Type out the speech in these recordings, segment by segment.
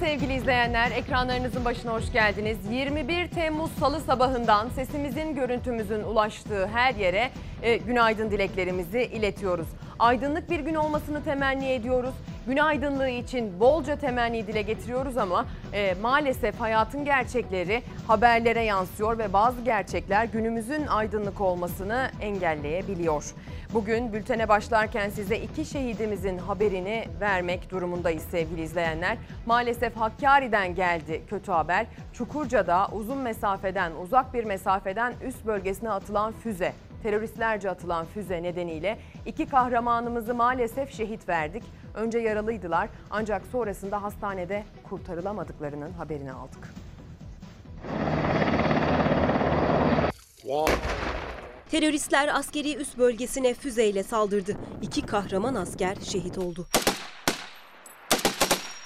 Sevgili izleyenler. Ekranlarınızın başına hoş geldiniz. 21 Temmuz Salı sabahından sesimizin, görüntümüzün ulaştığı her yere e, günaydın dileklerimizi iletiyoruz. Aydınlık bir gün olmasını temenni ediyoruz. Gün aydınlığı için bolca temenni dile getiriyoruz ama e, maalesef hayatın gerçekleri haberlere yansıyor ve bazı gerçekler günümüzün aydınlık olmasını engelleyebiliyor. Bugün bültene başlarken size iki şehidimizin haberini vermek durumundayız sevgili izleyenler. Maalesef Hakkari'den geldi kötü haber. Çukurca'da uzun mesafeden, uzak bir mesafeden üst bölgesine atılan füze teröristlerce atılan füze nedeniyle iki kahramanımızı maalesef şehit verdik. Önce yaralıydılar ancak sonrasında hastanede kurtarılamadıklarının haberini aldık. Teröristler askeri üst bölgesine füzeyle saldırdı. İki kahraman asker şehit oldu.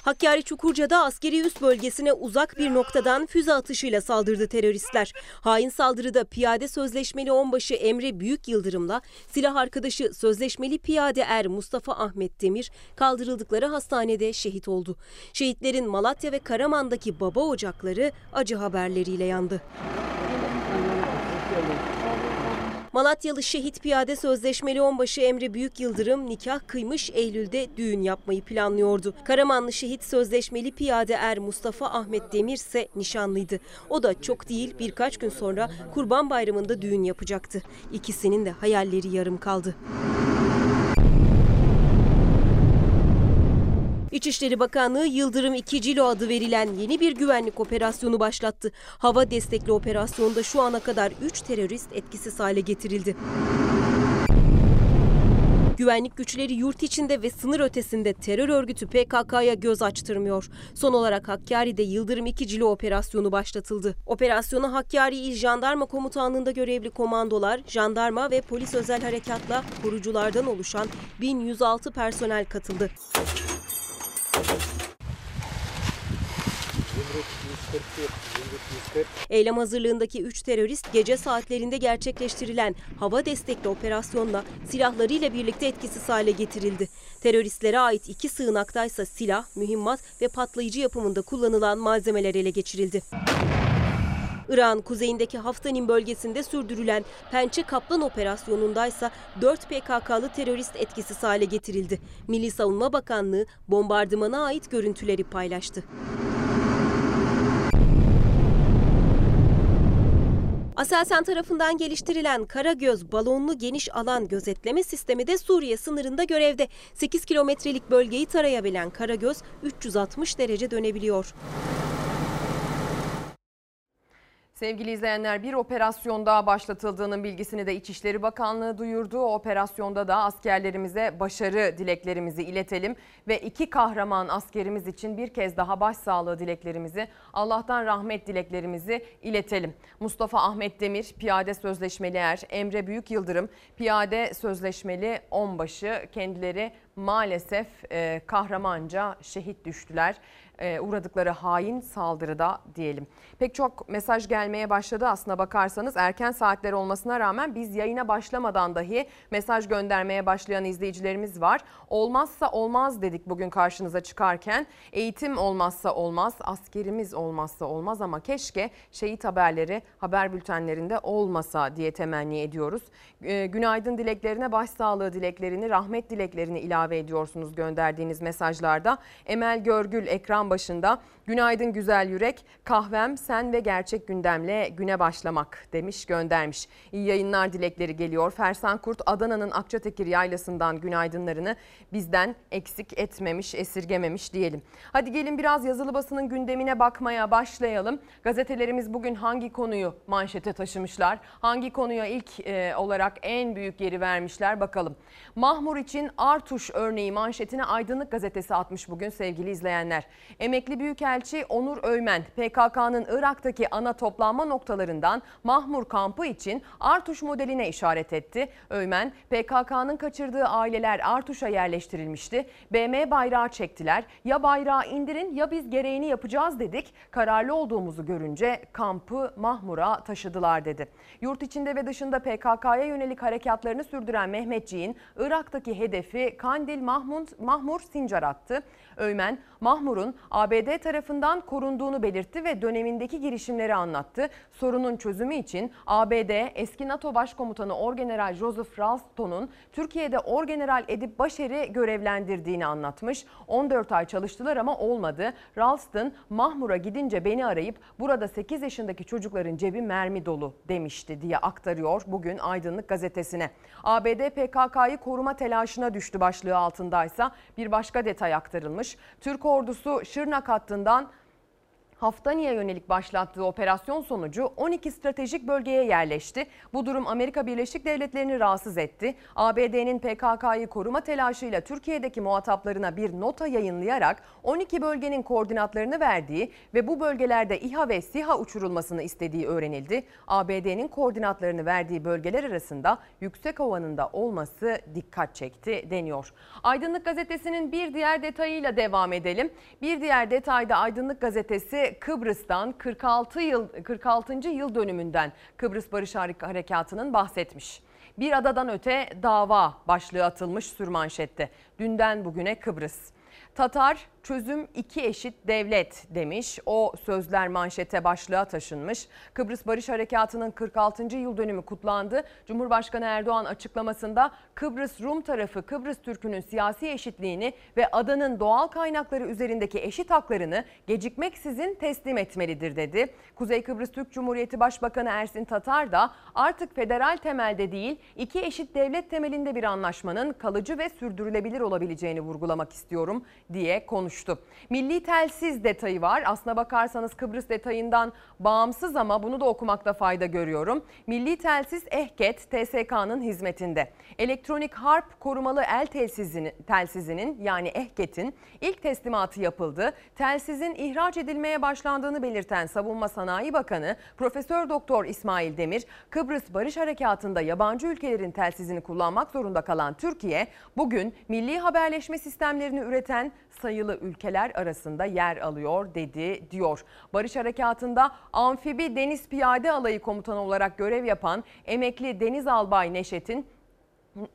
Hakkari Çukurca'da askeri üst bölgesine uzak bir noktadan füze atışıyla saldırdı teröristler. Hain saldırıda piyade sözleşmeli onbaşı Emre Büyük Yıldırım'la silah arkadaşı sözleşmeli piyade er Mustafa Ahmet Demir kaldırıldıkları hastanede şehit oldu. Şehitlerin Malatya ve Karaman'daki baba ocakları acı haberleriyle yandı. Malatyalı şehit piyade sözleşmeli onbaşı Emre Büyük Yıldırım nikah kıymış Eylül'de düğün yapmayı planlıyordu. Karamanlı şehit sözleşmeli piyade er Mustafa Ahmet Demir ise nişanlıydı. O da çok değil birkaç gün sonra Kurban Bayramı'nda düğün yapacaktı. İkisinin de hayalleri yarım kaldı. İçişleri Bakanlığı Yıldırım 2 Cilo adı verilen yeni bir güvenlik operasyonu başlattı. Hava destekli operasyonda şu ana kadar 3 terörist etkisiz hale getirildi. Güvenlik güçleri yurt içinde ve sınır ötesinde terör örgütü PKK'ya göz açtırmıyor. Son olarak Hakkari'de Yıldırım 2 Cilo operasyonu başlatıldı. Operasyona Hakkari İl Jandarma Komutanlığı'nda görevli komandolar, jandarma ve polis özel harekatla koruculardan oluşan 1106 personel katıldı. Eylem hazırlığındaki 3 terörist gece saatlerinde gerçekleştirilen hava destekli operasyonla silahlarıyla birlikte etkisiz hale getirildi. Teröristlere ait iki sığınaktaysa silah, mühimmat ve patlayıcı yapımında kullanılan malzemeler ele geçirildi. Irak'ın kuzeyindeki Haftanin bölgesinde sürdürülen Pençe Kaplan operasyonundaysa 4 PKK'lı terörist etkisiz hale getirildi. Milli Savunma Bakanlığı bombardımana ait görüntüleri paylaştı. Aselsan tarafından geliştirilen Karagöz balonlu geniş alan gözetleme sistemi de Suriye sınırında görevde. 8 kilometrelik bölgeyi tarayabilen Karagöz 360 derece dönebiliyor. Sevgili izleyenler bir operasyonda başlatıldığının bilgisini de İçişleri Bakanlığı duyurdu. O operasyonda da askerlerimize başarı dileklerimizi iletelim ve iki kahraman askerimiz için bir kez daha başsağlığı dileklerimizi, Allah'tan rahmet dileklerimizi iletelim. Mustafa Ahmet Demir, piyade sözleşmeli er, Emre Büyük Yıldırım, piyade sözleşmeli onbaşı kendileri maalesef e, kahramanca şehit düştüler uğradıkları hain saldırıda diyelim. Pek çok mesaj gelmeye başladı aslına bakarsanız erken saatler olmasına rağmen biz yayına başlamadan dahi mesaj göndermeye başlayan izleyicilerimiz var. Olmazsa olmaz dedik bugün karşınıza çıkarken. Eğitim olmazsa olmaz, askerimiz olmazsa olmaz ama keşke şehit haberleri haber bültenlerinde olmasa diye temenni ediyoruz. E, günaydın dileklerine başsağlığı dileklerini, rahmet dileklerini ilave ediyorsunuz gönderdiğiniz mesajlarda. Emel Görgül ekran başında günaydın güzel yürek kahvem sen ve gerçek gündemle güne başlamak demiş göndermiş. İyi yayınlar dilekleri geliyor. Fersan Kurt Adana'nın Akçatekir yaylasından günaydınlarını bizden eksik etmemiş esirgememiş diyelim. Hadi gelin biraz yazılı basının gündemine bakmaya başlayalım. Gazetelerimiz bugün hangi konuyu manşete taşımışlar? Hangi konuya ilk e, olarak en büyük yeri vermişler bakalım. Mahmur için Artuş örneği manşetine Aydınlık gazetesi atmış bugün sevgili izleyenler. Emekli Büyükelçi Onur Öymen PKK'nın Irak'taki ana toplanma noktalarından Mahmur kampı için Artuş modeline işaret etti. Öymen PKK'nın kaçırdığı aileler Artuş'a yerleştirilmişti. BM bayrağı çektiler. Ya bayrağı indirin ya biz gereğini yapacağız dedik. Kararlı olduğumuzu görünce kampı Mahmur'a taşıdılar dedi. Yurt içinde ve dışında PKK'ya yönelik harekatlarını sürdüren Mehmetçiğin Irak'taki hedefi Kandil Mahmud, Mahmur Sincar attı. Öymen, Mahmur'un ABD tarafından korunduğunu belirtti ve dönemindeki girişimleri anlattı. Sorunun çözümü için ABD eski NATO Başkomutanı Orgeneral Joseph Ralston'un Türkiye'de Orgeneral Edip Başer'i görevlendirdiğini anlatmış. 14 ay çalıştılar ama olmadı. Ralston, Mahmur'a gidince beni arayıp burada 8 yaşındaki çocukların cebi mermi dolu demişti diye aktarıyor bugün Aydınlık gazetesine. ABD PKK'yı koruma telaşına düştü başlığı altındaysa bir başka detay aktarılmış. Türk ordusu Şırnak hattından Haftani'ye yönelik başlattığı operasyon sonucu 12 stratejik bölgeye yerleşti. Bu durum Amerika Birleşik Devletleri'ni rahatsız etti. ABD'nin PKK'yı koruma telaşıyla Türkiye'deki muhataplarına bir nota yayınlayarak 12 bölgenin koordinatlarını verdiği ve bu bölgelerde İHA ve SİHA uçurulmasını istediği öğrenildi. ABD'nin koordinatlarını verdiği bölgeler arasında Yüksekova'nın da olması dikkat çekti deniyor. Aydınlık Gazetesi'nin bir diğer detayıyla devam edelim. Bir diğer detayda Aydınlık Gazetesi Kıbrıs'tan 46 yıl 46. yıl dönümünden Kıbrıs Barış Harekatı'nın bahsetmiş. Bir adadan öte dava başlığı atılmış sürmanşette. Dünden bugüne Kıbrıs. Tatar çözüm iki eşit devlet demiş. O sözler manşete başlığa taşınmış. Kıbrıs Barış Harekatı'nın 46. yıl dönümü kutlandı. Cumhurbaşkanı Erdoğan açıklamasında Kıbrıs Rum tarafı Kıbrıs Türk'ünün siyasi eşitliğini ve adanın doğal kaynakları üzerindeki eşit haklarını gecikmeksizin teslim etmelidir dedi. Kuzey Kıbrıs Türk Cumhuriyeti Başbakanı Ersin Tatar da artık federal temelde değil iki eşit devlet temelinde bir anlaşmanın kalıcı ve sürdürülebilir olabileceğini vurgulamak istiyorum diye konuştu. Milli telsiz detayı var. Aslına bakarsanız Kıbrıs detayından bağımsız ama bunu da okumakta fayda görüyorum. Milli telsiz EHKET TSK'nın hizmetinde. Elektronik harp korumalı el telsizinin, telsizinin yani EHKET'in ilk teslimatı yapıldı. Telsizin ihraç edilmeye başlandığını belirten Savunma Sanayi Bakanı Profesör Doktor İsmail Demir, Kıbrıs Barış Harekatı'nda yabancı ülkelerin telsizini kullanmak zorunda kalan Türkiye, bugün milli haberleşme sistemlerini üreten sayılı ülkeler arasında yer alıyor dedi diyor. Barış Harekatı'nda amfibi deniz piyade alayı komutanı olarak görev yapan emekli Deniz Albay Neşet'in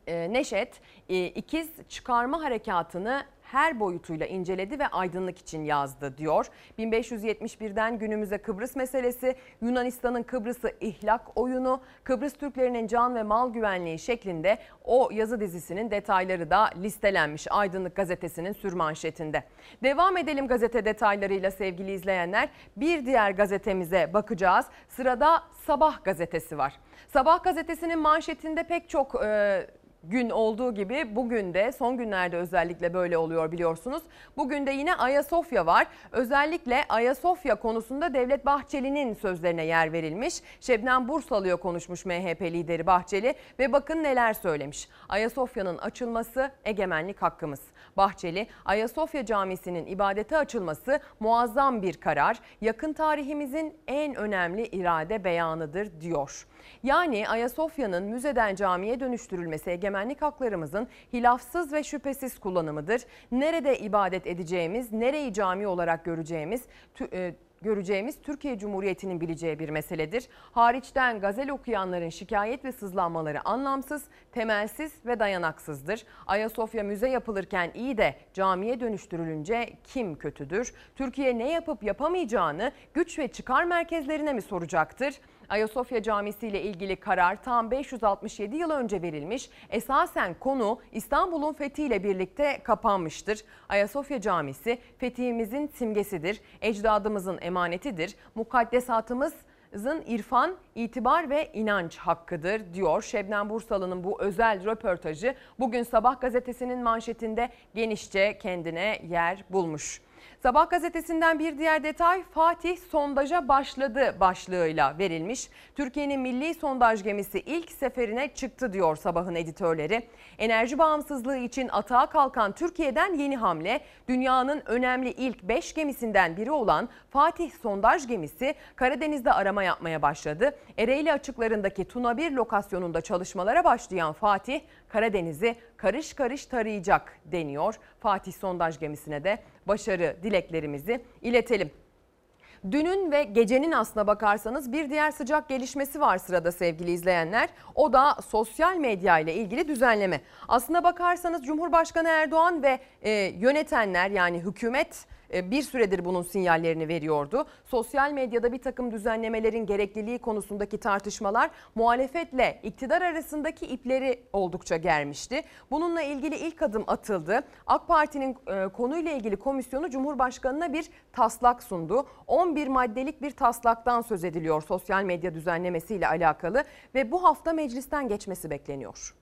Neşet ikiz çıkarma harekatını her boyutuyla inceledi ve aydınlık için yazdı diyor. 1571'den günümüze Kıbrıs meselesi, Yunanistan'ın Kıbrıs'ı ihlak oyunu, Kıbrıs Türklerinin can ve mal güvenliği şeklinde o yazı dizisinin detayları da listelenmiş Aydınlık gazetesinin sürmanşetinde. Devam edelim gazete detaylarıyla sevgili izleyenler. Bir diğer gazetemize bakacağız. Sırada Sabah gazetesi var. Sabah gazetesinin manşetinde pek çok e, gün olduğu gibi bugün de son günlerde özellikle böyle oluyor biliyorsunuz. Bugün de yine Ayasofya var. Özellikle Ayasofya konusunda Devlet Bahçeli'nin sözlerine yer verilmiş. Şebnem Bursalı'ya konuşmuş MHP lideri Bahçeli ve bakın neler söylemiş. Ayasofya'nın açılması egemenlik hakkımız. Bahçeli, Ayasofya Camisi'nin ibadete açılması muazzam bir karar. Yakın tarihimizin en önemli irade beyanıdır diyor. Yani Ayasofya'nın müzeden camiye dönüştürülmesi egemenlik haklarımızın hilafsız ve şüphesiz kullanımıdır. Nerede ibadet edeceğimiz, nereyi cami olarak göreceğimiz, e, göreceğimiz Türkiye Cumhuriyeti'nin bileceği bir meseledir. Hariçten gazel okuyanların şikayet ve sızlanmaları anlamsız, temelsiz ve dayanaksızdır. Ayasofya müze yapılırken iyi de camiye dönüştürülünce kim kötüdür? Türkiye ne yapıp yapamayacağını güç ve çıkar merkezlerine mi soracaktır? Ayasofya Camisi ile ilgili karar tam 567 yıl önce verilmiş. Esasen konu İstanbul'un fethiyle birlikte kapanmıştır. Ayasofya Camisi fethimizin simgesidir. Ecdadımızın emanetidir. Mukaddesatımız irfan, itibar ve inanç hakkıdır diyor Şebnem Bursalı'nın bu özel röportajı bugün Sabah gazetesinin manşetinde genişçe kendine yer bulmuş. Sabah gazetesinden bir diğer detay Fatih sondaja başladı başlığıyla verilmiş. Türkiye'nin milli sondaj gemisi ilk seferine çıktı diyor sabahın editörleri. Enerji bağımsızlığı için atağa kalkan Türkiye'den yeni hamle. Dünyanın önemli ilk 5 gemisinden biri olan Fatih sondaj gemisi Karadeniz'de arama yapmaya başladı. Ereğli açıklarındaki Tuna 1 lokasyonunda çalışmalara başlayan Fatih Karadeniz'i karış karış tarayacak deniyor. Fatih sondaj gemisine de başarı dileklerimizi iletelim. Dünün ve gecenin aslına bakarsanız bir diğer sıcak gelişmesi var sırada sevgili izleyenler. O da sosyal medya ile ilgili düzenleme. Aslına bakarsanız Cumhurbaşkanı Erdoğan ve e, yönetenler yani hükümet bir süredir bunun sinyallerini veriyordu. Sosyal medyada bir takım düzenlemelerin gerekliliği konusundaki tartışmalar muhalefetle iktidar arasındaki ipleri oldukça germişti. Bununla ilgili ilk adım atıldı. AK Parti'nin e, konuyla ilgili komisyonu Cumhurbaşkanı'na bir taslak sundu. 11 maddelik bir taslaktan söz ediliyor sosyal medya düzenlemesiyle alakalı ve bu hafta meclisten geçmesi bekleniyor.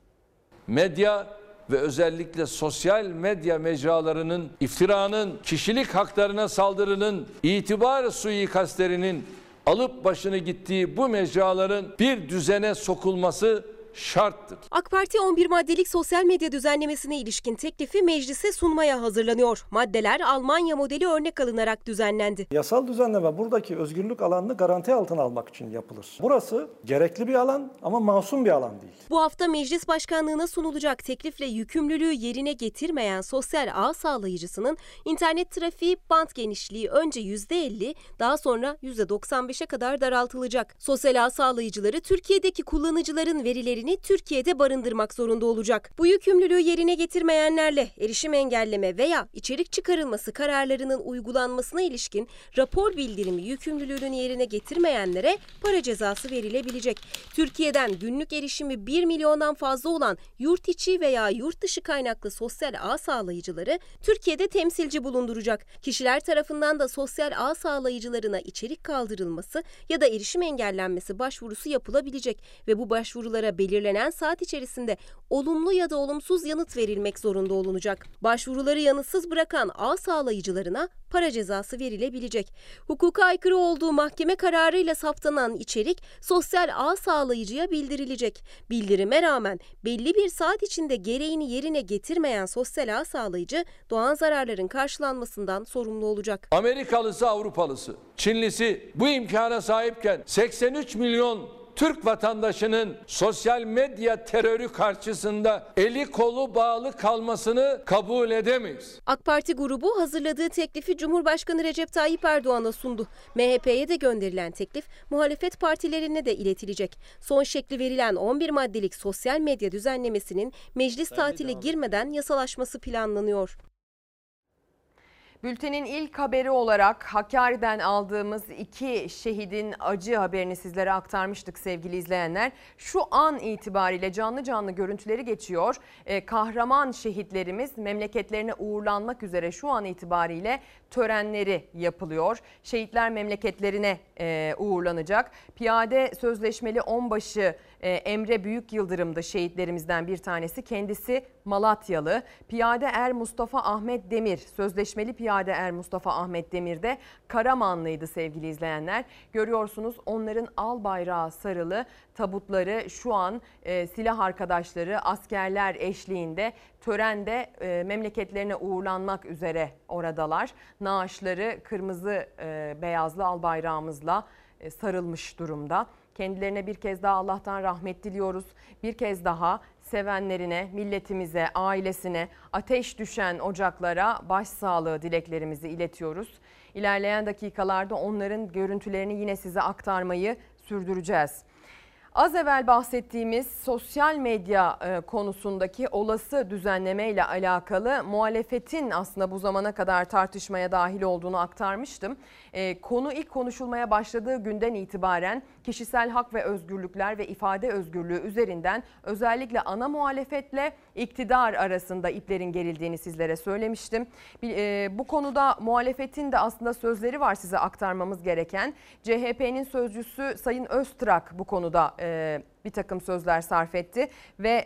Medya ve özellikle sosyal medya mecralarının iftiranın, kişilik haklarına saldırının, itibar suikastlerinin alıp başını gittiği bu mecraların bir düzene sokulması şarttır. AK Parti 11 maddelik sosyal medya düzenlemesine ilişkin teklifi meclise sunmaya hazırlanıyor. Maddeler Almanya modeli örnek alınarak düzenlendi. Yasal düzenleme buradaki özgürlük alanını garanti altına almak için yapılır. Burası gerekli bir alan ama masum bir alan değil. Bu hafta meclis başkanlığına sunulacak teklifle yükümlülüğü yerine getirmeyen sosyal ağ sağlayıcısının internet trafiği band genişliği önce %50 daha sonra %95'e kadar daraltılacak. Sosyal ağ sağlayıcıları Türkiye'deki kullanıcıların verilerini Türkiye'de barındırmak zorunda olacak. Bu yükümlülüğü yerine getirmeyenlerle erişim engelleme veya içerik çıkarılması kararlarının uygulanmasına ilişkin rapor bildirimi yükümlülüğünü yerine getirmeyenlere para cezası verilebilecek. Türkiye'den günlük erişimi 1 milyondan fazla olan yurt içi veya yurt dışı kaynaklı sosyal ağ sağlayıcıları Türkiye'de temsilci bulunduracak. Kişiler tarafından da sosyal ağ sağlayıcılarına içerik kaldırılması ya da erişim engellenmesi başvurusu yapılabilecek ve bu başvurulara belirlenen saat içerisinde olumlu ya da olumsuz yanıt verilmek zorunda olunacak. Başvuruları yanıtsız bırakan ağ sağlayıcılarına para cezası verilebilecek. Hukuka aykırı olduğu mahkeme kararıyla saptanan içerik sosyal ağ sağlayıcıya bildirilecek. Bildirime rağmen belli bir saat içinde gereğini yerine getirmeyen sosyal ağ sağlayıcı doğan zararların karşılanmasından sorumlu olacak. Amerikalısı, Avrupalısı, Çinlisi bu imkana sahipken 83 milyon Türk vatandaşının sosyal medya terörü karşısında eli kolu bağlı kalmasını kabul edemeyiz. AK Parti grubu hazırladığı teklifi Cumhurbaşkanı Recep Tayyip Erdoğan'a sundu. MHP'ye de gönderilen teklif muhalefet partilerine de iletilecek. Son şekli verilen 11 maddelik sosyal medya düzenlemesinin meclis tatile girmeden yasalaşması planlanıyor. Bültenin ilk haberi olarak Hakkari'den aldığımız iki şehidin acı haberini sizlere aktarmıştık sevgili izleyenler. Şu an itibariyle canlı canlı görüntüleri geçiyor. Ee, kahraman şehitlerimiz memleketlerine uğurlanmak üzere şu an itibariyle törenleri yapılıyor. Şehitler memleketlerine e, uğurlanacak. Piyade sözleşmeli onbaşı e, Emre Büyük Yıldırım'da şehitlerimizden bir tanesi. Kendisi Malatyalı. Piyade Er Mustafa Ahmet Demir, sözleşmeli piyade er Mustafa Ahmet Demir de Karamanlıydı sevgili izleyenler. Görüyorsunuz onların al bayrağı sarılı tabutları şu an e, silah arkadaşları, askerler eşliğinde törende e, memleketlerine uğurlanmak üzere oradalar. Naaşları kırmızı e, beyazlı al bayrağımızla sarılmış durumda. Kendilerine bir kez daha Allah'tan rahmet diliyoruz. Bir kez daha sevenlerine, milletimize, ailesine, ateş düşen ocaklara başsağlığı dileklerimizi iletiyoruz. İlerleyen dakikalarda onların görüntülerini yine size aktarmayı sürdüreceğiz. Az evvel bahsettiğimiz sosyal medya e, konusundaki olası düzenleme ile alakalı muhalefetin aslında bu zamana kadar tartışmaya dahil olduğunu aktarmıştım. E, konu ilk konuşulmaya başladığı günden itibaren kişisel hak ve özgürlükler ve ifade özgürlüğü üzerinden özellikle ana muhalefetle iktidar arasında iplerin gerildiğini sizlere söylemiştim. E, bu konuda muhalefetin de aslında sözleri var size aktarmamız gereken. CHP'nin sözcüsü Sayın Öztrak bu konuda bir takım sözler sarf etti ve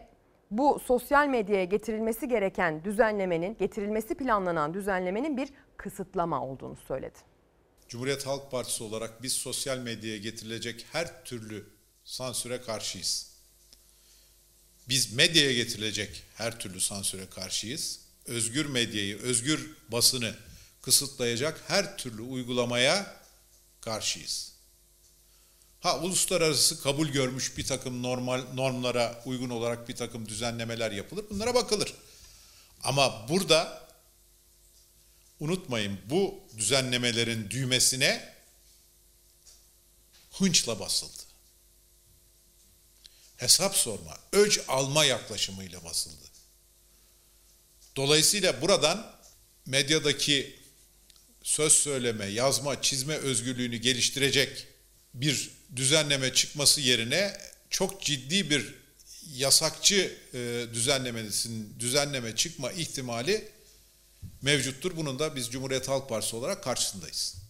bu sosyal medyaya getirilmesi gereken düzenlemenin, getirilmesi planlanan düzenlemenin bir kısıtlama olduğunu söyledi. Cumhuriyet Halk Partisi olarak biz sosyal medyaya getirilecek her türlü sansüre karşıyız. Biz medyaya getirilecek her türlü sansüre karşıyız. Özgür medyayı, özgür basını kısıtlayacak her türlü uygulamaya karşıyız. Ha uluslararası kabul görmüş bir takım normal normlara uygun olarak bir takım düzenlemeler yapılır. Bunlara bakılır. Ama burada unutmayın bu düzenlemelerin düğmesine hınçla basıldı. Hesap sorma, öc alma yaklaşımıyla basıldı. Dolayısıyla buradan medyadaki söz söyleme, yazma, çizme özgürlüğünü geliştirecek bir düzenleme çıkması yerine çok ciddi bir yasakçı e, düzenlemesinin düzenleme çıkma ihtimali mevcuttur. Bunun da biz Cumhuriyet Halk Partisi olarak karşısındayız.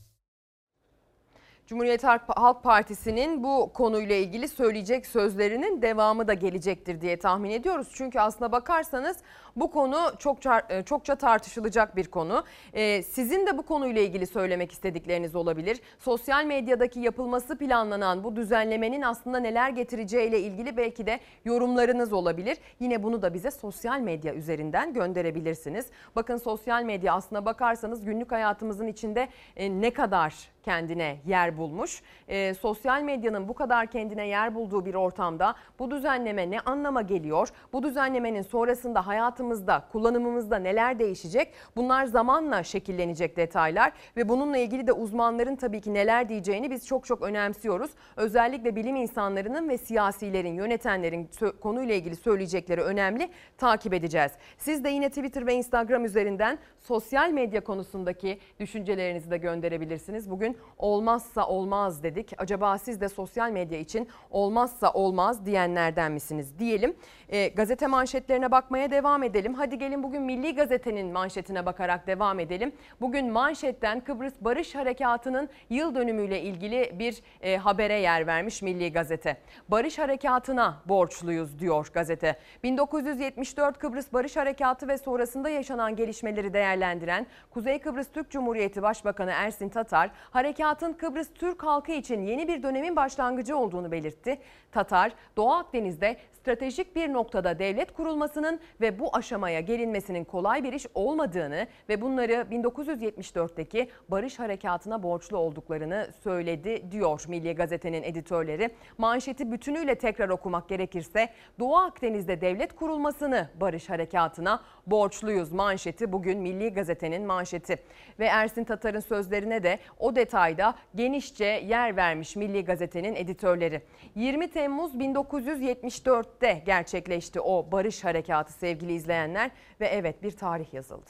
Cumhuriyet Halk Partisi'nin bu konuyla ilgili söyleyecek sözlerinin devamı da gelecektir diye tahmin ediyoruz. Çünkü aslına bakarsanız bu konu çokça, e, çokça tartışılacak bir konu. Ee, sizin de bu konuyla ilgili söylemek istedikleriniz olabilir. Sosyal medyadaki yapılması planlanan bu düzenlemenin aslında neler getireceğiyle ilgili belki de yorumlarınız olabilir. Yine bunu da bize sosyal medya üzerinden gönderebilirsiniz. Bakın sosyal medya aslına bakarsanız günlük hayatımızın içinde e, ne kadar kendine yer bulmuş. E, sosyal medyanın bu kadar kendine yer bulduğu bir ortamda bu düzenleme ne anlama geliyor? Bu düzenlemenin sonrasında hayatımızda, kullanımımızda neler değişecek? Bunlar zamanla şekillenecek detaylar ve bununla ilgili de uzmanların tabii ki neler diyeceğini biz çok çok önemsiyoruz. Özellikle bilim insanlarının ve siyasilerin, yönetenlerin konuyla ilgili söyleyecekleri önemli. Takip edeceğiz. Siz de yine Twitter ve Instagram üzerinden sosyal medya konusundaki düşüncelerinizi de gönderebilirsiniz. Bugün olmazsa olmaz dedik. Acaba siz de sosyal medya için olmazsa olmaz diyenlerden misiniz diyelim. E, gazete manşetlerine bakmaya devam edelim. Hadi gelin bugün Milli Gazete'nin manşetine bakarak devam edelim. Bugün manşetten Kıbrıs Barış Harekatı'nın yıl dönümüyle ilgili bir e, habere yer vermiş Milli Gazete. Barış Harekatı'na borçluyuz diyor gazete. 1974 Kıbrıs Barış Harekatı ve sonrasında yaşanan gelişmeleri değerlendiren Kuzey Kıbrıs Türk Cumhuriyeti Başbakanı Ersin Tatar, harekatın Kıbrıs Türk halkı için yeni bir dönemin başlangıcı olduğunu belirtti. Tatar, Doğu Akdeniz'de stratejik bir noktada devlet kurulmasının ve bu aşamaya gelinmesinin kolay bir iş olmadığını ve bunları 1974'teki barış harekatına borçlu olduklarını söyledi diyor Milli Gazete'nin editörleri. Manşeti bütünüyle tekrar okumak gerekirse Doğu Akdeniz'de devlet kurulmasını barış harekatına borçluyuz manşeti bugün Milli Gazete'nin manşeti. Ve Ersin Tatar'ın sözlerine de o detayda genişçe yer vermiş Milli Gazete'nin editörleri. 20 Temmuz 1974'te gerçekleşti o barış harekatı sevgili izleyenler ve evet bir tarih yazıldı.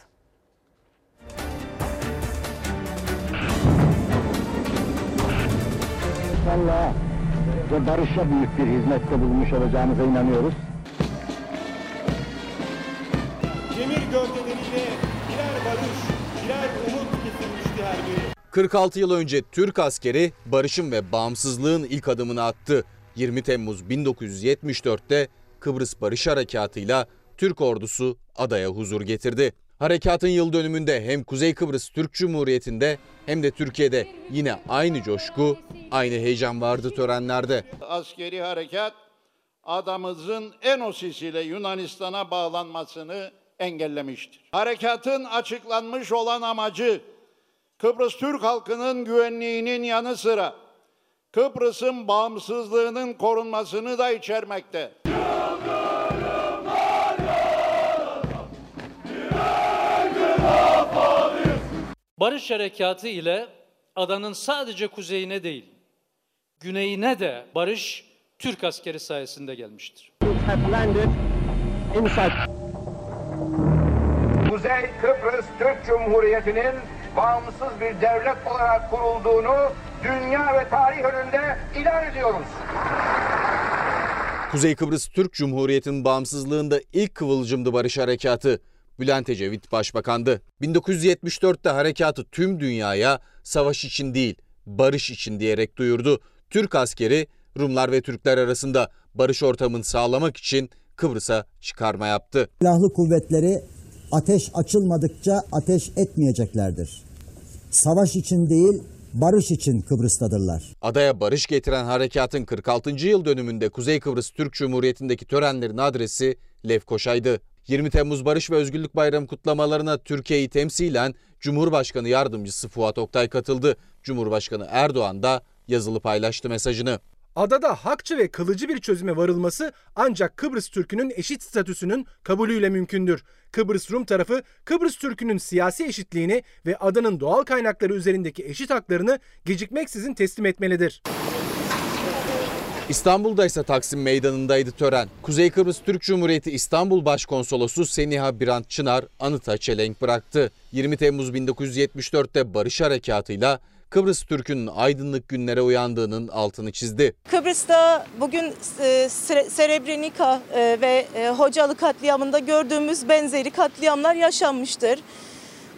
İnşallah ve barışa büyük bir hizmette bulmuş olacağımıza inanıyoruz. Demir gövdeleriyle birer barış, birer umut getirmişti her biri. 46 yıl önce Türk askeri barışın ve bağımsızlığın ilk adımını attı. 20 Temmuz 1974'te Kıbrıs Barış Harekatı'yla Türk ordusu adaya huzur getirdi. Harekatın yıl dönümünde hem Kuzey Kıbrıs Türk Cumhuriyeti'nde hem de Türkiye'de yine aynı coşku, aynı heyecan vardı törenlerde. Askeri harekat adamızın Enosis ile Yunanistan'a bağlanmasını engellemiştir. Harekatın açıklanmış olan amacı Kıbrıs Türk halkının güvenliğinin yanı sıra Kıbrıs'ın bağımsızlığının korunmasını da içermekte. Barış Harekatı ile adanın sadece kuzeyine değil, güneyine de barış Türk askeri sayesinde gelmiştir. Kuzey Kıbrıs Türk Cumhuriyeti'nin bağımsız bir devlet olarak kurulduğunu dünya ve tarih önünde ilan ediyoruz. Kuzey Kıbrıs Türk Cumhuriyeti'nin bağımsızlığında ilk kıvılcımdı Barış Harekatı. Bülent Ecevit başbakandı. 1974'te harekatı tüm dünyaya savaş için değil, barış için diyerek duyurdu. Türk askeri Rumlar ve Türkler arasında barış ortamını sağlamak için Kıbrıs'a çıkarma yaptı. Silahlı kuvvetleri ateş açılmadıkça ateş etmeyeceklerdir. Savaş için değil, barış için Kıbrıs'tadırlar. Adaya barış getiren harekatın 46. yıl dönümünde Kuzey Kıbrıs Türk Cumhuriyeti'ndeki törenlerin adresi Lefkoşa'ydı. 20 Temmuz Barış ve Özgürlük Bayramı kutlamalarına Türkiye'yi temsilen Cumhurbaşkanı Yardımcısı Fuat Oktay katıldı. Cumhurbaşkanı Erdoğan da yazılı paylaştı mesajını. Adada hakçı ve kılıcı bir çözüme varılması ancak Kıbrıs Türk'ünün eşit statüsünün kabulüyle mümkündür. Kıbrıs Rum tarafı Kıbrıs Türk'ünün siyasi eşitliğini ve adanın doğal kaynakları üzerindeki eşit haklarını gecikmeksizin teslim etmelidir. İstanbul'da ise Taksim Meydanı'ndaydı tören. Kuzey Kıbrıs Türk Cumhuriyeti İstanbul Başkonsolosu Seniha Birant Çınar anıta çelenk bıraktı. 20 Temmuz 1974'te Barış Harekatı'yla Kıbrıs Türk'ün aydınlık günlere uyandığının altını çizdi. Kıbrıs'ta bugün e, e, ve e, Hocalı katliamında gördüğümüz benzeri katliamlar yaşanmıştır.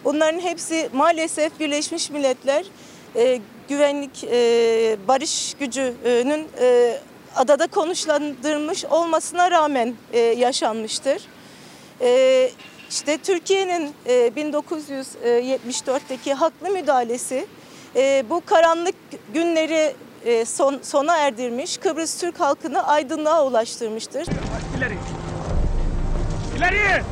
Bunların hepsi maalesef Birleşmiş Milletler e, güvenlik e, barış gücünün adada konuşlandırmış olmasına rağmen yaşanmıştır. E, işte Türkiye'nin e, 1974'teki haklı müdahalesi e, bu karanlık günleri e, son, sona erdirmiş, Kıbrıs Türk halkını aydınlığa ulaştırmıştır. İleri. İleri.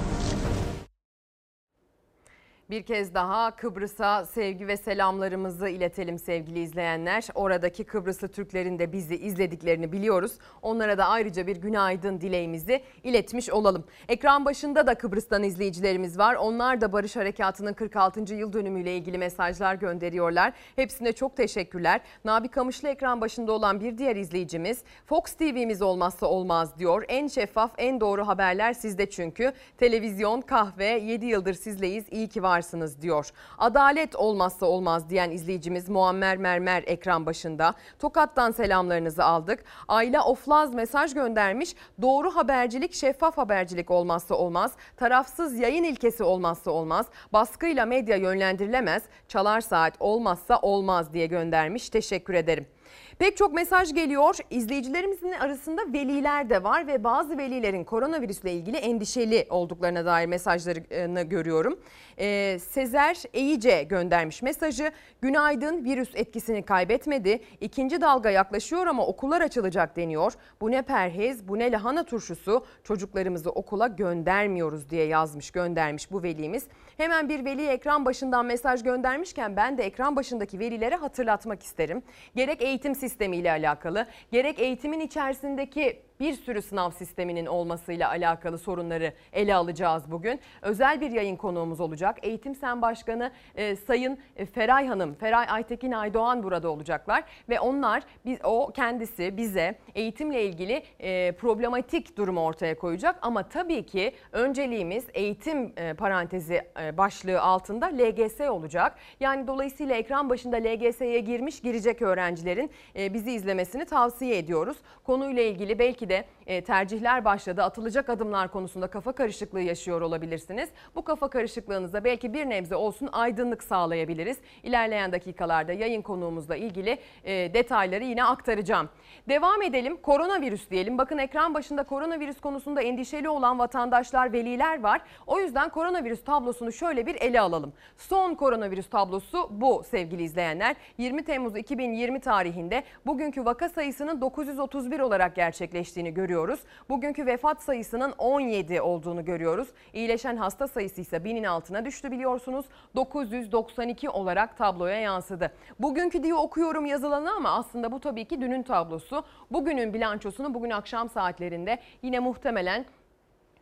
Bir kez daha Kıbrıs'a sevgi ve selamlarımızı iletelim sevgili izleyenler. Oradaki Kıbrıslı Türklerin de bizi izlediklerini biliyoruz. Onlara da ayrıca bir günaydın dileğimizi iletmiş olalım. Ekran başında da Kıbrıs'tan izleyicilerimiz var. Onlar da Barış Harekatı'nın 46. yıl dönümüyle ilgili mesajlar gönderiyorlar. Hepsine çok teşekkürler. Nabi Kamışlı ekran başında olan bir diğer izleyicimiz Fox TV'miz olmazsa olmaz diyor. En şeffaf, en doğru haberler sizde çünkü. Televizyon, kahve, 7 yıldır sizleyiz. İyi ki varsınız diyor. Adalet olmazsa olmaz diyen izleyicimiz Muammer Mermer ekran başında. Tokat'tan selamlarınızı aldık. Ayla Oflaz mesaj göndermiş. Doğru habercilik, şeffaf habercilik olmazsa olmaz. Tarafsız yayın ilkesi olmazsa olmaz. Baskıyla medya yönlendirilemez. Çalar saat olmazsa olmaz diye göndermiş. Teşekkür ederim. Pek çok mesaj geliyor. İzleyicilerimizin arasında veliler de var ve bazı velilerin koronavirüsle ilgili endişeli olduklarına dair mesajlarını görüyorum. Ee, Sezer Eyice göndermiş mesajı. Günaydın virüs etkisini kaybetmedi. İkinci dalga yaklaşıyor ama okullar açılacak deniyor. Bu ne perhez bu ne lahana turşusu çocuklarımızı okula göndermiyoruz diye yazmış göndermiş bu velimiz. Hemen bir veli ekran başından mesaj göndermişken ben de ekran başındaki velilere hatırlatmak isterim. Gerek eğitim sistemiyle alakalı gerek eğitimin içerisindeki bir sürü sınav sisteminin olmasıyla alakalı sorunları ele alacağız bugün. Özel bir yayın konuğumuz olacak. Eğitim Sen Başkanı e, Sayın e, Feray Hanım, Feray Aytekin Aydoğan burada olacaklar ve onlar biz o kendisi bize eğitimle ilgili e, problematik durumu ortaya koyacak ama tabii ki önceliğimiz eğitim e, parantezi e, başlığı altında LGS olacak. Yani dolayısıyla ekran başında LGS'ye girmiş girecek öğrencilerin e, bizi izlemesini tavsiye ediyoruz. Konuyla ilgili belki de e, tercihler başladı. Atılacak adımlar konusunda kafa karışıklığı yaşıyor olabilirsiniz. Bu kafa karışıklığınıza belki bir nebze olsun aydınlık sağlayabiliriz. İlerleyen dakikalarda yayın konuğumuzla ilgili e, detayları yine aktaracağım. Devam edelim. Koronavirüs diyelim. Bakın ekran başında koronavirüs konusunda endişeli olan vatandaşlar, veliler var. O yüzden koronavirüs tablosunu şöyle bir ele alalım. Son koronavirüs tablosu bu sevgili izleyenler. 20 Temmuz 2020 tarihinde bugünkü vaka sayısının 931 olarak gerçekleştiğini görüyoruz. Bugünkü vefat sayısının 17 olduğunu görüyoruz. İyileşen hasta sayısı ise binin altına düştü biliyorsunuz. 992 olarak tabloya yansıdı. Bugünkü diye okuyorum yazılanı ama aslında bu tabii ki dünün tablosu. Bugünün bilançosunu bugün akşam saatlerinde yine muhtemelen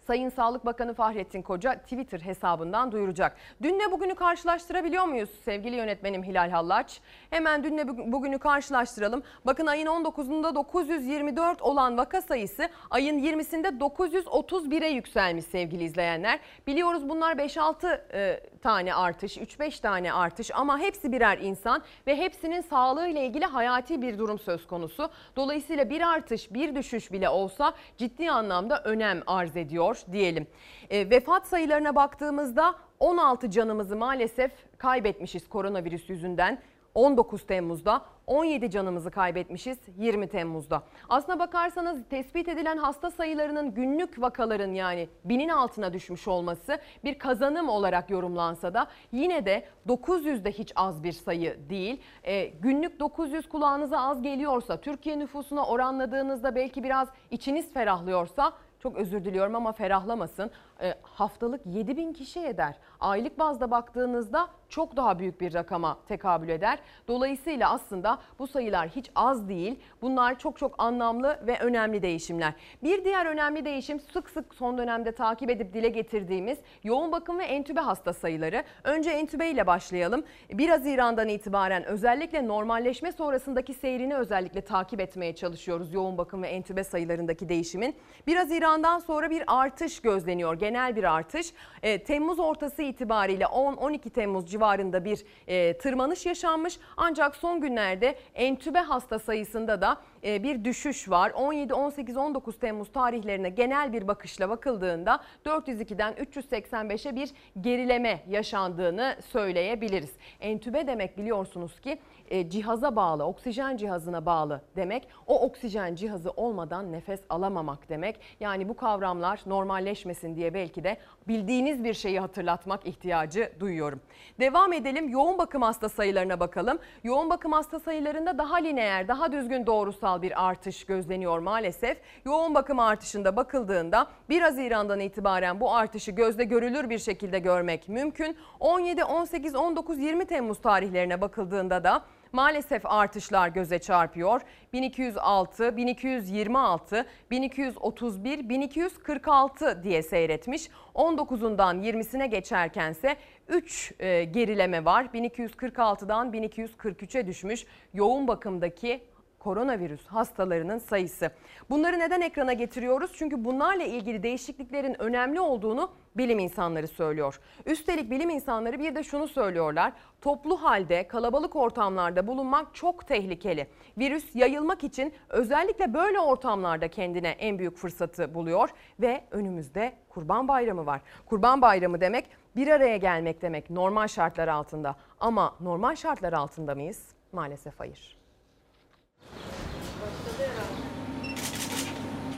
Sayın Sağlık Bakanı Fahrettin Koca Twitter hesabından duyuracak. Dünle bugünü karşılaştırabiliyor muyuz sevgili yönetmenim Hilal Hallaç? Hemen dünle bugünü karşılaştıralım. Bakın ayın 19'unda 924 olan vaka sayısı ayın 20'sinde 931'e yükselmiş sevgili izleyenler. Biliyoruz bunlar 5-6 e, tane artış, 3-5 tane artış ama hepsi birer insan ve hepsinin sağlığı ile ilgili hayati bir durum söz konusu. Dolayısıyla bir artış, bir düşüş bile olsa ciddi anlamda önem arz ediyor diyelim. E, vefat sayılarına baktığımızda 16 canımızı maalesef kaybetmişiz koronavirüs yüzünden. 19 Temmuz'da 17 canımızı kaybetmişiz 20 Temmuz'da. Aslına bakarsanız tespit edilen hasta sayılarının günlük vakaların yani binin altına düşmüş olması bir kazanım olarak yorumlansa da yine de 900'de hiç az bir sayı değil. E, günlük 900 kulağınıza az geliyorsa Türkiye nüfusuna oranladığınızda belki biraz içiniz ferahlıyorsa çok özür diliyorum ama ferahlamasın. E, haftalık 7 bin kişi eder. Aylık bazda baktığınızda çok daha büyük bir rakama tekabül eder. Dolayısıyla aslında bu sayılar hiç az değil. Bunlar çok çok anlamlı ve önemli değişimler. Bir diğer önemli değişim sık sık son dönemde takip edip dile getirdiğimiz yoğun bakım ve entübe hasta sayıları. Önce entübe ile başlayalım. 1 Haziran'dan itibaren özellikle normalleşme sonrasındaki seyrini özellikle takip etmeye çalışıyoruz. Yoğun bakım ve entübe sayılarındaki değişimin. 1 Haziran'dan sonra bir artış gözleniyor. Genel bir artış. E, Temmuz ortası itibariyle 10-12 Temmuz civarında bir e, tırmanış yaşanmış. Ancak son günlerde entübe hasta sayısında da e, bir düşüş var. 17, 18, 19 Temmuz tarihlerine genel bir bakışla bakıldığında 402'den 385'e bir gerileme yaşandığını söyleyebiliriz. Entübe demek biliyorsunuz ki e, cihaza bağlı, oksijen cihazına bağlı demek. O oksijen cihazı olmadan nefes alamamak demek. Yani bu kavramlar normalleşmesin diye belki de bildiğiniz bir şeyi hatırlatmak ihtiyacı duyuyorum. Devam edelim. Yoğun bakım hasta sayılarına bakalım. Yoğun bakım hasta sayılarında daha lineer, daha düzgün doğrusal bir artış gözleniyor maalesef. Yoğun bakım artışında bakıldığında 1 Haziran'dan itibaren bu artışı gözle görülür bir şekilde görmek mümkün. 17, 18, 19, 20 Temmuz tarihlerine bakıldığında da Maalesef artışlar göze çarpıyor. 1206, 1226, 1231, 1246 diye seyretmiş. 19'undan 20'sine geçerkense 3 e, gerileme var. 1246'dan 1243'e düşmüş yoğun bakımdaki koronavirüs hastalarının sayısı. Bunları neden ekrana getiriyoruz? Çünkü bunlarla ilgili değişikliklerin önemli olduğunu bilim insanları söylüyor. Üstelik bilim insanları bir de şunu söylüyorlar. Toplu halde kalabalık ortamlarda bulunmak çok tehlikeli. Virüs yayılmak için özellikle böyle ortamlarda kendine en büyük fırsatı buluyor ve önümüzde Kurban Bayramı var. Kurban Bayramı demek bir araya gelmek demek normal şartlar altında. Ama normal şartlar altında mıyız? Maalesef hayır.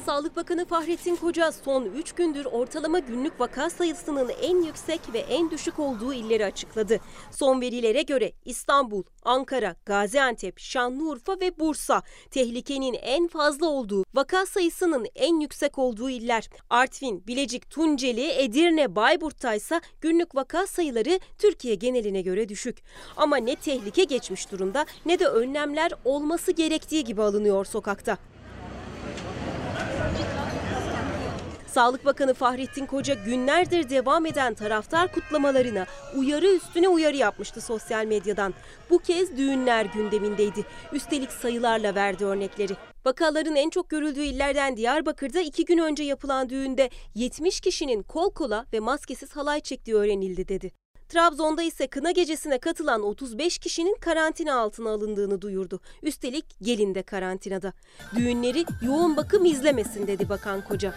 Sağlık Bakanı Fahrettin Koca son 3 gündür ortalama günlük vaka sayısının en yüksek ve en düşük olduğu illeri açıkladı. Son verilere göre İstanbul, Ankara, Gaziantep, Şanlıurfa ve Bursa tehlikenin en fazla olduğu, vaka sayısının en yüksek olduğu iller. Artvin, Bilecik, Tunceli, Edirne, Bayburt'ta ise günlük vaka sayıları Türkiye geneline göre düşük. Ama ne tehlike geçmiş durumda ne de önlemler olması gerektiği gibi alınıyor sokakta. Sağlık Bakanı Fahrettin Koca günlerdir devam eden taraftar kutlamalarına uyarı üstüne uyarı yapmıştı sosyal medyadan. Bu kez düğünler gündemindeydi. Üstelik sayılarla verdi örnekleri. Vakaların en çok görüldüğü illerden Diyarbakır'da iki gün önce yapılan düğünde 70 kişinin kol kola ve maskesiz halay çektiği öğrenildi dedi. Trabzon'da ise kına gecesine katılan 35 kişinin karantina altına alındığını duyurdu. Üstelik gelin de karantinada. Düğünleri yoğun bakım izlemesin dedi Bakan Koca.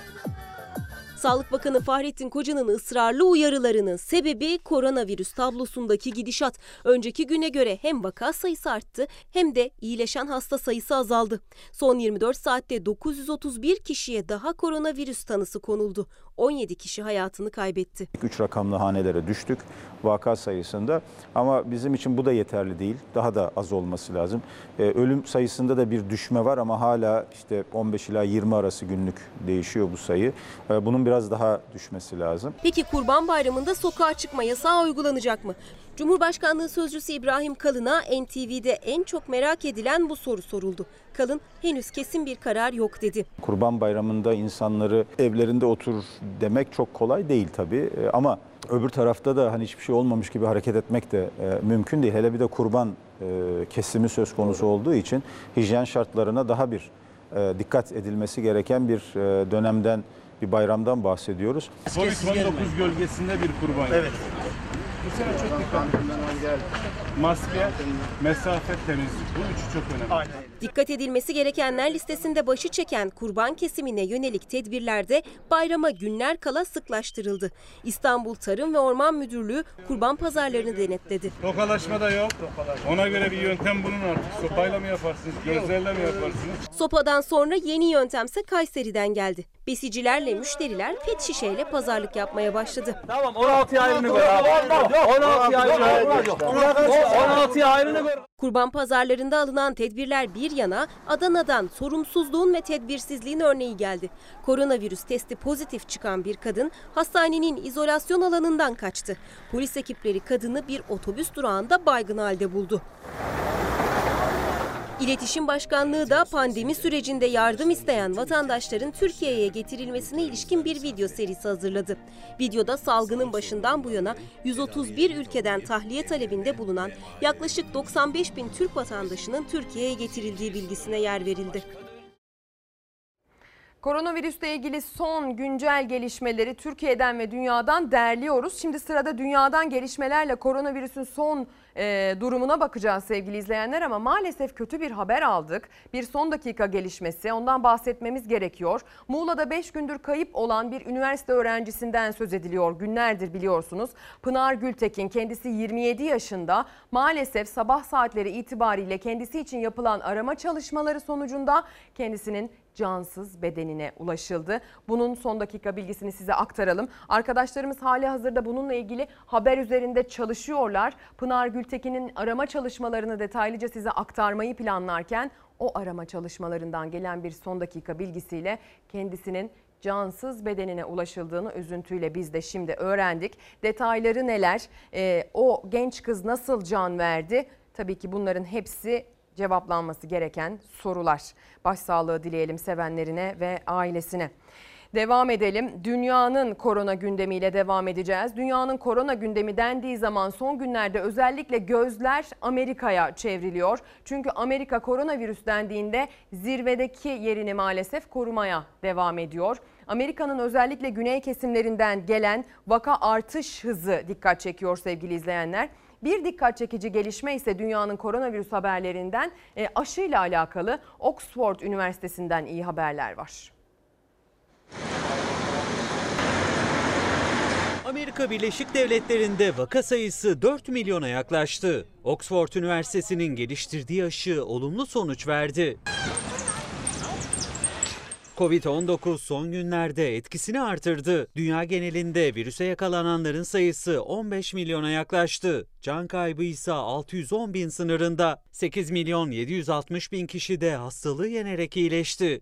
Sağlık Bakanı Fahrettin Koca'nın ısrarlı uyarılarının sebebi koronavirüs tablosundaki gidişat. Önceki güne göre hem vaka sayısı arttı hem de iyileşen hasta sayısı azaldı. Son 24 saatte 931 kişiye daha koronavirüs tanısı konuldu. 17 kişi hayatını kaybetti. 3 rakamlı hanelere düştük vaka sayısında ama bizim için bu da yeterli değil. Daha da az olması lazım. Ee, ölüm sayısında da bir düşme var ama hala işte 15 ila 20 arası günlük değişiyor bu sayı. Ee, bunun biraz daha düşmesi lazım. Peki Kurban Bayramı'nda sokağa çıkma yasağı uygulanacak mı? Cumhurbaşkanlığı Sözcüsü İbrahim Kalın'a NTV'de en çok merak edilen bu soru soruldu. Kalın henüz kesin bir karar yok dedi. Kurban Bayramı'nda insanları evlerinde otur demek çok kolay değil tabii Ee, ama öbür tarafta da hani hiçbir şey olmamış gibi hareket etmek de e, mümkün değil. Hele bir de kurban e, kesimi söz konusu olduğu için hijyen şartlarına daha bir e, dikkat edilmesi gereken bir e, dönemden bir bayramdan bahsediyoruz. Covid-19 gölgesinde bir kurban. Evet. Bu sene çok dikkat Maske, mesafe, temizlik. Bu üçü çok önemli. Dikkat edilmesi gerekenler listesinde başı çeken kurban kesimine yönelik tedbirlerde bayrama günler kala sıklaştırıldı. İstanbul Tarım ve Orman Müdürlüğü kurban pazarlarını denetledi. Tokalaşma da yok. Ona göre bir yöntem bulun artık. Sopayla mı yaparsınız, gözlerle mi yaparsınız? Sopadan sonra yeni yöntemse Kayseri'den geldi. Besicilerle müşteriler pet şişeyle pazarlık yapmaya başladı. Tamam 16'ya ayrını gör abi. 16'ya ayrını gör. 16'ya ayrını gör. Kurban pazarlarında alınan tedbirler bir yana Adana'dan sorumsuzluğun ve tedbirsizliğin örneği geldi. Koronavirüs testi pozitif çıkan bir kadın hastanenin izolasyon alanından kaçtı. Polis ekipleri kadını bir otobüs durağında baygın halde buldu. İletişim Başkanlığı da pandemi sürecinde yardım isteyen vatandaşların Türkiye'ye getirilmesine ilişkin bir video serisi hazırladı. Videoda salgının başından bu yana 131 ülkeden tahliye talebinde bulunan yaklaşık 95 bin Türk vatandaşının Türkiye'ye getirildiği bilgisine yer verildi. Koronavirüsle ilgili son güncel gelişmeleri Türkiye'den ve dünyadan derliyoruz. Şimdi sırada dünyadan gelişmelerle koronavirüsün son e, durumuna bakacağız sevgili izleyenler ama maalesef kötü bir haber aldık. Bir son dakika gelişmesi ondan bahsetmemiz gerekiyor. Muğla'da 5 gündür kayıp olan bir üniversite öğrencisinden söz ediliyor günlerdir biliyorsunuz. Pınar Gültekin kendisi 27 yaşında maalesef sabah saatleri itibariyle kendisi için yapılan arama çalışmaları sonucunda kendisinin cansız bedenine ulaşıldı. Bunun son dakika bilgisini size aktaralım. Arkadaşlarımız hali hazırda bununla ilgili haber üzerinde çalışıyorlar. Pınar Gültekin'in arama çalışmalarını detaylıca size aktarmayı planlarken o arama çalışmalarından gelen bir son dakika bilgisiyle kendisinin cansız bedenine ulaşıldığını üzüntüyle biz de şimdi öğrendik. Detayları neler? Ee, o genç kız nasıl can verdi? Tabii ki bunların hepsi cevaplanması gereken sorular. Başsağlığı dileyelim sevenlerine ve ailesine. Devam edelim. Dünyanın korona gündemiyle devam edeceğiz. Dünyanın korona gündemi dendiği zaman son günlerde özellikle gözler Amerika'ya çevriliyor. Çünkü Amerika koronavirüs dendiğinde zirvedeki yerini maalesef korumaya devam ediyor. Amerika'nın özellikle güney kesimlerinden gelen vaka artış hızı dikkat çekiyor sevgili izleyenler. Bir dikkat çekici gelişme ise dünyanın koronavirüs haberlerinden e, aşıyla alakalı Oxford Üniversitesi'nden iyi haberler var. Amerika Birleşik Devletleri'nde vaka sayısı 4 milyona yaklaştı. Oxford Üniversitesi'nin geliştirdiği aşı olumlu sonuç verdi. Covid-19 son günlerde etkisini artırdı. Dünya genelinde virüse yakalananların sayısı 15 milyona yaklaştı. Can kaybı ise 610 bin sınırında. 8 milyon 760 bin kişi de hastalığı yenerek iyileşti.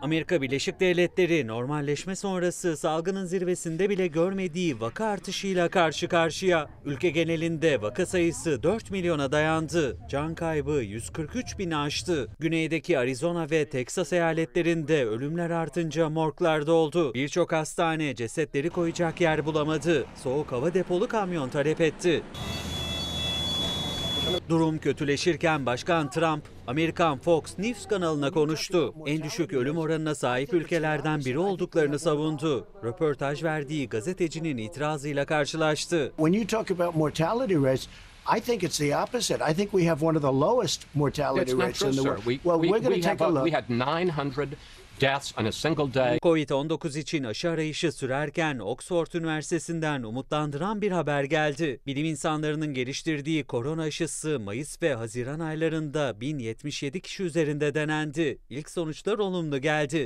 Amerika Birleşik Devletleri normalleşme sonrası salgının zirvesinde bile görmediği vaka artışıyla karşı karşıya. Ülke genelinde vaka sayısı 4 milyona dayandı. Can kaybı 143 bini aştı. Güneydeki Arizona ve Texas eyaletlerinde ölümler artınca morglar doldu. Birçok hastane cesetleri koyacak yer bulamadı. Soğuk hava depolu kamyon talep etti. Durum kötüleşirken Başkan Trump, Amerikan Fox News kanalına konuştu. En düşük ölüm oranına sahip ülkelerden biri olduklarını savundu. Röportaj verdiği gazetecinin itirazıyla karşılaştı. When you talk about mortality rates, I think it's the opposite. I think we have one of the lowest mortality rates true, in the world. We, well, we, we're going to take a look. we had 900 deaths on a single day. Covid-19 için aşı arayışı sürerken Oxford Üniversitesi'nden umutlandıran bir haber geldi. Bilim insanlarının geliştirdiği korona aşısı Mayıs ve Haziran aylarında 1077 kişi üzerinde denendi. İlk sonuçlar olumlu geldi.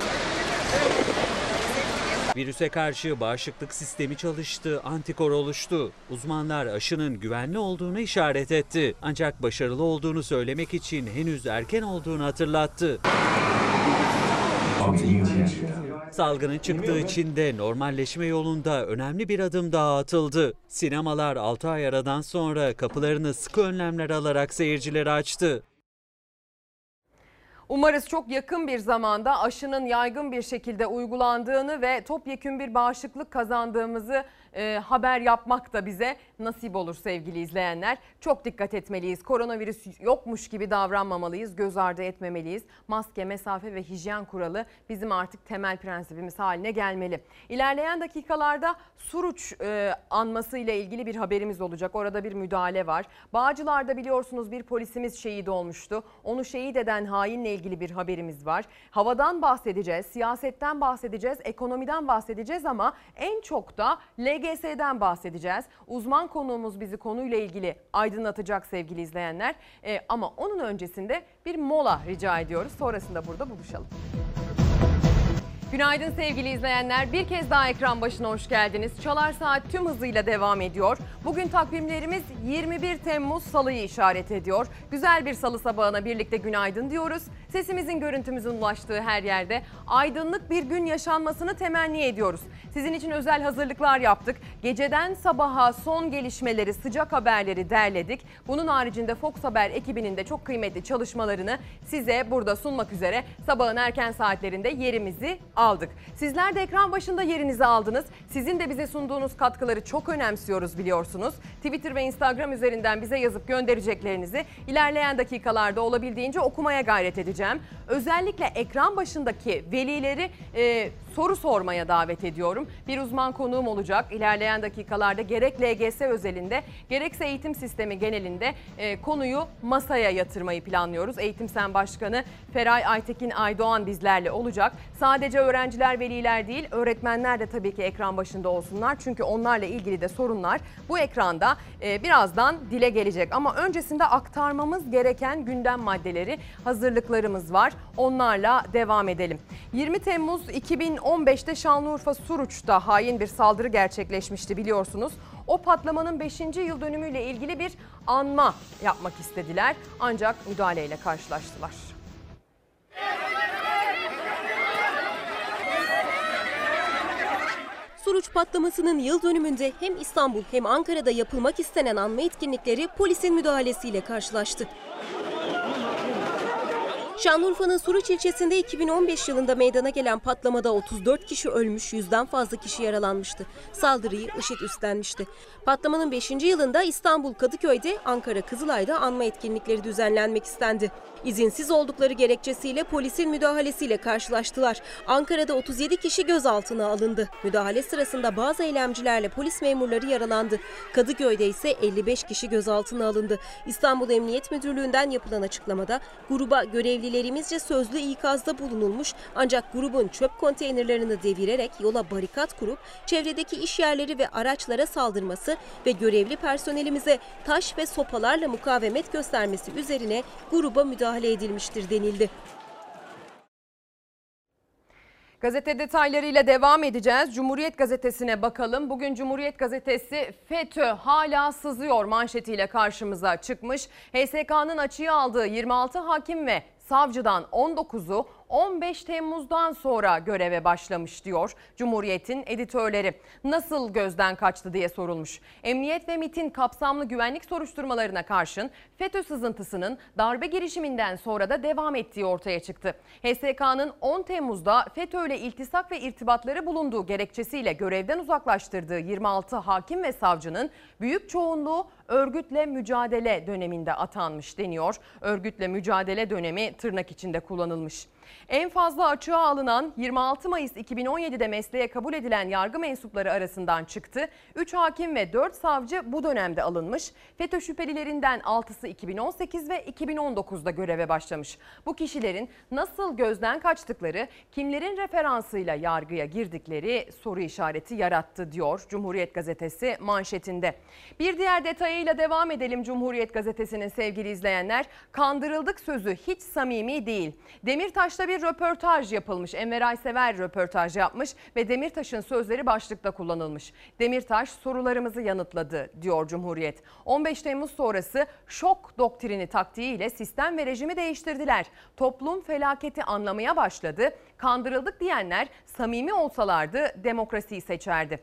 Virüse karşı bağışıklık sistemi çalıştı, antikor oluştu. Uzmanlar aşının güvenli olduğunu işaret etti. Ancak başarılı olduğunu söylemek için henüz erken olduğunu hatırlattı. Salgının çıktığı için de normalleşme yolunda önemli bir adım daha atıldı. Sinemalar 6 ay aradan sonra kapılarını sıkı önlemler alarak seyircilere açtı. Umarız çok yakın bir zamanda aşının yaygın bir şekilde uygulandığını ve topyekün bir bağışıklık kazandığımızı e, haber yapmak da bize nasip olur sevgili izleyenler. Çok dikkat etmeliyiz. Koronavirüs yokmuş gibi davranmamalıyız. Göz ardı etmemeliyiz. Maske, mesafe ve hijyen kuralı bizim artık temel prensibimiz haline gelmeli. İlerleyen dakikalarda Suruç e, anması ile ilgili bir haberimiz olacak. Orada bir müdahale var. Bağcılar'da biliyorsunuz bir polisimiz şehit olmuştu. Onu şehit eden hainle ilgili bir haberimiz var. Havadan bahsedeceğiz, siyasetten bahsedeceğiz, ekonomiden bahsedeceğiz ama en çok da LGS'den bahsedeceğiz. Uzman konuğumuz bizi konuyla ilgili aydınlatacak sevgili izleyenler. E, ama onun öncesinde bir mola rica ediyoruz. Sonrasında burada buluşalım. Günaydın sevgili izleyenler. Bir kez daha ekran başına hoş geldiniz. Çalar Saat tüm hızıyla devam ediyor. Bugün takvimlerimiz 21 Temmuz Salı'yı işaret ediyor. Güzel bir salı sabahına birlikte günaydın diyoruz. Sesimizin görüntümüzün ulaştığı her yerde aydınlık bir gün yaşanmasını temenni ediyoruz. Sizin için özel hazırlıklar yaptık. Geceden sabaha son gelişmeleri, sıcak haberleri derledik. Bunun haricinde Fox Haber ekibinin de çok kıymetli çalışmalarını size burada sunmak üzere sabahın erken saatlerinde yerimizi aldık. Sizler de ekran başında yerinizi aldınız. Sizin de bize sunduğunuz katkıları çok önemsiyoruz biliyorsunuz. Twitter ve Instagram üzerinden bize yazıp göndereceklerinizi ilerleyen dakikalarda olabildiğince okumaya gayret edeceğim. Özellikle ekran başındaki velileri e, soru sormaya davet ediyorum. Bir uzman konuğum olacak. İlerleyen dakikalarda gerek LGS özelinde gerekse eğitim sistemi genelinde e, konuyu masaya yatırmayı planlıyoruz. Eğitim Sen Başkanı Feray Aytekin Aydoğan bizlerle olacak. Sadece öğrenciler, veliler değil, öğretmenler de tabii ki ekran başında olsunlar. Çünkü onlarla ilgili de sorunlar bu ekranda e, birazdan dile gelecek. Ama öncesinde aktarmamız gereken gündem maddeleri, hazırlıklarımız var. Onlarla devam edelim. 20 Temmuz 2015'te Şanlıurfa Suruç'ta hain bir saldırı gerçekleşmişti biliyorsunuz. O patlamanın 5. yıl dönümüyle ilgili bir anma yapmak istediler ancak müdahaleyle karşılaştılar. Suruç patlamasının yıl dönümünde hem İstanbul hem Ankara'da yapılmak istenen anma etkinlikleri polisin müdahalesiyle karşılaştı. Şanlıurfa'nın Suruç ilçesinde 2015 yılında meydana gelen patlamada 34 kişi ölmüş, yüzden fazla kişi yaralanmıştı. Saldırıyı IŞİD üstlenmişti. Patlamanın 5. yılında İstanbul Kadıköy'de, Ankara Kızılay'da anma etkinlikleri düzenlenmek istendi. İzinsiz oldukları gerekçesiyle polisin müdahalesiyle karşılaştılar. Ankara'da 37 kişi gözaltına alındı. Müdahale sırasında bazı eylemcilerle polis memurları yaralandı. Kadıköy'de ise 55 kişi gözaltına alındı. İstanbul Emniyet Müdürlüğü'nden yapılan açıklamada gruba görevlilerimizce sözlü ikazda bulunulmuş ancak grubun çöp konteynerlerini devirerek yola barikat kurup çevredeki iş yerleri ve araçlara saldırması ve görevli personelimize taş ve sopalarla mukavemet göstermesi üzerine gruba müdahale edilmiştir denildi. Gazete detaylarıyla devam edeceğiz. Cumhuriyet Gazetesi'ne bakalım. Bugün Cumhuriyet Gazetesi FETÖ hala sızıyor manşetiyle karşımıza çıkmış. HSK'nın açığa aldığı 26 hakim ve savcıdan 19'u 15 Temmuz'dan sonra göreve başlamış diyor Cumhuriyet'in editörleri. Nasıl gözden kaçtı diye sorulmuş. Emniyet ve MIT'in kapsamlı güvenlik soruşturmalarına karşın FETÖ sızıntısının darbe girişiminden sonra da devam ettiği ortaya çıktı. HSK'nın 10 Temmuz'da FETÖ ile iltisak ve irtibatları bulunduğu gerekçesiyle görevden uzaklaştırdığı 26 hakim ve savcının büyük çoğunluğu örgütle mücadele döneminde atanmış deniyor. Örgütle mücadele dönemi tırnak içinde kullanılmış. En fazla açığa alınan 26 Mayıs 2017'de mesleğe kabul edilen yargı mensupları arasından çıktı. 3 hakim ve 4 savcı bu dönemde alınmış. FETÖ şüphelilerinden 6'sı 2018 ve 2019'da göreve başlamış. Bu kişilerin nasıl gözden kaçtıkları, kimlerin referansıyla yargıya girdikleri soru işareti yarattı diyor Cumhuriyet Gazetesi manşetinde. Bir diğer detayıyla devam edelim Cumhuriyet Gazetesi'nin sevgili izleyenler. Kandırıldık sözü hiç samimi değil. Demirtaş'ta bir röportaj yapılmış. Enver Aysever röportaj yapmış ve Demirtaş'ın sözleri başlıkta kullanılmış. Demirtaş sorularımızı yanıtladı diyor Cumhuriyet. 15 Temmuz sonrası şok doktrini taktiğiyle sistem ve rejimi değiştirdiler. Toplum felaketi anlamaya başladı. Kandırıldık diyenler samimi olsalardı demokrasiyi seçerdi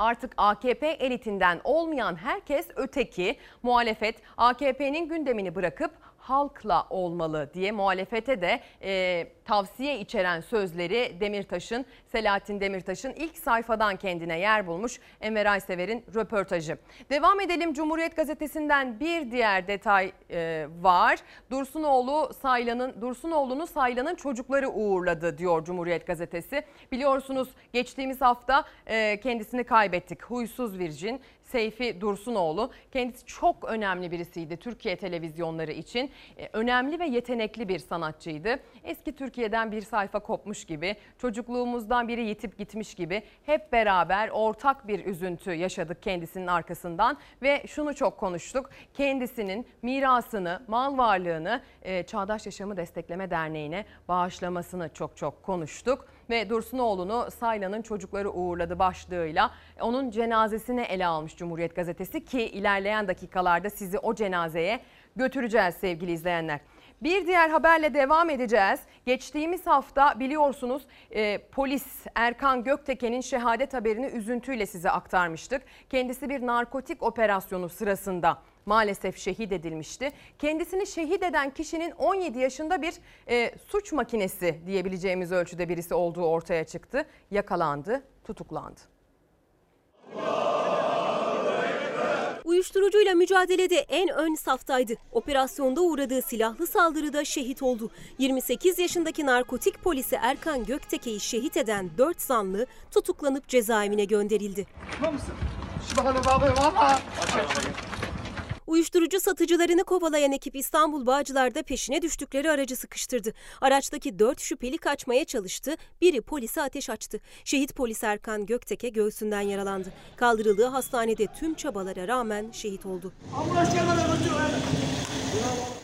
artık AKP elitinden olmayan herkes öteki, muhalefet AKP'nin gündemini bırakıp halkla olmalı diye muhalefete de e, tavsiye içeren sözleri Demirtaş'ın, Selahattin Demirtaş'ın ilk sayfadan kendine yer bulmuş Enver Aysever'in röportajı. Devam edelim Cumhuriyet Gazetesi'nden bir diğer detay e, var. Dursunoğlu Saylan'ın Dursunoğlu'nu Saylan'ın çocukları uğurladı diyor Cumhuriyet Gazetesi. Biliyorsunuz geçtiğimiz hafta e, kendisini kaybettik. Huysuz Virgin Seyfi Dursunoğlu. Kendisi çok önemli birisiydi Türkiye televizyonları için. E, önemli ve yetenekli bir sanatçıydı. Eski Türkiye'den bir sayfa kopmuş gibi, çocukluğumuzdan biri yitip gitmiş gibi hep beraber ortak bir üzüntü yaşadık kendisinin arkasından ve şunu çok konuştuk. Kendisinin mirasını, mal varlığını e, Çağdaş Yaşamı Destekleme Derneği'ne bağışlamasını çok çok konuştuk ve Dursunoğlu'nu Saylan'ın çocukları uğurladı başlığıyla onun cenazesine ele almış Cumhuriyet Gazetesi ki ilerleyen dakikalarda sizi o cenazeye götüreceğiz sevgili izleyenler. Bir diğer haberle devam edeceğiz. Geçtiğimiz hafta biliyorsunuz e, polis Erkan Gökteken'in şehadet haberini üzüntüyle size aktarmıştık. Kendisi bir narkotik operasyonu sırasında maalesef şehit edilmişti. Kendisini şehit eden kişinin 17 yaşında bir e, suç makinesi diyebileceğimiz ölçüde birisi olduğu ortaya çıktı. Yakalandı, tutuklandı. Uyuşturucuyla mücadelede en ön saftaydı. Operasyonda uğradığı silahlı saldırıda şehit oldu. 28 yaşındaki narkotik polisi Erkan Gökteke'yi şehit eden 4 zanlı tutuklanıp cezaevine gönderildi. Uyuşturucu satıcılarını kovalayan ekip İstanbul Bağcılar'da peşine düştükleri aracı sıkıştırdı. Araçtaki dört şüpheli kaçmaya çalıştı. Biri polise ateş açtı. Şehit polis Erkan Gökteke göğsünden yaralandı. Kaldırıldığı hastanede tüm çabalara rağmen şehit oldu.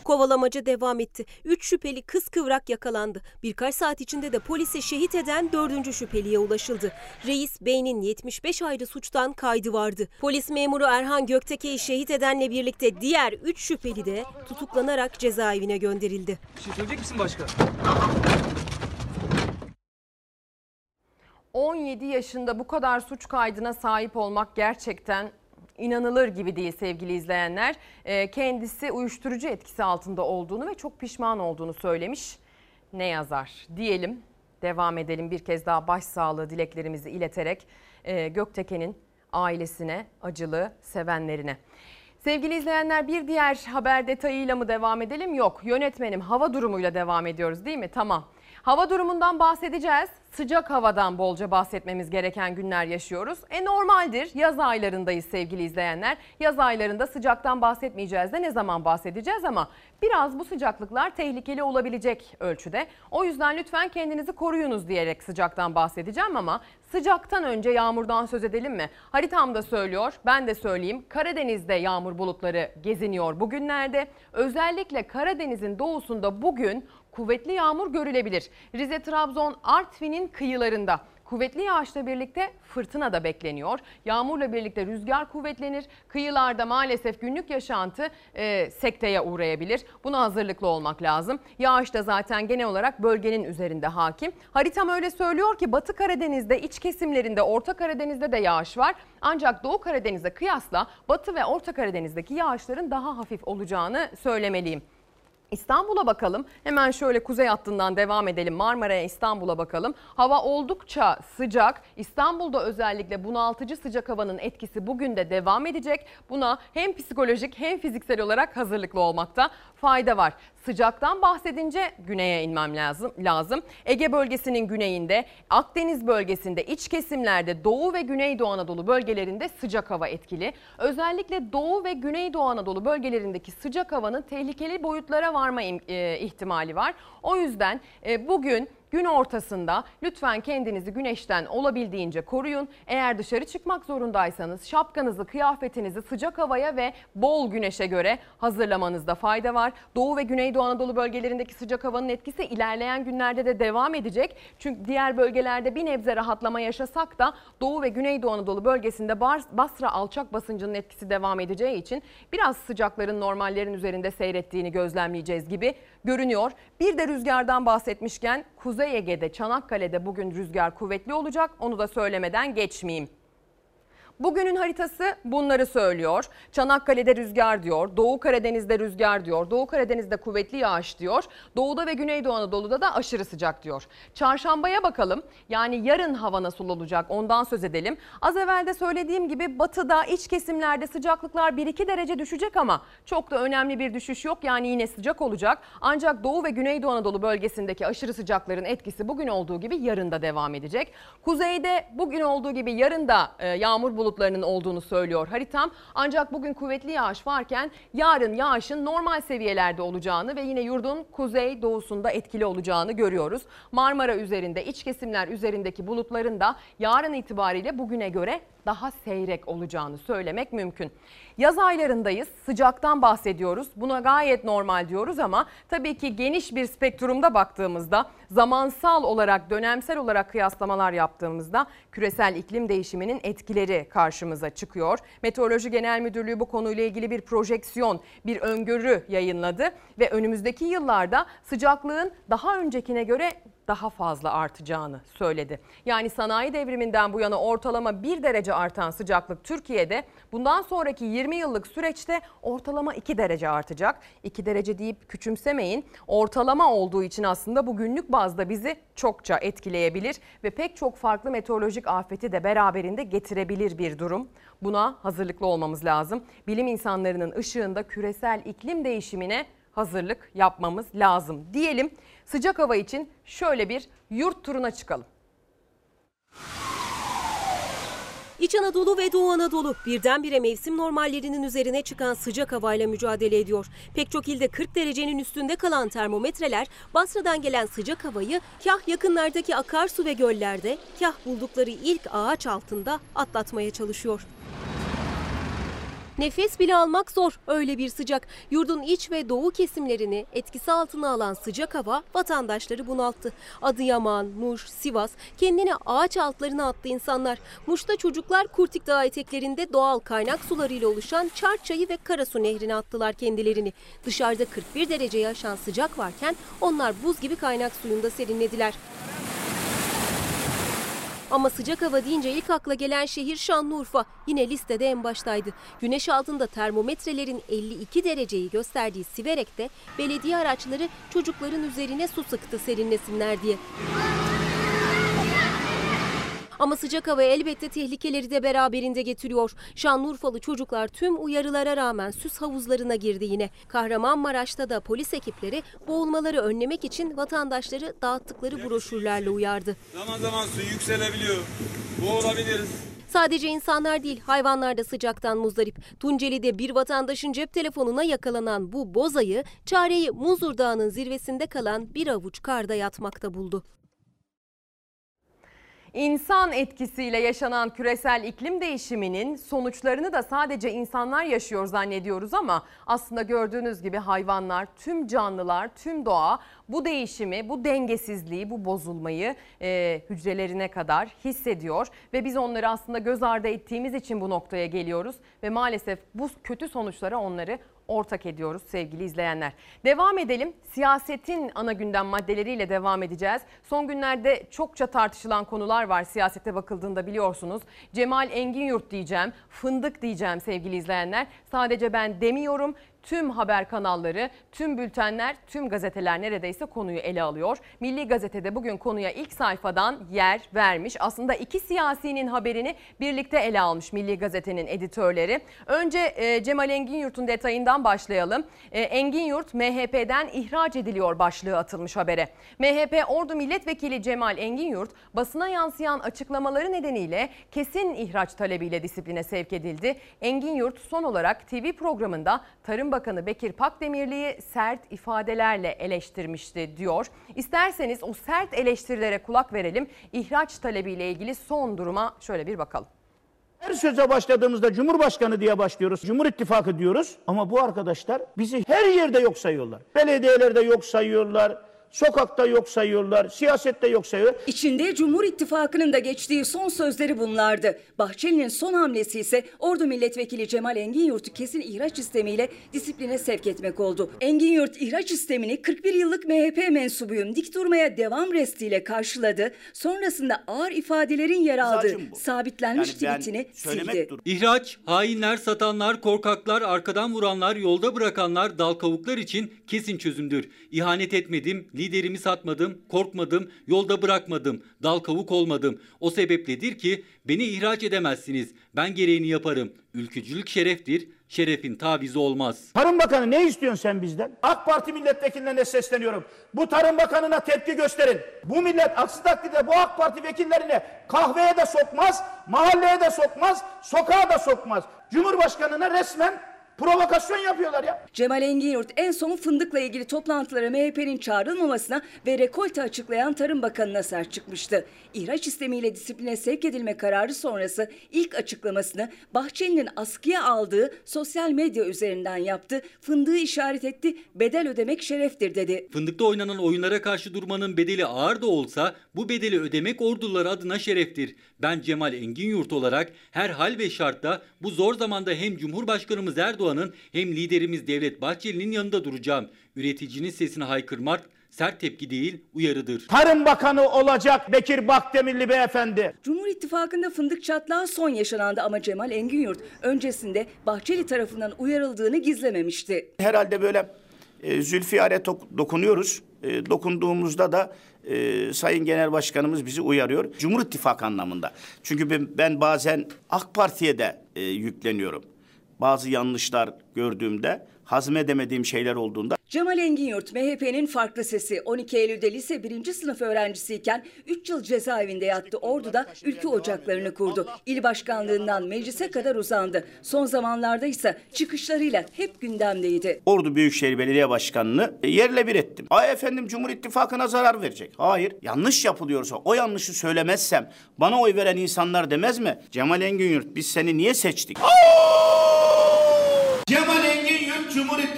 Kovalamaca devam etti. Üç şüpheli kız kıvrak yakalandı. Birkaç saat içinde de polise şehit eden dördüncü şüpheliye ulaşıldı. Reis Bey'in 75 ayrı suçtan kaydı vardı. Polis memuru Erhan Gökteke'yi şehit edenle birlikte diğer üç şüpheli de tutuklanarak cezaevine gönderildi. Bir şey söyleyecek misin başka? 17 yaşında bu kadar suç kaydına sahip olmak gerçekten inanılır gibi değil sevgili izleyenler. Ee, Kendisi uyuşturucu etkisi altında olduğunu ve çok pişman olduğunu söylemiş. Ne yazar diyelim. Devam edelim bir kez daha başsağlığı dileklerimizi ileterek e, Gökteke'nin ailesine, acılı sevenlerine. Sevgili izleyenler bir diğer haber detayıyla mı devam edelim? Yok yönetmenim hava durumuyla devam ediyoruz değil mi? Tamam. Hava durumundan bahsedeceğiz. Sıcak havadan bolca bahsetmemiz gereken günler yaşıyoruz. E normaldir. Yaz aylarındayız sevgili izleyenler. Yaz aylarında sıcaktan bahsetmeyeceğiz de ne zaman bahsedeceğiz ama biraz bu sıcaklıklar tehlikeli olabilecek ölçüde. O yüzden lütfen kendinizi koruyunuz diyerek sıcaktan bahsedeceğim ama sıcaktan önce yağmurdan söz edelim mi? Haritamda söylüyor, ben de söyleyeyim. Karadeniz'de yağmur bulutları geziniyor bugünlerde. Özellikle Karadeniz'in doğusunda bugün kuvvetli yağmur görülebilir. Rize, Trabzon, Artvin'in kıyılarında kuvvetli yağışla birlikte fırtına da bekleniyor. Yağmurla birlikte rüzgar kuvvetlenir. Kıyılarda maalesef günlük yaşantı e, sekteye uğrayabilir. Buna hazırlıklı olmak lazım. Yağış da zaten genel olarak bölgenin üzerinde hakim. Haritam öyle söylüyor ki Batı Karadeniz'de, iç kesimlerinde, Orta Karadeniz'de de yağış var. Ancak Doğu Karadeniz'e kıyasla Batı ve Orta Karadeniz'deki yağışların daha hafif olacağını söylemeliyim. İstanbul'a bakalım. Hemen şöyle kuzey hattından devam edelim. Marmara'ya İstanbul'a bakalım. Hava oldukça sıcak. İstanbul'da özellikle bunaltıcı sıcak havanın etkisi bugün de devam edecek. Buna hem psikolojik hem fiziksel olarak hazırlıklı olmakta fayda var. Sıcaktan bahsedince güneye inmem lazım. lazım. Ege bölgesinin güneyinde, Akdeniz bölgesinde, iç kesimlerde, Doğu ve Güneydoğu Anadolu bölgelerinde sıcak hava etkili. Özellikle Doğu ve Güneydoğu Anadolu bölgelerindeki sıcak havanın tehlikeli boyutlara varma e, ihtimali var. O yüzden e, bugün Gün ortasında lütfen kendinizi güneşten olabildiğince koruyun. Eğer dışarı çıkmak zorundaysanız şapkanızı, kıyafetinizi sıcak havaya ve bol güneşe göre hazırlamanızda fayda var. Doğu ve Güneydoğu Anadolu bölgelerindeki sıcak havanın etkisi ilerleyen günlerde de devam edecek. Çünkü diğer bölgelerde bir nebze rahatlama yaşasak da Doğu ve Güneydoğu Anadolu bölgesinde Basra alçak basıncının etkisi devam edeceği için biraz sıcakların normallerin üzerinde seyrettiğini gözlemleyeceğiz gibi görünüyor. Bir de rüzgardan bahsetmişken Kuzey Ege'de, Çanakkale'de bugün rüzgar kuvvetli olacak. Onu da söylemeden geçmeyeyim. Bugünün haritası bunları söylüyor. Çanakkale'de rüzgar diyor, Doğu Karadeniz'de rüzgar diyor, Doğu Karadeniz'de kuvvetli yağış diyor, Doğu'da ve Güneydoğu Anadolu'da da aşırı sıcak diyor. Çarşambaya bakalım. Yani yarın hava nasıl olacak ondan söz edelim. Az evvel de söylediğim gibi batıda iç kesimlerde sıcaklıklar 1-2 derece düşecek ama çok da önemli bir düşüş yok. Yani yine sıcak olacak. Ancak Doğu ve Güneydoğu Anadolu bölgesindeki aşırı sıcakların etkisi bugün olduğu gibi yarın da devam edecek. Kuzeyde bugün olduğu gibi yarın da e, yağmur bulutları bulutlarının olduğunu söylüyor haritam. Ancak bugün kuvvetli yağış varken yarın yağışın normal seviyelerde olacağını ve yine yurdun kuzey doğusunda etkili olacağını görüyoruz. Marmara üzerinde iç kesimler üzerindeki bulutların da yarın itibariyle bugüne göre daha seyrek olacağını söylemek mümkün. Yaz aylarındayız. Sıcaktan bahsediyoruz. Buna gayet normal diyoruz ama tabii ki geniş bir spektrumda baktığımızda zamansal olarak dönemsel olarak kıyaslamalar yaptığımızda küresel iklim değişiminin etkileri karşımıza çıkıyor. Meteoroloji Genel Müdürlüğü bu konuyla ilgili bir projeksiyon, bir öngörü yayınladı ve önümüzdeki yıllarda sıcaklığın daha öncekine göre daha fazla artacağını söyledi. Yani sanayi devriminden bu yana ortalama 1 derece artan sıcaklık Türkiye'de bundan sonraki 20 yıllık süreçte ortalama 2 derece artacak. 2 derece deyip küçümsemeyin. Ortalama olduğu için aslında bu günlük bazda bizi çokça etkileyebilir ve pek çok farklı meteorolojik afeti de beraberinde getirebilir bir durum. Buna hazırlıklı olmamız lazım. Bilim insanlarının ışığında küresel iklim değişimine hazırlık yapmamız lazım diyelim. Sıcak hava için şöyle bir yurt turuna çıkalım. İç Anadolu ve Doğu Anadolu birdenbire mevsim normallerinin üzerine çıkan sıcak havayla mücadele ediyor. Pek çok ilde 40 derecenin üstünde kalan termometreler Basra'dan gelen sıcak havayı kah yakınlardaki akarsu ve göllerde kah buldukları ilk ağaç altında atlatmaya çalışıyor. Nefes bile almak zor öyle bir sıcak. Yurdun iç ve doğu kesimlerini etkisi altına alan sıcak hava vatandaşları bunalttı. Adıyaman, Muş, Sivas kendini ağaç altlarına attı insanlar. Muş'ta çocuklar Kurtik Dağı eteklerinde doğal kaynak sularıyla oluşan Çar Çayı ve Karasu Nehri'ne attılar kendilerini. Dışarıda 41 derece aşan sıcak varken onlar buz gibi kaynak suyunda serinlediler. Ama sıcak hava deyince ilk akla gelen şehir Şanlıurfa. Yine listede en baştaydı. Güneş altında termometrelerin 52 dereceyi gösterdiği Siverek'te belediye araçları çocukların üzerine su sıktı serinlesinler diye. Ama sıcak hava elbette tehlikeleri de beraberinde getiriyor. Şanlıurfalı çocuklar tüm uyarılara rağmen süs havuzlarına girdi yine. Kahramanmaraş'ta da polis ekipleri boğulmaları önlemek için vatandaşları dağıttıkları broşürlerle uyardı. Zaman zaman su yükselebiliyor. Boğulabiliriz. Sadece insanlar değil hayvanlar da sıcaktan muzdarip. Tunceli'de bir vatandaşın cep telefonuna yakalanan bu bozayı çareyi Muzur Dağı'nın zirvesinde kalan bir avuç karda yatmakta buldu. İnsan etkisiyle yaşanan küresel iklim değişiminin sonuçlarını da sadece insanlar yaşıyor zannediyoruz ama aslında gördüğünüz gibi hayvanlar, tüm canlılar, tüm doğa bu değişimi, bu dengesizliği, bu bozulmayı e, hücrelerine kadar hissediyor. Ve biz onları aslında göz ardı ettiğimiz için bu noktaya geliyoruz. Ve maalesef bu kötü sonuçlara onları ortak ediyoruz sevgili izleyenler. Devam edelim. Siyasetin ana gündem maddeleriyle devam edeceğiz. Son günlerde çokça tartışılan konular var siyasete bakıldığında biliyorsunuz. Cemal Engin Yurt diyeceğim, fındık diyeceğim sevgili izleyenler. Sadece ben demiyorum tüm haber kanalları, tüm bültenler, tüm gazeteler neredeyse konuyu ele alıyor. Milli Gazete'de bugün konuya ilk sayfadan yer vermiş. Aslında iki siyasinin haberini birlikte ele almış Milli Gazete'nin editörleri. Önce e, Cemal Engin Yurt'un detayından başlayalım. E, Engin Yurt MHP'den ihraç ediliyor başlığı atılmış habere. MHP Ordu Milletvekili Cemal Engin Yurt basına yansıyan açıklamaları nedeniyle kesin ihraç talebiyle disipline sevk edildi. Engin Yurt son olarak TV programında Tarım Bakanı Bekir Pakdemirli'yi sert ifadelerle eleştirmişti diyor. İsterseniz o sert eleştirilere kulak verelim. İhraç talebiyle ilgili son duruma şöyle bir bakalım. Her söze başladığımızda Cumhurbaşkanı diye başlıyoruz. Cumhur İttifakı diyoruz. Ama bu arkadaşlar bizi her yerde yok sayıyorlar. Belediyelerde yok sayıyorlar. Sokakta yok sayıyorlar, siyasette yok sayıyorlar. İçinde Cumhur İttifakı'nın da geçtiği son sözleri bunlardı. Bahçeli'nin son hamlesi ise Ordu Milletvekili Cemal Engin Yurt'u kesin ihraç istemiyle disipline sevk etmek oldu. Engin Yurt ihraç istemini 41 yıllık MHP mensubuyum dik durmaya devam restiyle karşıladı. Sonrasında ağır ifadelerin yer aldığı sabitlenmiş tweetini sildi. İhraç, hainler, satanlar, korkaklar, arkadan vuranlar, yolda bırakanlar, dal kavuklar için kesin çözümdür. İhanet etmedim, Liderimi satmadım, korkmadım, yolda bırakmadım, dal kavuk olmadım. O sebepledir ki beni ihraç edemezsiniz. Ben gereğini yaparım. Ülkücülük şereftir, şerefin tavizi olmaz. Tarım Bakanı ne istiyorsun sen bizden? AK Parti milletvekillerine sesleniyorum. Bu Tarım Bakanı'na tepki gösterin. Bu millet aksi takdirde bu AK Parti vekillerine kahveye de sokmaz, mahalleye de sokmaz, sokağa da sokmaz. Cumhurbaşkanına resmen provokasyon yapıyorlar ya. Cemal Engin Yurt en son fındıkla ilgili toplantılara MHP'nin çağrılmamasına ve rekolte açıklayan Tarım Bakanı'na sert çıkmıştı. İhraç istemiyle disipline sevk edilme kararı sonrası ilk açıklamasını Bahçeli'nin askıya aldığı sosyal medya üzerinden yaptı. Fındığı işaret etti, bedel ödemek şereftir dedi. Fındıkta oynanan oyunlara karşı durmanın bedeli ağır da olsa bu bedeli ödemek ordular adına şereftir. Ben Cemal Engin Yurt olarak her hal ve şartta bu zor zamanda hem Cumhurbaşkanımız Erdoğan'ın hem liderimiz Devlet Bahçeli'nin yanında duracağım. Üreticinin sesini haykırmak sert tepki değil uyarıdır. Tarım Bakanı olacak Bekir Bakdemirli beyefendi. Cumhur İttifakı'nda fındık çatlağı son yaşanandı ama Cemal Engin Yurt öncesinde Bahçeli tarafından uyarıldığını gizlememişti. Herhalde böyle e, Zülfiyar'e tok- dokunuyoruz. E, dokunduğumuzda da e, Sayın Genel Başkanımız bizi uyarıyor. Cumhur İttifakı anlamında. Çünkü ben, ben bazen AK Parti'ye de e, yükleniyorum. Bazı yanlışlar gördüğümde, hazmedemediğim şeyler olduğunda Cemal Engin Yurt MHP'nin farklı sesi 12 Eylül'de lise 1. sınıf öğrencisiyken 3 yıl cezaevinde yattı. Ordu'da ülke ocaklarını kurdu. İl başkanlığından meclise kadar uzandı. Son zamanlarda ise çıkışlarıyla hep gündemdeydi. Ordu Büyükşehir Belediye Başkanı'nı e, yerle bir ettim. Ay efendim Cumhur İttifakı'na zarar verecek. Hayır. Yanlış yapılıyorsa o yanlışı söylemezsem bana oy veren insanlar demez mi? Cemal Engin Yurt biz seni niye seçtik? Cumhur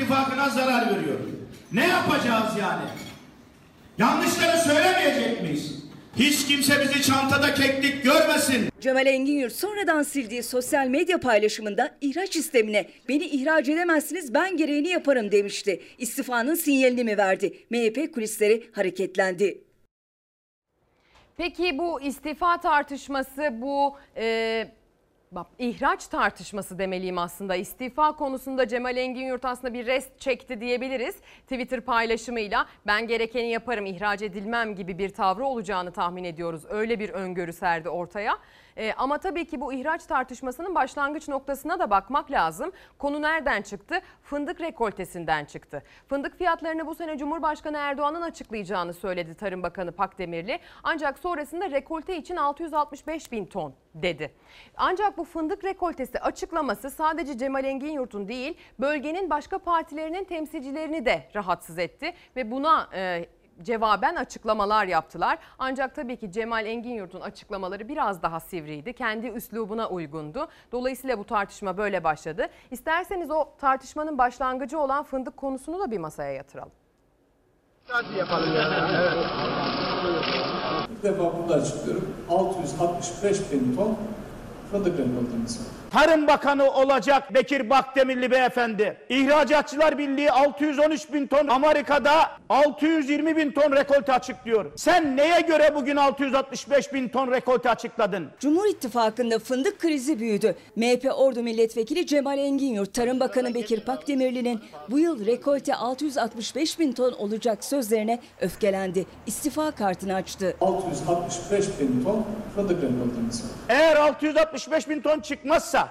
İttifakı'na zarar veriyor. Ne yapacağız yani? Yanlışları söylemeyecek miyiz? Hiç kimse bizi çantada keklik görmesin. Cemal Engin sonradan sildiği sosyal medya paylaşımında ihraç istemine beni ihraç edemezsiniz ben gereğini yaparım demişti. İstifanın sinyalini mi verdi? MHP kulisleri hareketlendi. Peki bu istifa tartışması, bu e, ihraç tartışması demeliyim aslında. İstifa konusunda Cemal Engin Yurt aslında bir rest çekti diyebiliriz. Twitter paylaşımıyla ben gerekeni yaparım, ihraç edilmem gibi bir tavrı olacağını tahmin ediyoruz. Öyle bir öngörü serdi ortaya. E, ama tabii ki bu ihraç tartışmasının başlangıç noktasına da bakmak lazım. Konu nereden çıktı? Fındık rekoltesinden çıktı. Fındık fiyatlarını bu sene Cumhurbaşkanı Erdoğan'ın açıklayacağını söyledi Tarım Bakanı Pakdemirli. Ancak sonrasında rekolte için 665 bin ton dedi. Ancak bu fındık rekoltesi açıklaması sadece Cemal Engin Yurt'un değil bölgenin başka partilerinin temsilcilerini de rahatsız etti ve buna e, cevaben açıklamalar yaptılar. Ancak tabii ki Cemal Engin Yurt'un açıklamaları biraz daha sivriydi. Kendi üslubuna uygundu. Dolayısıyla bu tartışma böyle başladı. İsterseniz o tartışmanın başlangıcı olan fındık konusunu da bir masaya yatıralım. Hadi yapalım ya. Evet. İlk defa burada açıklıyorum. 665 bin ton fındık rekoltemiz var. Tarım Bakanı olacak Bekir Bakdemirli beyefendi. İhracatçılar Birliği 613 bin ton, Amerika'da 620 bin ton rekolte açıklıyor. Sen neye göre bugün 665 bin ton rekolte açıkladın? Cumhur İttifakı'nda fındık krizi büyüdü. MHP Ordu Milletvekili Cemal Engin Yurt, Tarım Bakanı Bekir Pakdemirli'nin bu yıl rekolte 665 bin ton olacak sözlerine öfkelendi. İstifa kartını açtı. 665 bin ton fındık rekoltemiz var. Eğer 665 bin ton çıkmazsa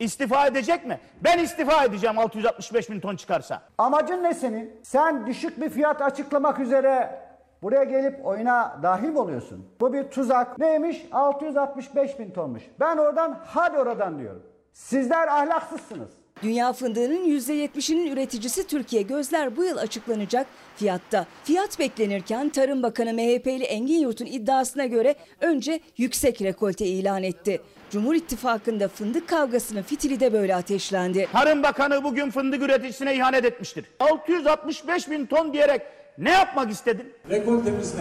istifa edecek mi? Ben istifa edeceğim 665 bin ton çıkarsa. Amacın ne senin? Sen düşük bir fiyat açıklamak üzere buraya gelip oyuna dahil mi oluyorsun? Bu bir tuzak. Neymiş? 665 bin tonmuş. Ben oradan hadi oradan diyorum. Sizler ahlaksızsınız. Dünya fındığının %70'inin üreticisi Türkiye. Gözler bu yıl açıklanacak fiyatta. Fiyat beklenirken Tarım Bakanı MHP'li Engin Yurt'un iddiasına göre önce yüksek rekolte ilan etti. Cumhur İttifakı'nda fındık kavgasının fitili de böyle ateşlendi. Tarım Bakanı bugün fındık üreticisine ihanet etmiştir. 665 bin ton diyerek ne yapmak istedin? Rekoltemiz ne?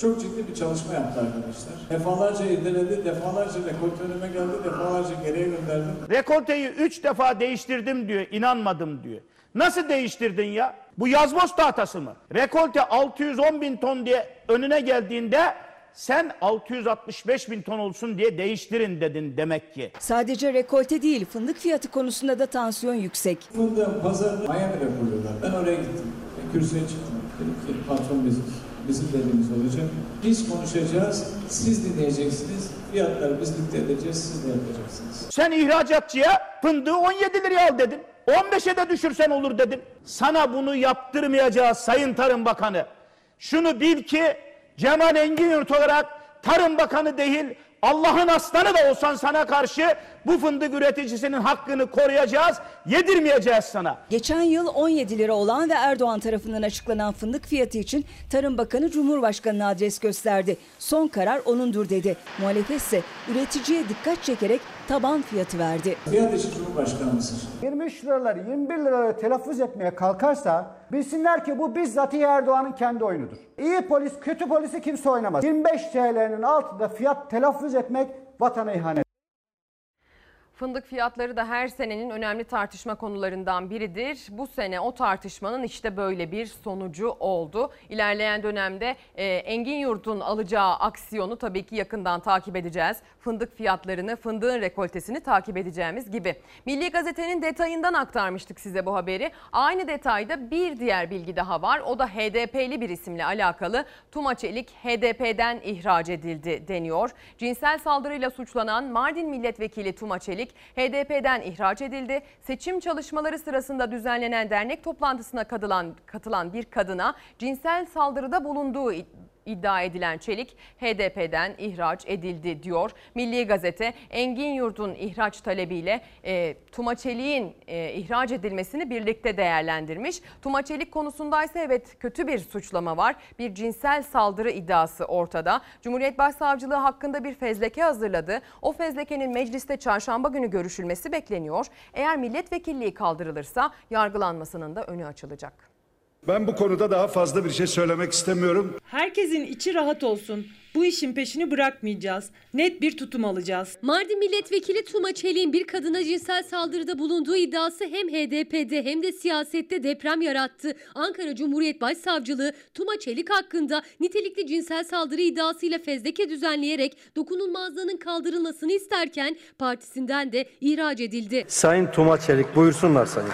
Çok ciddi bir çalışma yaptı arkadaşlar. Defalarca irdeledi, defalarca rekolte önüme geldi, defalarca geriye gönderdim. Rekolteyi 3 defa değiştirdim diyor, inanmadım diyor. Nasıl değiştirdin ya? Bu yazboz tahtası mı? Rekolte 610 bin ton diye önüne geldiğinde sen 665 bin ton olsun diye değiştirin dedin demek ki. Sadece rekolte değil fındık fiyatı konusunda da tansiyon yüksek. Fındığın pazarını Miami'de kuruyorlar. Ben oraya gittim. Ben kürsüye çıktım. Dedim ki patron bizim, bizim dediğimiz olacak. Biz konuşacağız, siz dinleyeceksiniz. Fiyatları biz dikte edeceğiz, siz de yapacaksınız. Sen ihracatçıya fındığı 17 liraya al dedin. 15'e de düşürsen olur dedin. Sana bunu yaptırmayacağız Sayın Tarım Bakanı. Şunu bil ki Cemal Engin Yurt olarak Tarım Bakanı değil Allah'ın aslanı da olsan sana karşı bu fındık üreticisinin hakkını koruyacağız, yedirmeyeceğiz sana. Geçen yıl 17 lira olan ve Erdoğan tarafından açıklanan fındık fiyatı için Tarım Bakanı Cumhurbaşkanı'na adres gösterdi. Son karar onundur dedi. Muhalefet ise üreticiye dikkat çekerek taban fiyatı verdi. Fiyat işi Cumhurbaşkanımızdır. 23 liraları 21 liraları telaffuz etmeye kalkarsa bilsinler ki bu bizzat Erdoğan'ın kendi oyunudur. İyi polis kötü polisi kimse oynamaz. 25 TL'nin altında fiyat telaffuz etmek vatana ihanet. Fındık fiyatları da her senenin önemli tartışma konularından biridir. Bu sene o tartışmanın işte böyle bir sonucu oldu. İlerleyen dönemde e, Engin Yurt'un alacağı aksiyonu tabii ki yakından takip edeceğiz. Fındık fiyatlarını, fındığın rekoltesini takip edeceğimiz gibi. Milli Gazete'nin detayından aktarmıştık size bu haberi. Aynı detayda bir diğer bilgi daha var. O da HDP'li bir isimle alakalı. Tuma Çelik HDP'den ihraç edildi deniyor. Cinsel saldırıyla suçlanan Mardin Milletvekili Tuma Çelik HDP'den ihraç edildi. Seçim çalışmaları sırasında düzenlenen dernek toplantısına katılan, katılan bir kadına cinsel saldırıda bulunduğu iddia edilen Çelik HDP'den ihraç edildi diyor. Milli Gazete Engin Yurt'un ihraç talebiyle e, Tuma Çelik'in e, ihraç edilmesini birlikte değerlendirmiş. Tuma Çelik konusundaysa evet kötü bir suçlama var. Bir cinsel saldırı iddiası ortada. Cumhuriyet Başsavcılığı hakkında bir fezleke hazırladı. O fezlekenin mecliste çarşamba günü görüşülmesi bekleniyor. Eğer milletvekilliği kaldırılırsa yargılanmasının da önü açılacak. Ben bu konuda daha fazla bir şey söylemek istemiyorum. Herkesin içi rahat olsun. Bu işin peşini bırakmayacağız. Net bir tutum alacağız. Mardin Milletvekili Tuma Çelik'in bir kadına cinsel saldırıda bulunduğu iddiası hem HDP'de hem de siyasette deprem yarattı. Ankara Cumhuriyet Başsavcılığı Tuma Çelik hakkında nitelikli cinsel saldırı iddiasıyla fezleke düzenleyerek dokunulmazlığının kaldırılmasını isterken partisinden de ihraç edildi. Sayın Tuma Çelik buyursunlar sayın.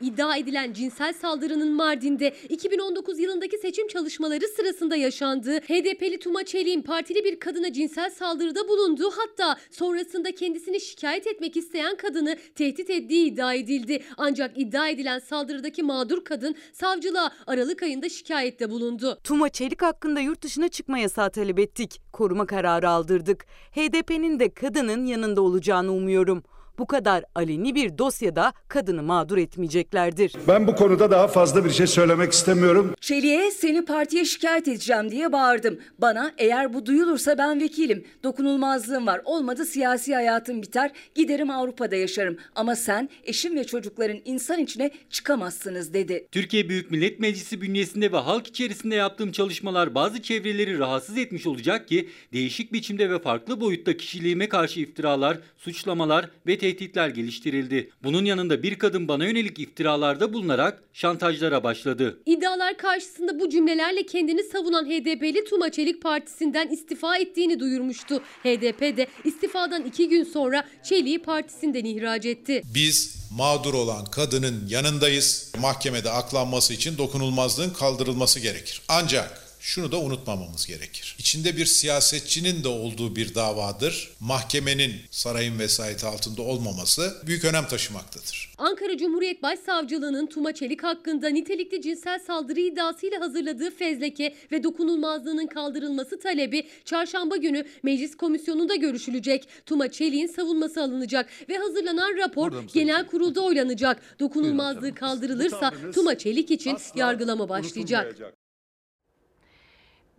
İddia edilen cinsel saldırının Mardin'de 2019 yılındaki seçim çalışmaları sırasında yaşandığı HDP'li Tuma Çelik'in partili bir kadına cinsel saldırıda bulunduğu hatta sonrasında kendisini şikayet etmek isteyen kadını tehdit ettiği iddia edildi. Ancak iddia edilen saldırıdaki mağdur kadın savcılığa Aralık ayında şikayette bulundu. Tuma Çelik hakkında yurt dışına çıkma yasağı talep ettik. Koruma kararı aldırdık. HDP'nin de kadının yanında olacağını umuyorum bu kadar aleni bir dosyada kadını mağdur etmeyeceklerdir. Ben bu konuda daha fazla bir şey söylemek istemiyorum. Çelik'e seni partiye şikayet edeceğim diye bağırdım. Bana eğer bu duyulursa ben vekilim. Dokunulmazlığım var. Olmadı siyasi hayatım biter. Giderim Avrupa'da yaşarım. Ama sen eşim ve çocukların insan içine çıkamazsınız dedi. Türkiye Büyük Millet Meclisi bünyesinde ve halk içerisinde yaptığım çalışmalar bazı çevreleri rahatsız etmiş olacak ki değişik biçimde ve farklı boyutta kişiliğime karşı iftiralar, suçlamalar ve tehditler geliştirildi. Bunun yanında bir kadın bana yönelik iftiralarda bulunarak şantajlara başladı. İddialar karşısında bu cümlelerle kendini savunan HDP'li Tuma Çelik Partisi'nden istifa ettiğini duyurmuştu. HDP de istifadan iki gün sonra Çelik'i partisinden ihraç etti. Biz mağdur olan kadının yanındayız. Mahkemede aklanması için dokunulmazlığın kaldırılması gerekir. Ancak şunu da unutmamamız gerekir. İçinde bir siyasetçinin de olduğu bir davadır. Mahkemenin sarayın vesayeti altında olmaması büyük önem taşımaktadır. Ankara Cumhuriyet Başsavcılığı'nın Tuma Çelik hakkında nitelikli cinsel saldırı iddiasıyla hazırladığı fezleke ve dokunulmazlığının kaldırılması talebi çarşamba günü meclis komisyonunda görüşülecek. Tuma Çelik'in savunması alınacak ve hazırlanan rapor genel kurulda oylanacak. Dokunulmazlığı kaldırılırsa Tuma Çelik için yargılama başlayacak.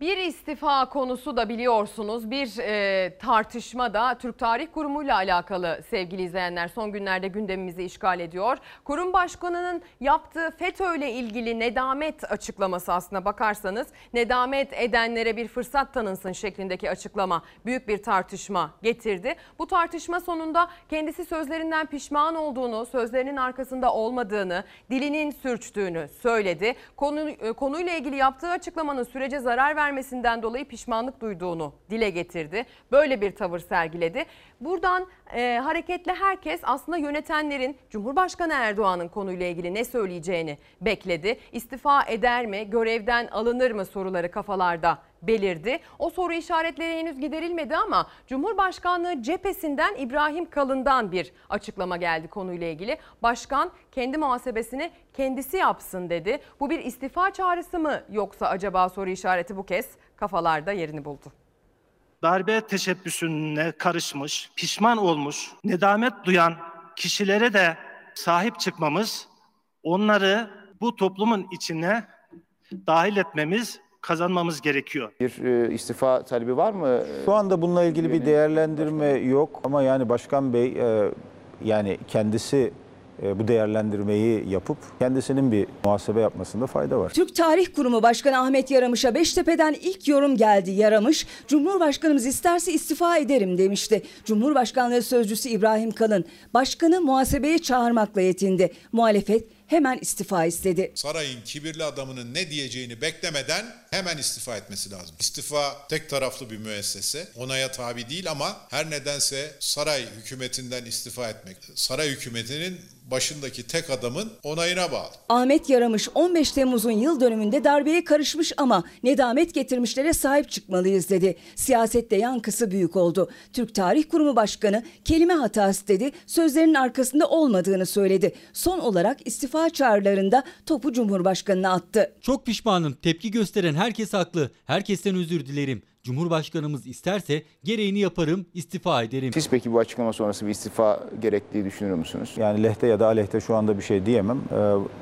Bir istifa konusu da biliyorsunuz bir e, tartışma da Türk Tarih Kurumu ile alakalı sevgili izleyenler son günlerde gündemimizi işgal ediyor. Kurum başkanının yaptığı FETÖ ile ilgili nedamet açıklaması aslına bakarsanız nedamet edenlere bir fırsat tanınsın şeklindeki açıklama büyük bir tartışma getirdi. Bu tartışma sonunda kendisi sözlerinden pişman olduğunu, sözlerinin arkasında olmadığını, dilinin sürçtüğünü söyledi. Konu, konuyla ilgili yaptığı açıklamanın sürece zarar vermediğini vermesinden dolayı pişmanlık duyduğunu dile getirdi. Böyle bir tavır sergiledi. Buradan e, hareketle herkes aslında yönetenlerin Cumhurbaşkanı Erdoğan'ın konuyla ilgili ne söyleyeceğini bekledi. İstifa eder mi, görevden alınır mı soruları kafalarda belirdi. O soru işaretleri henüz giderilmedi ama Cumhurbaşkanlığı cephesinden İbrahim Kalın'dan bir açıklama geldi konuyla ilgili. Başkan kendi muhasebesini kendisi yapsın dedi. Bu bir istifa çağrısı mı yoksa acaba soru işareti bu kez kafalarda yerini buldu. darbe teşebbüsüne karışmış, pişman olmuş, nedamet duyan kişilere de sahip çıkmamız, onları bu toplumun içine dahil etmemiz, kazanmamız gerekiyor. Bir e, istifa talebi var mı? Şu anda bununla ilgili bir değerlendirme yok ama yani Başkan Bey e, yani kendisi e, bu değerlendirmeyi yapıp kendisinin bir muhasebe yapmasında fayda var. Türk Tarih Kurumu Başkanı Ahmet Yaramış'a Beştepe'den ilk yorum geldi. Yaramış, Cumhurbaşkanımız isterse istifa ederim demişti. Cumhurbaşkanlığı Sözcüsü İbrahim Kalın, başkanı muhasebeye çağırmakla yetindi. Muhalefet hemen istifa istedi. Sarayın kibirli adamının ne diyeceğini beklemeden hemen istifa etmesi lazım. İstifa tek taraflı bir müessese. Onaya tabi değil ama her nedense saray hükümetinden istifa etmek. Saray hükümetinin başındaki tek adamın onayına bağlı. Ahmet Yaramış 15 Temmuz'un yıl dönümünde darbeye karışmış ama nedamet getirmişlere sahip çıkmalıyız dedi. Siyasette yankısı büyük oldu. Türk Tarih Kurumu Başkanı kelime hatası dedi, sözlerinin arkasında olmadığını söyledi. Son olarak istifa çağrılarında topu Cumhurbaşkanı'na attı. Çok pişmanım. Tepki gösteren herkes haklı. Herkesten özür dilerim. Cumhurbaşkanımız isterse gereğini yaparım, istifa ederim. Siz peki bu açıklama sonrası bir istifa gerektiği düşünüyor musunuz? Yani lehte ya da aleyhte şu anda bir şey diyemem. E,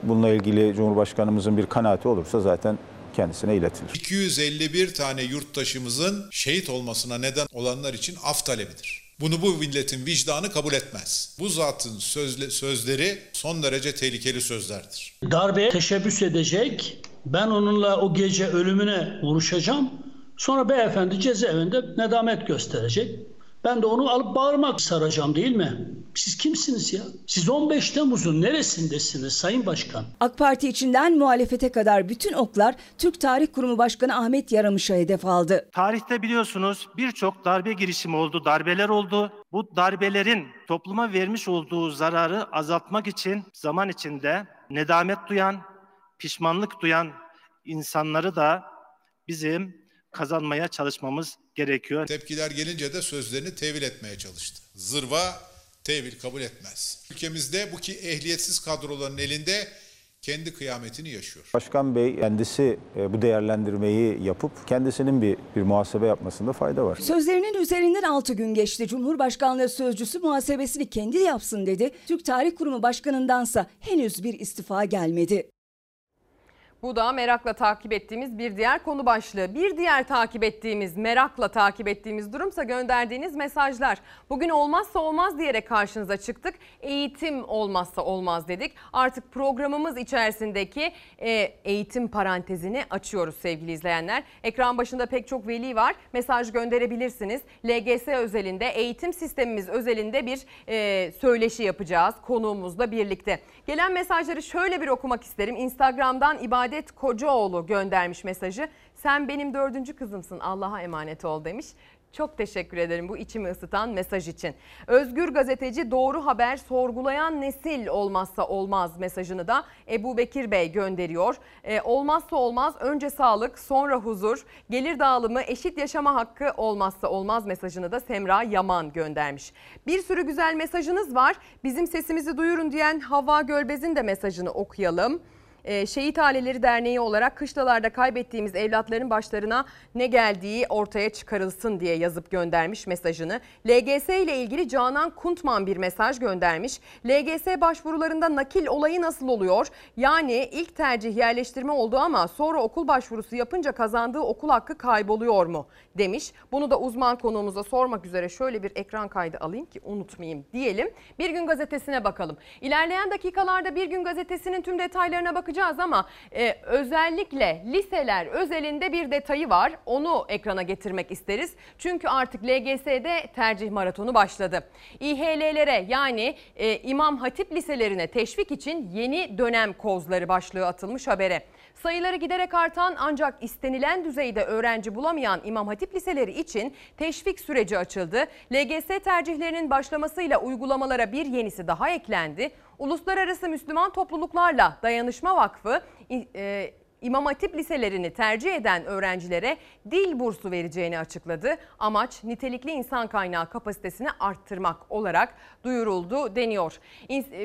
Bununla ilgili Cumhurbaşkanımızın bir kanaati olursa zaten kendisine iletilir. 251 tane yurttaşımızın şehit olmasına neden olanlar için af talebidir. Bunu bu milletin vicdanı kabul etmez. Bu zatın sözle, sözleri son derece tehlikeli sözlerdir. Darbeye teşebbüs edecek. Ben onunla o gece ölümüne vuruşacağım. Sonra beyefendi cezaevinde nedamet gösterecek. Ben de onu alıp bağırmak saracağım değil mi? Siz kimsiniz ya? Siz 15 Temmuz'un neresindesiniz Sayın Başkan? AK Parti içinden muhalefete kadar bütün oklar Türk Tarih Kurumu Başkanı Ahmet Yaramış'a hedef aldı. Tarihte biliyorsunuz birçok darbe girişimi oldu, darbeler oldu. Bu darbelerin topluma vermiş olduğu zararı azaltmak için zaman içinde nedamet duyan, pişmanlık duyan insanları da bizim kazanmaya çalışmamız gerekiyor. Tepkiler gelince de sözlerini tevil etmeye çalıştı. Zırva tevil kabul etmez. Ülkemizde bu ki ehliyetsiz kadroların elinde kendi kıyametini yaşıyor. Başkan Bey kendisi e, bu değerlendirmeyi yapıp kendisinin bir, bir muhasebe yapmasında fayda var. Sözlerinin üzerinden 6 gün geçti. Cumhurbaşkanlığı sözcüsü muhasebesini kendi yapsın dedi. Türk Tarih Kurumu Başkanı'ndansa henüz bir istifa gelmedi. Bu da merakla takip ettiğimiz bir diğer konu başlığı. Bir diğer takip ettiğimiz, merakla takip ettiğimiz durumsa gönderdiğiniz mesajlar. Bugün olmazsa olmaz diyerek karşınıza çıktık. Eğitim olmazsa olmaz dedik. Artık programımız içerisindeki e, eğitim parantezini açıyoruz sevgili izleyenler. Ekran başında pek çok veli var. Mesaj gönderebilirsiniz. LGS özelinde, eğitim sistemimiz özelinde bir e, söyleşi yapacağız konuğumuzla birlikte. Gelen mesajları şöyle bir okumak isterim. Instagram'dan ibadet Saadet Kocaoğlu göndermiş mesajı. Sen benim dördüncü kızımsın Allah'a emanet ol demiş. Çok teşekkür ederim bu içimi ısıtan mesaj için. Özgür gazeteci doğru haber sorgulayan nesil olmazsa olmaz mesajını da Ebu Bekir Bey gönderiyor. Ee, olmazsa olmaz önce sağlık sonra huzur, gelir dağılımı eşit yaşama hakkı olmazsa olmaz mesajını da Semra Yaman göndermiş. Bir sürü güzel mesajınız var. Bizim sesimizi duyurun diyen Hava Gölbez'in de mesajını okuyalım. Ee, Şehit Aileleri Derneği olarak kışlalarda kaybettiğimiz evlatların başlarına ne geldiği ortaya çıkarılsın diye yazıp göndermiş mesajını. LGS ile ilgili Canan Kuntman bir mesaj göndermiş. LGS başvurularında nakil olayı nasıl oluyor? Yani ilk tercih yerleştirme oldu ama sonra okul başvurusu yapınca kazandığı okul hakkı kayboluyor mu? demiş. Bunu da uzman konuğumuza sormak üzere şöyle bir ekran kaydı alayım ki unutmayayım diyelim. Bir gün gazetesine bakalım. İlerleyen dakikalarda Bir Gün Gazetesi'nin tüm detaylarına bakacağız bakacağız ama e, özellikle liseler özelinde bir detayı var. Onu ekrana getirmek isteriz. Çünkü artık LGS'de tercih maratonu başladı. İHL'lere yani e, İmam Hatip liselerine teşvik için yeni dönem kozları başlığı atılmış habere. Sayıları giderek artan ancak istenilen düzeyde öğrenci bulamayan İmam Hatip liseleri için teşvik süreci açıldı. LGS tercihlerinin başlamasıyla uygulamalara bir yenisi daha eklendi. Uluslararası Müslüman Topluluklarla Dayanışma Vakfı e, İmam Hatip liselerini tercih eden öğrencilere dil bursu vereceğini açıkladı. Amaç nitelikli insan kaynağı kapasitesini arttırmak olarak duyuruldu deniyor.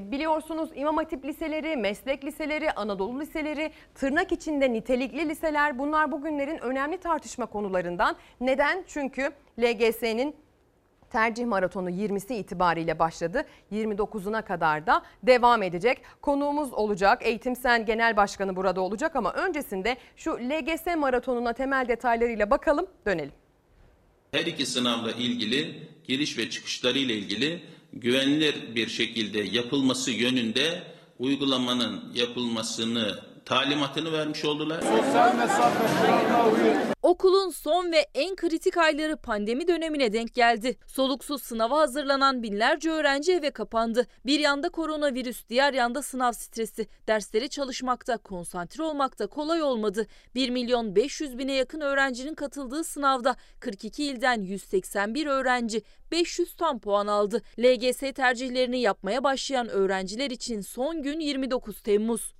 Biliyorsunuz İmam Hatip liseleri, meslek liseleri, Anadolu liseleri, tırnak içinde nitelikli liseler bunlar bugünlerin önemli tartışma konularından. Neden? Çünkü LGS'nin Tercih maratonu 20'si itibariyle başladı. 29'una kadar da devam edecek. Konuğumuz olacak. Eğitim Sen Genel Başkanı burada olacak ama öncesinde şu LGS maratonuna temel detaylarıyla bakalım dönelim. Her iki sınavla ilgili giriş ve çıkışları ile ilgili güvenilir bir şekilde yapılması yönünde uygulamanın yapılmasını talimatını vermiş oldular. Sosyal mesafe Okulun son ve en kritik ayları pandemi dönemine denk geldi. Soluksuz sınava hazırlanan binlerce öğrenci eve kapandı. Bir yanda koronavirüs, diğer yanda sınav stresi. Dersleri çalışmakta, konsantre olmakta kolay olmadı. 1 milyon 500 bine yakın öğrencinin katıldığı sınavda 42 ilden 181 öğrenci 500 tam puan aldı. LGS tercihlerini yapmaya başlayan öğrenciler için son gün 29 Temmuz.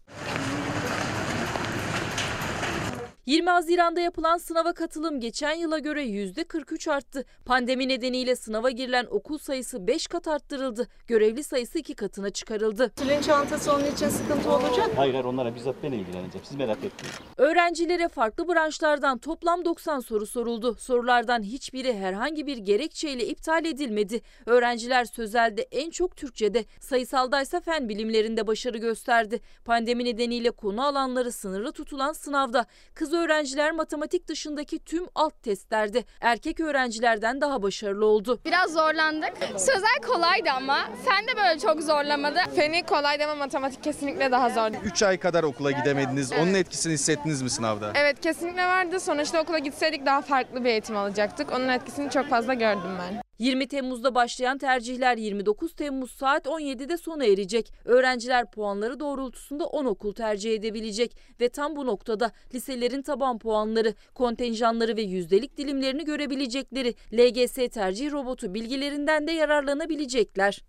20 Haziran'da yapılan sınava katılım geçen yıla göre %43 arttı. Pandemi nedeniyle sınava girilen okul sayısı 5 kat arttırıldı. Görevli sayısı 2 katına çıkarıldı. Tülin çantası onun için sıkıntı olacak Hayır hayır onlara bizzat ben ilgileneceğim. Siz merak etmeyin. Öğrencilere farklı branşlardan toplam 90 soru soruldu. Sorulardan hiçbiri herhangi bir gerekçeyle iptal edilmedi. Öğrenciler sözelde en çok Türkçe'de, sayısaldaysa fen bilimlerinde başarı gösterdi. Pandemi nedeniyle konu alanları sınırlı tutulan sınavda kız öğrenciler matematik dışındaki tüm alt testlerde erkek öğrencilerden daha başarılı oldu. Biraz zorlandık. Sözel kolaydı ama fen de böyle çok zorlamadı. Feni kolaydı ama matematik kesinlikle daha zordu. 3 ay kadar okula gidemediniz. Onun etkisini hissettiniz mi sınavda? Evet kesinlikle vardı. Sonuçta okula gitseydik daha farklı bir eğitim alacaktık. Onun etkisini çok fazla gördüm ben. 20 Temmuz'da başlayan tercihler 29 Temmuz saat 17'de sona erecek. Öğrenciler puanları doğrultusunda 10 okul tercih edebilecek ve tam bu noktada liselerin taban puanları, kontenjanları ve yüzdelik dilimlerini görebilecekleri LGS tercih robotu bilgilerinden de yararlanabilecekler.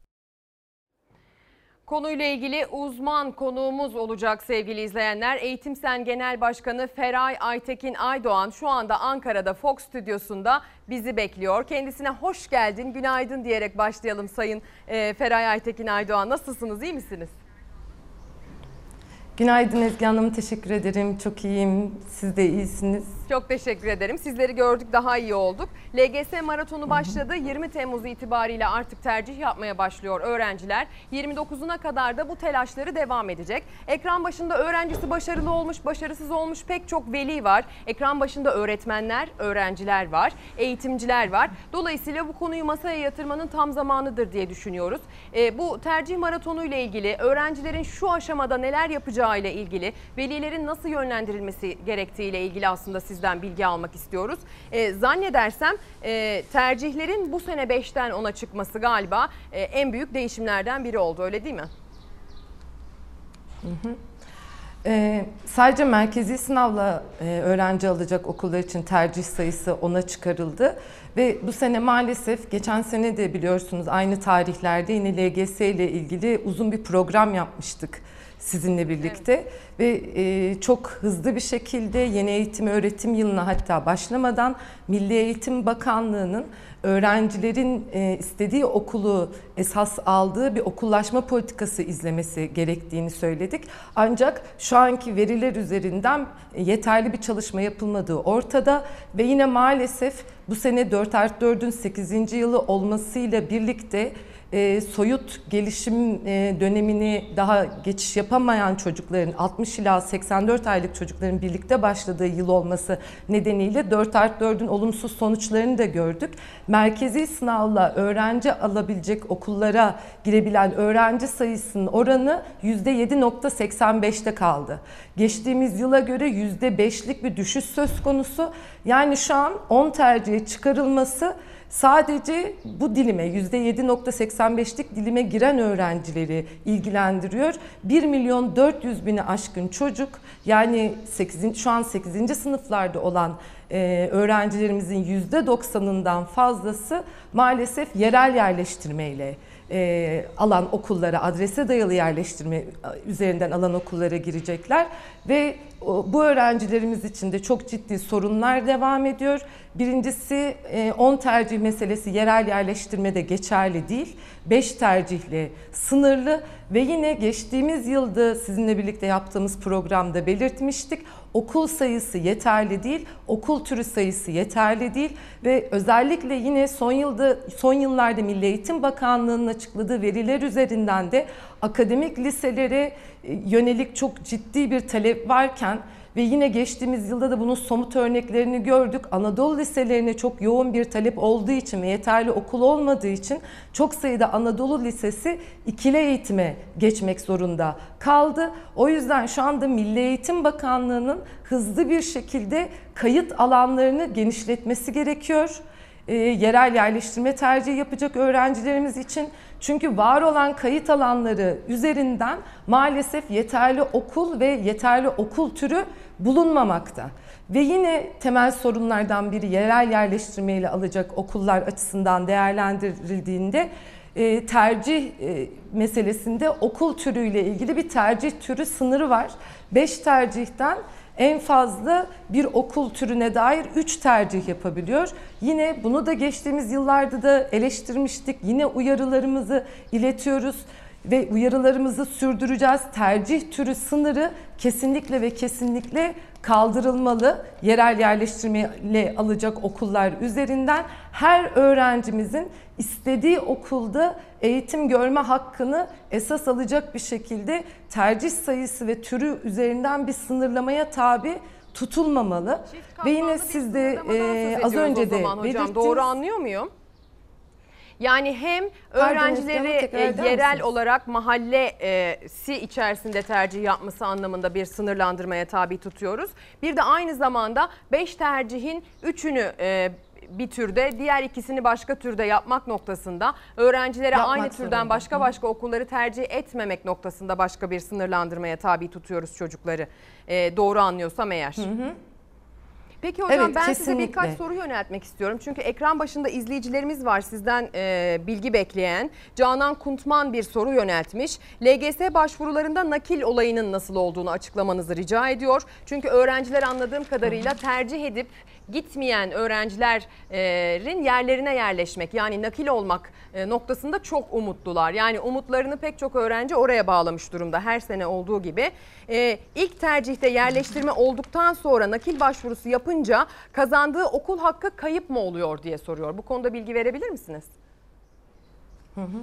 Konuyla ilgili uzman konuğumuz olacak sevgili izleyenler. Eğitim Sen Genel Başkanı Feray Aytekin Aydoğan şu anda Ankara'da Fox stüdyosunda bizi bekliyor. Kendisine hoş geldin, günaydın diyerek başlayalım Sayın e, Feray Aytekin Aydoğan. Nasılsınız, iyi misiniz? Günaydın Ezgi Hanım, teşekkür ederim. Çok iyiyim, siz de iyisiniz. Çok teşekkür ederim. Sizleri gördük, daha iyi olduk. LGS maratonu başladı. 20 Temmuz itibariyle artık tercih yapmaya başlıyor öğrenciler. 29'una kadar da bu telaşları devam edecek. Ekran başında öğrencisi başarılı olmuş, başarısız olmuş pek çok veli var. Ekran başında öğretmenler, öğrenciler var, eğitimciler var. Dolayısıyla bu konuyu masaya yatırmanın tam zamanıdır diye düşünüyoruz. E, bu tercih maratonu ile ilgili öğrencilerin şu aşamada neler yapacağı ile ilgili, velilerin nasıl yönlendirilmesi gerektiği ile ilgili aslında sizden bilgi almak istiyoruz. E, zannedersem e, tercihlerin bu sene 5'ten 10'a çıkması galiba e, en büyük değişimlerden biri oldu öyle değil mi? Hı hı. Ee, sadece merkezi sınavla e, öğrenci alacak okullar için tercih sayısı ona çıkarıldı. Ve bu sene maalesef geçen sene de biliyorsunuz aynı tarihlerde yine LGS ile ilgili uzun bir program yapmıştık sizinle birlikte evet. ve e, çok hızlı bir şekilde yeni eğitim öğretim yılına hatta başlamadan Milli Eğitim Bakanlığı'nın öğrencilerin e, istediği okulu esas aldığı bir okullaşma politikası izlemesi gerektiğini söyledik. Ancak şu anki veriler üzerinden yeterli bir çalışma yapılmadığı ortada ve yine maalesef bu sene 4 artı 4'ün 8. yılı olmasıyla birlikte e, soyut gelişim e, dönemini daha geçiş yapamayan çocukların 60 ila 84 aylık çocukların birlikte başladığı yıl olması nedeniyle 4 artı 4'ün olumsuz sonuçlarını da gördük. Merkezi sınavla öğrenci alabilecek okullara girebilen öğrenci sayısının oranı %7.85'te kaldı. Geçtiğimiz yıla göre %5'lik bir düşüş söz konusu. Yani şu an 10 tercihe çıkarılması sadece bu dilime %7.85'lik dilime giren öğrencileri ilgilendiriyor. 1 milyon 400 bini aşkın çocuk yani 8. şu an 8. sınıflarda olan e, öğrencilerimizin %90'ından fazlası maalesef yerel yerleştirmeyle e, alan okullara, adrese dayalı yerleştirme e, üzerinden alan okullara girecekler ve bu öğrencilerimiz için de çok ciddi sorunlar devam ediyor. Birincisi 10 e, tercih meselesi yerel yerleştirmede geçerli değil. 5 tercihle sınırlı ve yine geçtiğimiz yılda sizinle birlikte yaptığımız programda belirtmiştik. Okul sayısı yeterli değil, okul türü sayısı yeterli değil ve özellikle yine son yılda son yıllarda Milli Eğitim Bakanlığı'nın açıkladığı veriler üzerinden de akademik liselere e, yönelik çok ciddi bir talep varken ve yine geçtiğimiz yılda da bunun somut örneklerini gördük. Anadolu liselerine çok yoğun bir talep olduğu için ve yeterli okul olmadığı için çok sayıda Anadolu lisesi ikili eğitime geçmek zorunda kaldı. O yüzden şu anda Milli Eğitim Bakanlığı'nın hızlı bir şekilde kayıt alanlarını genişletmesi gerekiyor. E, yerel yerleştirme tercihi yapacak öğrencilerimiz için çünkü var olan kayıt alanları üzerinden maalesef yeterli okul ve yeterli okul türü bulunmamakta. Ve yine temel sorunlardan biri yerel yerleştirmeyle alacak okullar açısından değerlendirildiğinde e, tercih e, meselesinde okul türüyle ilgili bir tercih türü sınırı var. 5 tercihten en fazla bir okul türüne dair 3 tercih yapabiliyor. Yine bunu da geçtiğimiz yıllarda da eleştirmiştik. Yine uyarılarımızı iletiyoruz ve uyarılarımızı sürdüreceğiz. Tercih türü sınırı kesinlikle ve kesinlikle kaldırılmalı. Yerel yerleştirmeyle alacak okullar üzerinden her öğrencimizin istediği okulda eğitim görme hakkını esas alacak bir şekilde tercih sayısı ve türü üzerinden bir sınırlamaya tabi tutulmamalı. Ve yine siz de e, az önce de belirttiniz. Doğru anlıyor muyum? Yani hem öğrencileri e, yerel misiniz? olarak mahallesi içerisinde tercih yapması anlamında bir sınırlandırmaya tabi tutuyoruz. Bir de aynı zamanda 5 tercihin 3'ünü e, bir türde, diğer ikisini başka türde yapmak noktasında öğrencilere Yapmak aynı türden zorunda. başka başka okulları tercih etmemek noktasında başka bir sınırlandırmaya tabi tutuyoruz çocukları. Ee, doğru anlıyorsam eğer. Hı hı. Peki hocam evet, ben kesinlikle. size birkaç soru yöneltmek istiyorum. Çünkü ekran başında izleyicilerimiz var sizden e, bilgi bekleyen. Canan Kuntman bir soru yöneltmiş. LGS başvurularında nakil olayının nasıl olduğunu açıklamanızı rica ediyor. Çünkü öğrenciler anladığım kadarıyla tercih edip gitmeyen öğrencilerin yerlerine yerleşmek yani nakil olmak e, noktasında çok umutlular. Yani umutlarını pek çok öğrenci oraya bağlamış durumda her sene olduğu gibi. E, ilk tercihte yerleştirme olduktan sonra nakil başvurusu yapınca kazandığı okul hakkı kayıp mı oluyor diye soruyor. Bu konuda bilgi verebilir misiniz? Hı hı.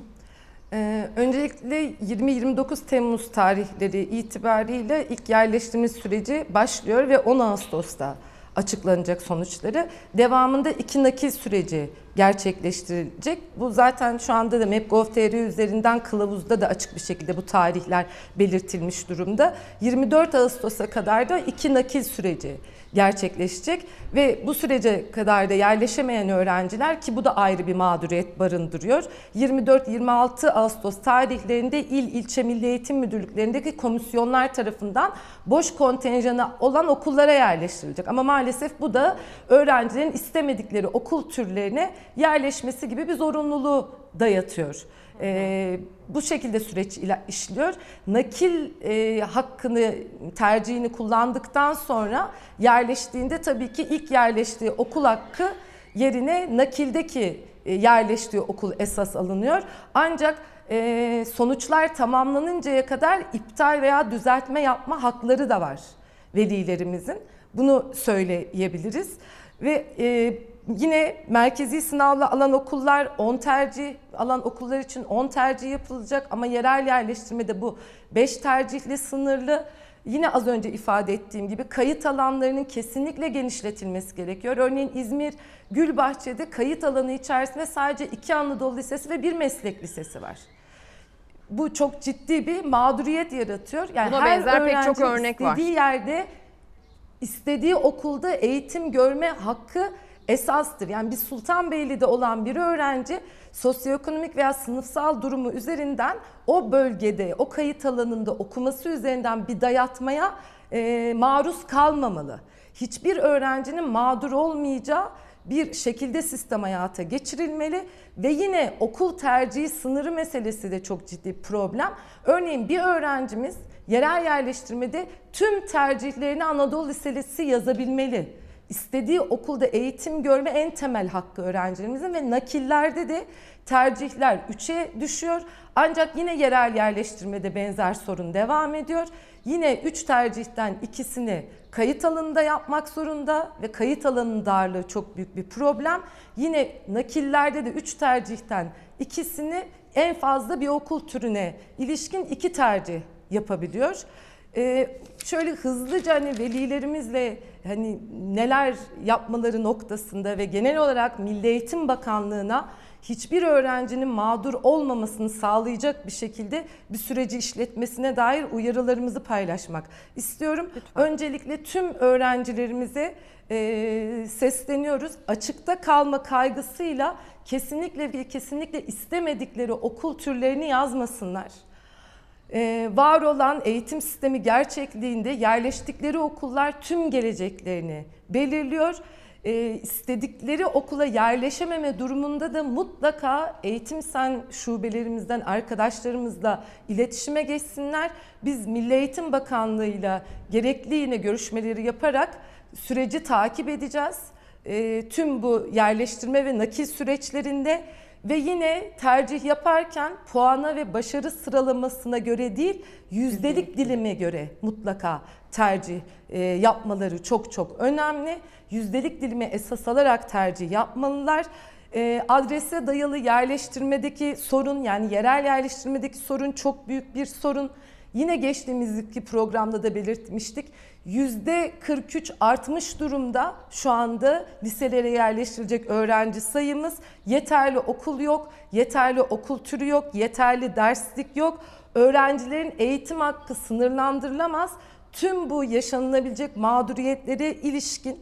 Ee, öncelikle 20-29 Temmuz tarihleri itibariyle ilk yerleştirme süreci başlıyor ve 10 Ağustos'ta açıklanacak sonuçları. Devamında iki nakil süreci gerçekleştirilecek. Bu zaten şu anda da Map.gov.tr üzerinden kılavuzda da açık bir şekilde bu tarihler belirtilmiş durumda. 24 Ağustos'a kadar da iki nakil süreci gerçekleşecek ve bu sürece kadar da yerleşemeyen öğrenciler ki bu da ayrı bir mağduriyet barındırıyor. 24-26 Ağustos tarihlerinde il ilçe milli eğitim müdürlüklerindeki komisyonlar tarafından boş kontenjanı olan okullara yerleştirilecek. Ama maalesef bu da öğrencilerin istemedikleri okul türlerine yerleşmesi gibi bir zorunluluğu dayatıyor. E, bu şekilde süreç işliyor. Nakil e, hakkını, tercihini kullandıktan sonra yerleştiğinde tabii ki ilk yerleştiği okul hakkı yerine nakildeki e, yerleştiği okul esas alınıyor. Ancak e, sonuçlar tamamlanıncaya kadar iptal veya düzeltme yapma hakları da var velilerimizin. Bunu söyleyebiliriz. Ve e, Yine merkezi sınavla alan okullar 10 tercih alan okullar için 10 tercih yapılacak ama yerel yerleştirmede bu 5 tercihle sınırlı. Yine az önce ifade ettiğim gibi kayıt alanlarının kesinlikle genişletilmesi gerekiyor. Örneğin İzmir Gülbahçe'de kayıt alanı içerisinde sadece iki Anadolu Lisesi ve bir meslek lisesi var. Bu çok ciddi bir mağduriyet yaratıyor. Yani Buna her benzer pek çok örnek var. istediği yerde istediği okulda eğitim görme hakkı esastır. Yani bir Sultanbeyli'de olan bir öğrenci sosyoekonomik veya sınıfsal durumu üzerinden o bölgede, o kayıt alanında okuması üzerinden bir dayatmaya e, maruz kalmamalı. Hiçbir öğrencinin mağdur olmayacağı bir şekilde sistem hayata geçirilmeli ve yine okul tercihi sınırı meselesi de çok ciddi problem. Örneğin bir öğrencimiz yerel yerleştirmede tüm tercihlerini Anadolu Lisesi yazabilmeli. İstediği okulda eğitim görme en temel hakkı öğrencilerimizin ve nakillerde de tercihler 3'e düşüyor. Ancak yine yerel yerleştirmede benzer sorun devam ediyor. Yine 3 tercihten ikisini kayıt alanında yapmak zorunda ve kayıt alanının darlığı çok büyük bir problem. Yine nakillerde de 3 tercihten ikisini en fazla bir okul türüne ilişkin iki tercih yapabiliyor. Ee, şöyle hızlıca hani velilerimizle hani neler yapmaları noktasında ve genel olarak Milli Eğitim Bakanlığı'na hiçbir öğrencinin mağdur olmamasını sağlayacak bir şekilde bir süreci işletmesine dair uyarılarımızı paylaşmak istiyorum. Öncelikle tüm öğrencilerimize e, sesleniyoruz. Açıkta kalma kaygısıyla kesinlikle ve kesinlikle istemedikleri okul türlerini yazmasınlar. Ee, var olan eğitim sistemi gerçekliğinde yerleştikleri okullar tüm geleceklerini belirliyor. Ee, istedikleri okula yerleşememe durumunda da mutlaka eğitim sen şubelerimizden arkadaşlarımızla iletişime geçsinler. Biz Milli Eğitim Bakanlığı'yla gerekli yine görüşmeleri yaparak süreci takip edeceğiz. Ee, tüm bu yerleştirme ve nakil süreçlerinde ve yine tercih yaparken puana ve başarı sıralamasına göre değil, yüzdelik dilime göre mutlaka tercih e, yapmaları çok çok önemli. Yüzdelik dilime esas alarak tercih yapmalılar. E, adrese dayalı yerleştirmedeki sorun yani yerel yerleştirmedeki sorun çok büyük bir sorun. Yine geçtiğimizdeki programda da belirtmiştik. Yüzde 43 artmış durumda şu anda liselere yerleştirilecek öğrenci sayımız. Yeterli okul yok, yeterli okul türü yok, yeterli derslik yok. Öğrencilerin eğitim hakkı sınırlandırılamaz. Tüm bu yaşanılabilecek mağduriyetlere ilişkin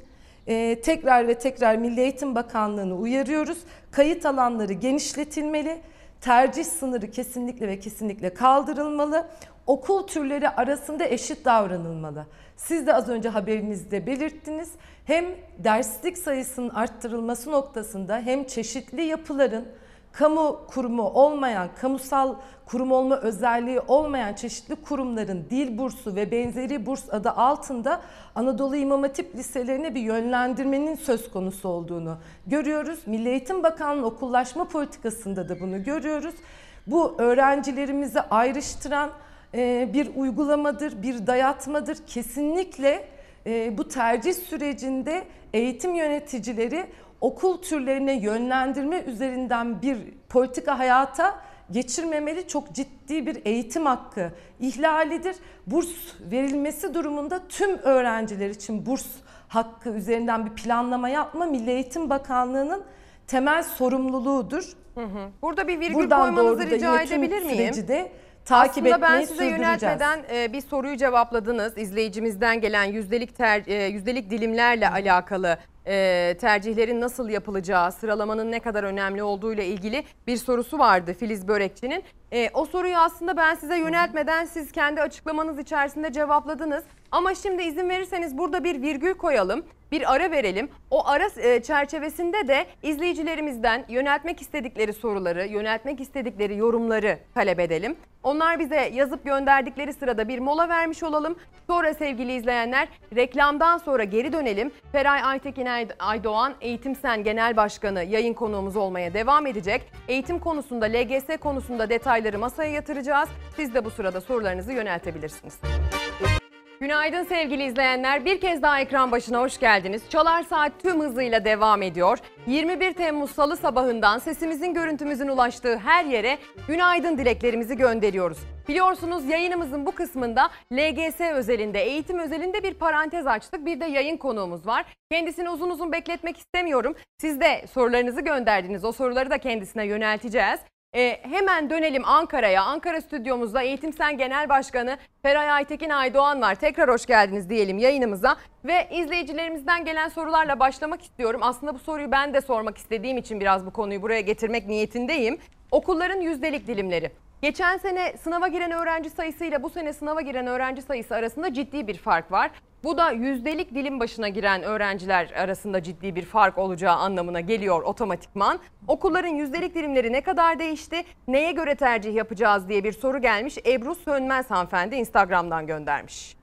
e, tekrar ve tekrar Milli Eğitim Bakanlığı'nı uyarıyoruz. Kayıt alanları genişletilmeli. Tercih sınırı kesinlikle ve kesinlikle kaldırılmalı okul türleri arasında eşit davranılmalı. Siz de az önce haberinizde belirttiniz. Hem derslik sayısının arttırılması noktasında hem çeşitli yapıların kamu kurumu olmayan, kamusal kurum olma özelliği olmayan çeşitli kurumların dil bursu ve benzeri burs adı altında Anadolu İmam Hatip liselerine bir yönlendirmenin söz konusu olduğunu görüyoruz. Milli Eğitim Bakanlığı okullaşma politikasında da bunu görüyoruz. Bu öğrencilerimizi ayrıştıran, bir uygulamadır, bir dayatmadır. Kesinlikle e, bu tercih sürecinde eğitim yöneticileri okul türlerine yönlendirme üzerinden bir politika hayata geçirmemeli. Çok ciddi bir eğitim hakkı ihlalidir. Burs verilmesi durumunda tüm öğrenciler için burs hakkı üzerinden bir planlama yapma Milli Eğitim Bakanlığı'nın temel sorumluluğudur. Hı hı. Burada bir virgül Buradan koymanızı rica edebilir miyim? de takip Aslında ben etmeyi size sürdüreceğiz. yöneltmeden e, bir soruyu cevapladınız. İzleyicimizden gelen yüzdelik ter, e, yüzdelik dilimlerle alakalı e, tercihlerin nasıl yapılacağı, sıralamanın ne kadar önemli olduğu ile ilgili bir sorusu vardı Filiz Börekçi'nin. E, o soruyu aslında ben size yöneltmeden siz kendi açıklamanız içerisinde cevapladınız. Ama şimdi izin verirseniz burada bir virgül koyalım, bir ara verelim. O ara e, çerçevesinde de izleyicilerimizden yöneltmek istedikleri soruları, yöneltmek istedikleri yorumları talep edelim. Onlar bize yazıp gönderdikleri sırada bir mola vermiş olalım. Sonra sevgili izleyenler reklamdan sonra geri dönelim. Feray Aytekin Aydoğan Eğitim Sen Genel Başkanı yayın konuğumuz olmaya devam edecek. Eğitim konusunda, LGS konusunda detayları masaya yatıracağız. Siz de bu sırada sorularınızı yöneltebilirsiniz. Günaydın sevgili izleyenler. Bir kez daha ekran başına hoş geldiniz. Çalar Saat tüm hızıyla devam ediyor. 21 Temmuz Salı sabahından sesimizin görüntümüzün ulaştığı her yere günaydın dileklerimizi gönderiyoruz. Biliyorsunuz yayınımızın bu kısmında LGS özelinde, eğitim özelinde bir parantez açtık. Bir de yayın konuğumuz var. Kendisini uzun uzun bekletmek istemiyorum. Siz de sorularınızı gönderdiniz. O soruları da kendisine yönelteceğiz. Ee, hemen dönelim Ankara'ya. Ankara stüdyomuzda Eğitim Sen Genel Başkanı Feray Aytekin Aydoğan var. Tekrar hoş geldiniz diyelim yayınımıza. Ve izleyicilerimizden gelen sorularla başlamak istiyorum. Aslında bu soruyu ben de sormak istediğim için biraz bu konuyu buraya getirmek niyetindeyim. Okulların yüzdelik dilimleri. Geçen sene sınava giren öğrenci sayısıyla bu sene sınava giren öğrenci sayısı arasında ciddi bir fark var. Bu da yüzdelik dilim başına giren öğrenciler arasında ciddi bir fark olacağı anlamına geliyor otomatikman. Okulların yüzdelik dilimleri ne kadar değişti? Neye göre tercih yapacağız diye bir soru gelmiş. Ebru Sönmez hanımefendi Instagram'dan göndermiş.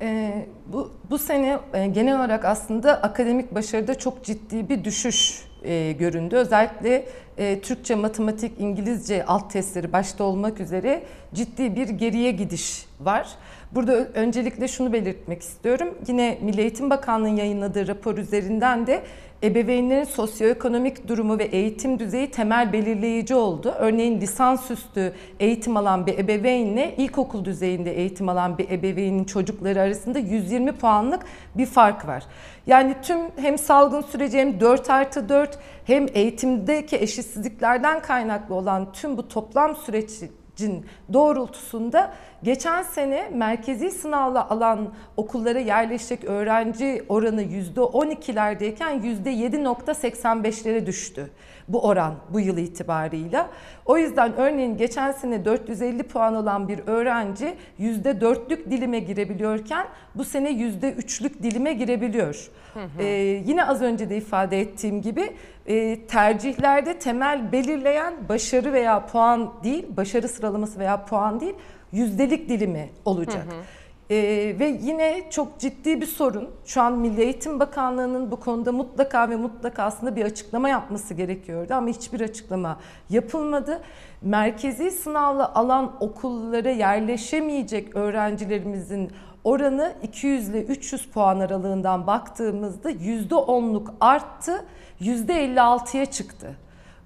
Ee, bu, bu sene e, genel olarak aslında akademik başarıda çok ciddi bir düşüş e, göründü. Özellikle e, Türkçe, matematik, İngilizce alt testleri başta olmak üzere ciddi bir geriye gidiş var. Burada öncelikle şunu belirtmek istiyorum. Yine Milli Eğitim Bakanlığı'nın yayınladığı rapor üzerinden de ebeveynlerin sosyoekonomik durumu ve eğitim düzeyi temel belirleyici oldu. Örneğin lisansüstü eğitim alan bir ebeveynle ilkokul düzeyinde eğitim alan bir ebeveynin çocukları arasında 120 puanlık bir fark var. Yani tüm hem salgın süreci hem 4 artı 4 hem eğitimdeki eşitsizliklerden kaynaklı olan tüm bu toplam sürecin doğrultusunda geçen sene merkezi sınavla alan okullara yerleşecek öğrenci oranı %12'lerdeyken %7.85'lere düştü. Bu oran bu yıl itibarıyla. O yüzden örneğin geçen sene 450 puan olan bir öğrenci %4'lük dilime girebiliyorken bu sene %3'lük dilime girebiliyor. Hı hı. Ee, yine az önce de ifade ettiğim gibi e, tercihlerde temel belirleyen başarı veya puan değil, başarı sıralaması veya puan değil, yüzdelik dilimi olacak. Hı hı. Ee, ve yine çok ciddi bir sorun. Şu an Milli Eğitim Bakanlığı'nın bu konuda mutlaka ve mutlaka aslında bir açıklama yapması gerekiyordu ama hiçbir açıklama yapılmadı. Merkezi sınavla alan okullara yerleşemeyecek öğrencilerimizin oranı 200 ile 300 puan aralığından baktığımızda %10'luk arttı, %56'ya çıktı.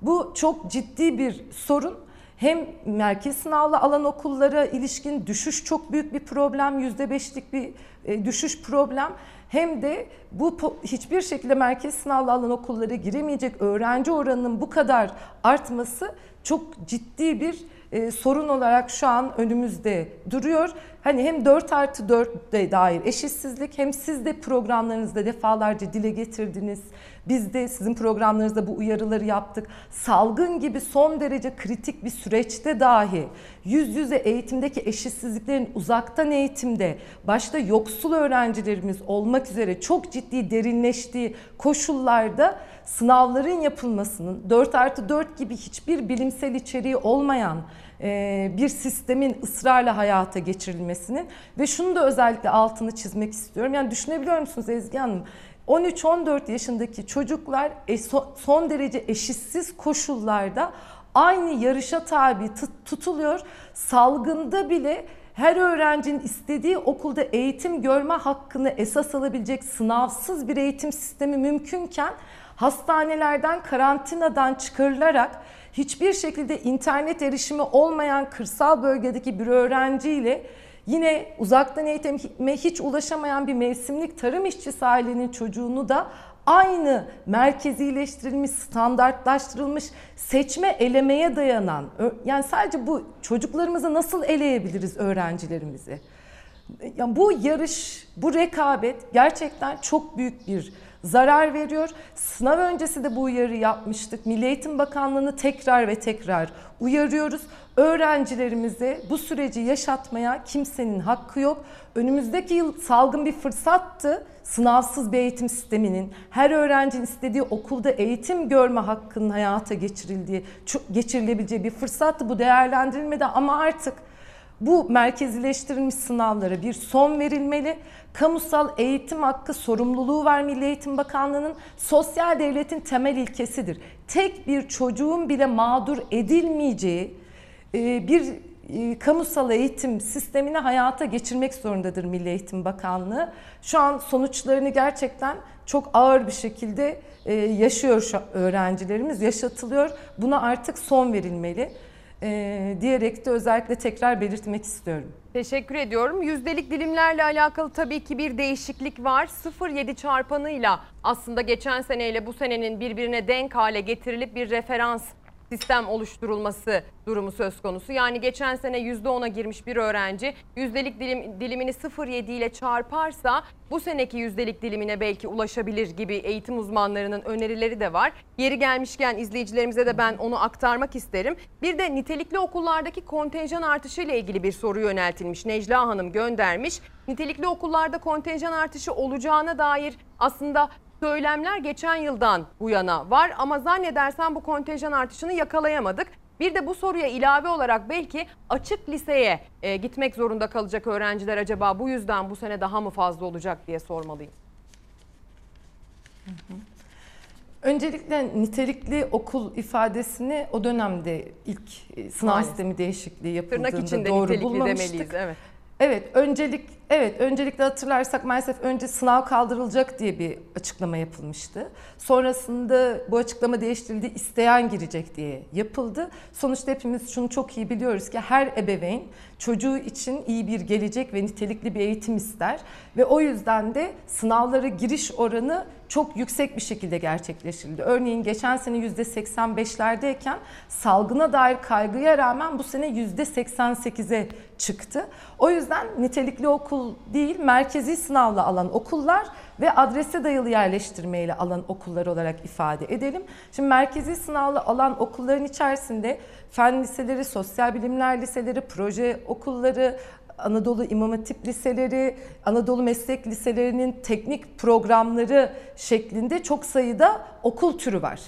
Bu çok ciddi bir sorun. Hem merkez sınavla alan okullara ilişkin düşüş çok büyük bir problem, %5'lik bir e, düşüş problem. Hem de bu hiçbir şekilde merkez sınavla alan okullara giremeyecek öğrenci oranının bu kadar artması çok ciddi bir e, sorun olarak şu an önümüzde duruyor. Hani hem 4 artı 4'e dair eşitsizlik hem siz de programlarınızda defalarca dile getirdiniz. Biz de sizin programlarınızda bu uyarıları yaptık. Salgın gibi son derece kritik bir süreçte dahi yüz yüze eğitimdeki eşitsizliklerin uzaktan eğitimde başta yoksul öğrencilerimiz olmak üzere çok ciddi derinleştiği koşullarda sınavların yapılmasının 4 artı 4 gibi hiçbir bilimsel içeriği olmayan bir sistemin ısrarla hayata geçirilmesinin ve şunu da özellikle altını çizmek istiyorum. Yani düşünebiliyor musunuz Ezgi Hanım? 13-14 yaşındaki çocuklar e, son derece eşitsiz koşullarda aynı yarışa tabi tutuluyor. Salgında bile her öğrencinin istediği okulda eğitim görme hakkını esas alabilecek sınavsız bir eğitim sistemi mümkünken hastanelerden karantinadan çıkarılarak hiçbir şekilde internet erişimi olmayan kırsal bölgedeki bir öğrenciyle yine uzaktan eğitime hiç ulaşamayan bir mevsimlik tarım işçisi ailenin çocuğunu da aynı merkezileştirilmiş, standartlaştırılmış seçme elemeye dayanan yani sadece bu çocuklarımızı nasıl eleyebiliriz öğrencilerimizi? Yani bu yarış, bu rekabet gerçekten çok büyük bir zarar veriyor. Sınav öncesi de bu uyarı yapmıştık. Milli Eğitim Bakanlığı'nı tekrar ve tekrar uyarıyoruz. Öğrencilerimize bu süreci yaşatmaya kimsenin hakkı yok. Önümüzdeki yıl salgın bir fırsattı. Sınavsız bir eğitim sisteminin her öğrencinin istediği okulda eğitim görme hakkının hayata geçirildiği, geçirilebileceği bir fırsattı. Bu değerlendirilmedi ama artık bu merkezileştirilmiş sınavlara bir son verilmeli. Kamusal eğitim hakkı sorumluluğu var Milli Eğitim Bakanlığı'nın. Sosyal devletin temel ilkesidir. Tek bir çocuğun bile mağdur edilmeyeceği bir e, kamusal eğitim sistemini hayata geçirmek zorundadır Milli Eğitim Bakanlığı. Şu an sonuçlarını gerçekten çok ağır bir şekilde e, yaşıyor öğrencilerimiz, yaşatılıyor. Buna artık son verilmeli e, diyerek de özellikle tekrar belirtmek istiyorum. Teşekkür ediyorum. Yüzdelik dilimlerle alakalı tabii ki bir değişiklik var. 0.7 çarpanıyla aslında geçen seneyle bu senenin birbirine denk hale getirilip bir referans sistem oluşturulması durumu söz konusu. Yani geçen sene %10'a girmiş bir öğrenci yüzdelik dilim, dilimini 0.7 ile çarparsa bu seneki yüzdelik dilimine belki ulaşabilir gibi eğitim uzmanlarının önerileri de var. Yeri gelmişken izleyicilerimize de ben onu aktarmak isterim. Bir de nitelikli okullardaki kontenjan artışı ile ilgili bir soru yöneltilmiş. Necla Hanım göndermiş. Nitelikli okullarda kontenjan artışı olacağına dair aslında söylemler geçen yıldan bu yana var ama zannedersem bu kontenjan artışını yakalayamadık. Bir de bu soruya ilave olarak belki açık liseye e, gitmek zorunda kalacak öğrenciler acaba bu yüzden bu sene daha mı fazla olacak diye sormalıyım. Öncelikle nitelikli okul ifadesini o dönemde ilk sınav Maalesef. sistemi değişikliği Tırnak yapıldığında içinde doğru nitelikli bulmamıştık. demeliyiz. Evet. Evet, öncelik evet öncelikle hatırlarsak maalesef önce sınav kaldırılacak diye bir açıklama yapılmıştı. Sonrasında bu açıklama değiştirildi, isteyen girecek diye yapıldı. Sonuçta hepimiz şunu çok iyi biliyoruz ki her ebeveyn çocuğu için iyi bir gelecek ve nitelikli bir eğitim ister ve o yüzden de sınavlara giriş oranı çok yüksek bir şekilde gerçekleştirildi. Örneğin geçen sene %85'lerdeyken salgına dair kaygıya rağmen bu sene %88'e çıktı. O yüzden nitelikli okul değil, merkezi sınavla alan okullar ve adrese dayalı yerleştirmeyle alan okullar olarak ifade edelim. Şimdi merkezi sınavla alan okulların içerisinde fen liseleri, sosyal bilimler liseleri, proje okulları, Anadolu İmam Hatip liseleri, Anadolu meslek liselerinin teknik programları şeklinde çok sayıda okul türü var.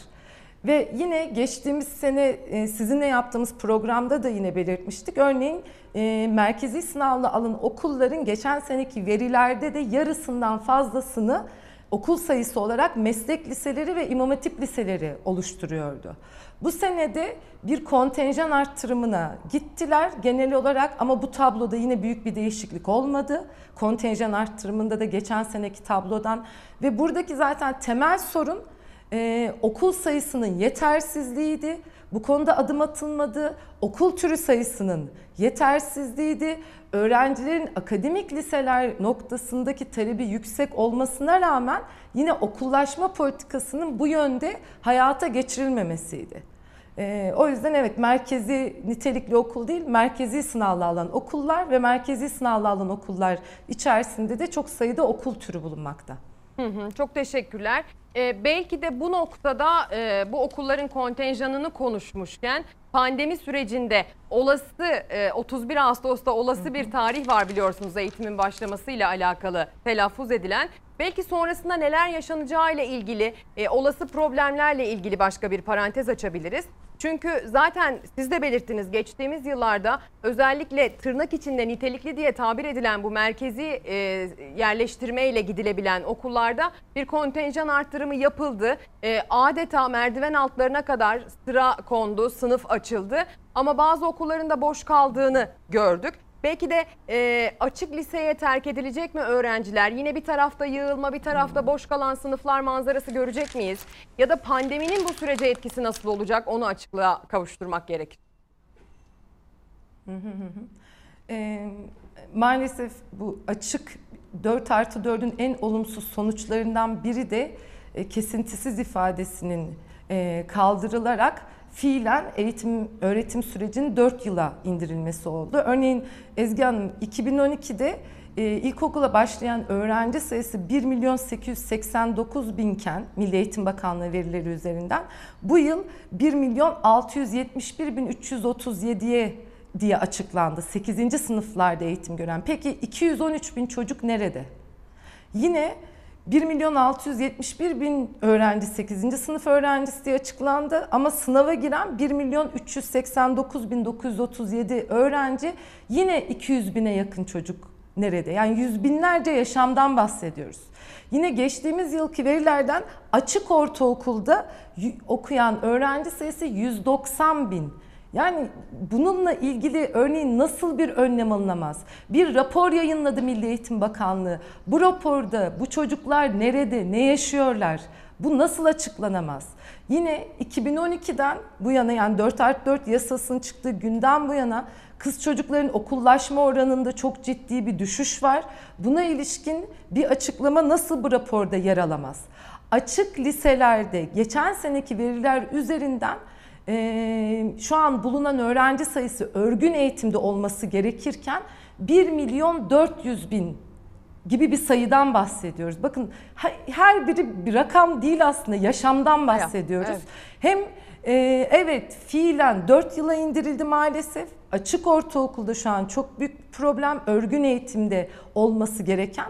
Ve yine geçtiğimiz sene e, sizinle yaptığımız programda da yine belirtmiştik. Örneğin e, merkezi sınavla alan okulların geçen seneki verilerde de yarısından fazlasını okul sayısı olarak meslek liseleri ve imam hatip liseleri oluşturuyordu. Bu senede bir kontenjan arttırımına gittiler genel olarak ama bu tabloda yine büyük bir değişiklik olmadı. Kontenjan arttırımında da geçen seneki tablodan ve buradaki zaten temel sorun ee, okul sayısının yetersizliğiydi. Bu konuda adım atılmadı. Okul türü sayısının yetersizliğiydi. Öğrencilerin akademik liseler noktasındaki talebi yüksek olmasına rağmen yine okullaşma politikasının bu yönde hayata geçirilmemesiydi. Ee, o yüzden evet merkezi nitelikli okul değil, merkezi sınavla alan okullar ve merkezi sınavla alan okullar içerisinde de çok sayıda okul türü bulunmakta. Hı hı, çok teşekkürler. Ee, belki de bu noktada e, bu okulların kontenjanını konuşmuşken pandemi sürecinde olası e, 31 Ağustos'ta olası bir tarih var biliyorsunuz eğitimin başlamasıyla alakalı telaffuz edilen. Belki sonrasında neler yaşanacağı ile ilgili e, olası problemlerle ilgili başka bir parantez açabiliriz. Çünkü zaten siz de belirttiniz geçtiğimiz yıllarda özellikle tırnak içinde nitelikli diye tabir edilen bu merkezi e, yerleştirme ile gidilebilen okullarda bir kontenjan arttırımı yapıldı. E, adeta merdiven altlarına kadar sıra kondu, sınıf açıldı ama bazı okulların da boş kaldığını gördük. Belki de e, açık liseye terk edilecek mi öğrenciler? Yine bir tarafta yığılma, bir tarafta boş kalan sınıflar manzarası görecek miyiz? Ya da pandeminin bu sürece etkisi nasıl olacak? Onu açıklığa kavuşturmak gerekir. E, maalesef bu açık 4 artı 4'ün en olumsuz sonuçlarından biri de e, kesintisiz ifadesinin e, kaldırılarak fiilen eğitim öğretim sürecinin 4 yıla indirilmesi oldu. Örneğin Ezgi Hanım 2012'de e, ilkokula başlayan öğrenci sayısı 1 milyon 889 binken Milli Eğitim Bakanlığı verileri üzerinden bu yıl 1 milyon 671 bin 337'ye diye açıklandı. 8. sınıflarda eğitim gören. Peki 213 bin çocuk nerede? Yine 1 milyon 671 bin öğrenci 8. sınıf öğrencisi diye açıklandı ama sınava giren 1 milyon 389 bin 937 öğrenci yine 200 bine yakın çocuk nerede? Yani yüz binlerce yaşamdan bahsediyoruz. Yine geçtiğimiz yılki verilerden açık ortaokulda okuyan öğrenci sayısı 190 bin. Yani bununla ilgili örneğin nasıl bir önlem alınamaz? Bir rapor yayınladı Milli Eğitim Bakanlığı. Bu raporda bu çocuklar nerede, ne yaşıyorlar? Bu nasıl açıklanamaz? Yine 2012'den bu yana yani 4 artı 4 yasasının çıktığı günden bu yana kız çocukların okullaşma oranında çok ciddi bir düşüş var. Buna ilişkin bir açıklama nasıl bu raporda yer alamaz? Açık liselerde geçen seneki veriler üzerinden e, şu an bulunan öğrenci sayısı örgün eğitimde olması gerekirken 1 milyon 400 bin gibi bir sayıdan bahsediyoruz. Bakın her biri bir rakam değil aslında yaşamdan bahsediyoruz. Evet. Hem e, evet fiilen 4 yıla indirildi maalesef. Açık ortaokulda şu an çok büyük problem. Örgün eğitimde olması gereken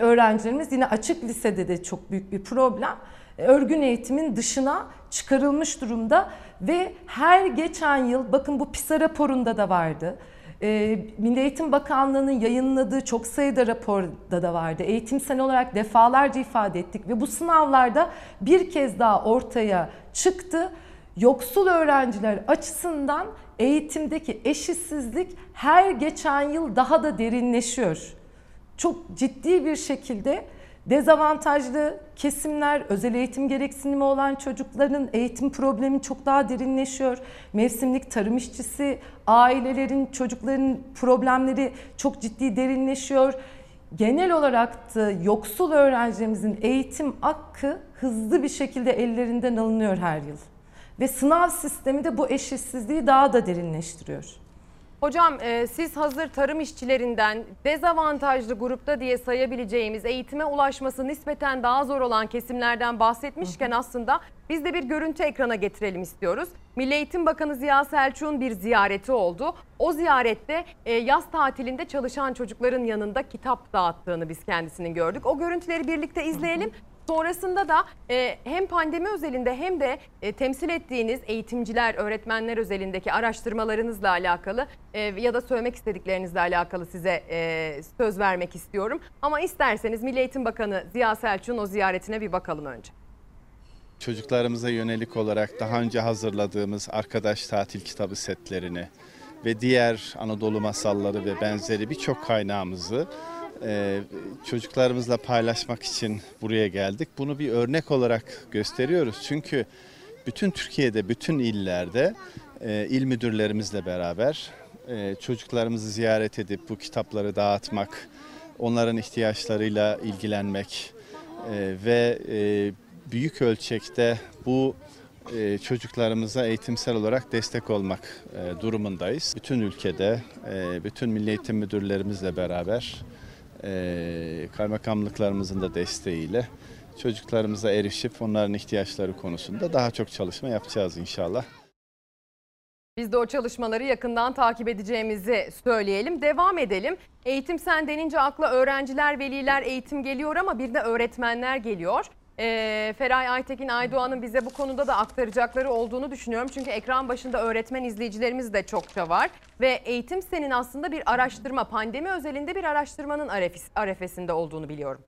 öğrencilerimiz yine açık lisede de çok büyük bir problem. Örgün eğitimin dışına çıkarılmış durumda ve her geçen yıl bakın bu PISA raporunda da vardı e, Milli Eğitim Bakanlığı'nın yayınladığı çok sayıda raporda da vardı. Eğitim sen olarak defalarca ifade ettik ve bu sınavlarda bir kez daha ortaya çıktı. Yoksul öğrenciler açısından eğitimdeki eşitsizlik her geçen yıl daha da derinleşiyor. Çok ciddi bir şekilde Dezavantajlı kesimler, özel eğitim gereksinimi olan çocukların eğitim problemi çok daha derinleşiyor. Mevsimlik tarım işçisi, ailelerin, çocukların problemleri çok ciddi derinleşiyor. Genel olarak da yoksul öğrencilerimizin eğitim hakkı hızlı bir şekilde ellerinden alınıyor her yıl. Ve sınav sistemi de bu eşitsizliği daha da derinleştiriyor. Hocam e, siz hazır tarım işçilerinden dezavantajlı grupta diye sayabileceğimiz eğitime ulaşması nispeten daha zor olan kesimlerden bahsetmişken aslında biz de bir görüntü ekrana getirelim istiyoruz. Milli Eğitim Bakanı Ziya Selçuk'un bir ziyareti oldu. O ziyarette e, yaz tatilinde çalışan çocukların yanında kitap dağıttığını biz kendisinin gördük. O görüntüleri birlikte izleyelim. Sonrasında da e, hem pandemi özelinde hem de e, temsil ettiğiniz eğitimciler, öğretmenler özelindeki araştırmalarınızla alakalı e, ya da söylemek istediklerinizle alakalı size e, söz vermek istiyorum. Ama isterseniz Milli Eğitim Bakanı Ziya Selçuk'un o ziyaretine bir bakalım önce. Çocuklarımıza yönelik olarak daha önce hazırladığımız arkadaş tatil kitabı setlerini ve diğer Anadolu masalları ve benzeri birçok kaynağımızı e, çocuklarımızla paylaşmak için buraya geldik. Bunu bir örnek olarak gösteriyoruz. Çünkü bütün Türkiye'de, bütün illerde e, il müdürlerimizle beraber e, çocuklarımızı ziyaret edip bu kitapları dağıtmak, onların ihtiyaçlarıyla ilgilenmek ve büyük ölçekte bu e, çocuklarımıza eğitimsel olarak destek olmak durumundayız. Bütün ülkede, bütün milli eğitim müdürlerimizle beraber e, kaymakamlıklarımızın da desteğiyle çocuklarımıza erişip onların ihtiyaçları konusunda daha çok çalışma yapacağız inşallah. Biz de o çalışmaları yakından takip edeceğimizi söyleyelim. Devam edelim. Eğitim sen denince akla öğrenciler, veliler, eğitim geliyor ama bir de öğretmenler geliyor e, Feray Aytekin Aydoğan'ın bize bu konuda da aktaracakları olduğunu düşünüyorum. Çünkü ekran başında öğretmen izleyicilerimiz de çokça var. Ve Eğitim Sen'in aslında bir araştırma, pandemi özelinde bir araştırmanın arefesinde olduğunu biliyorum.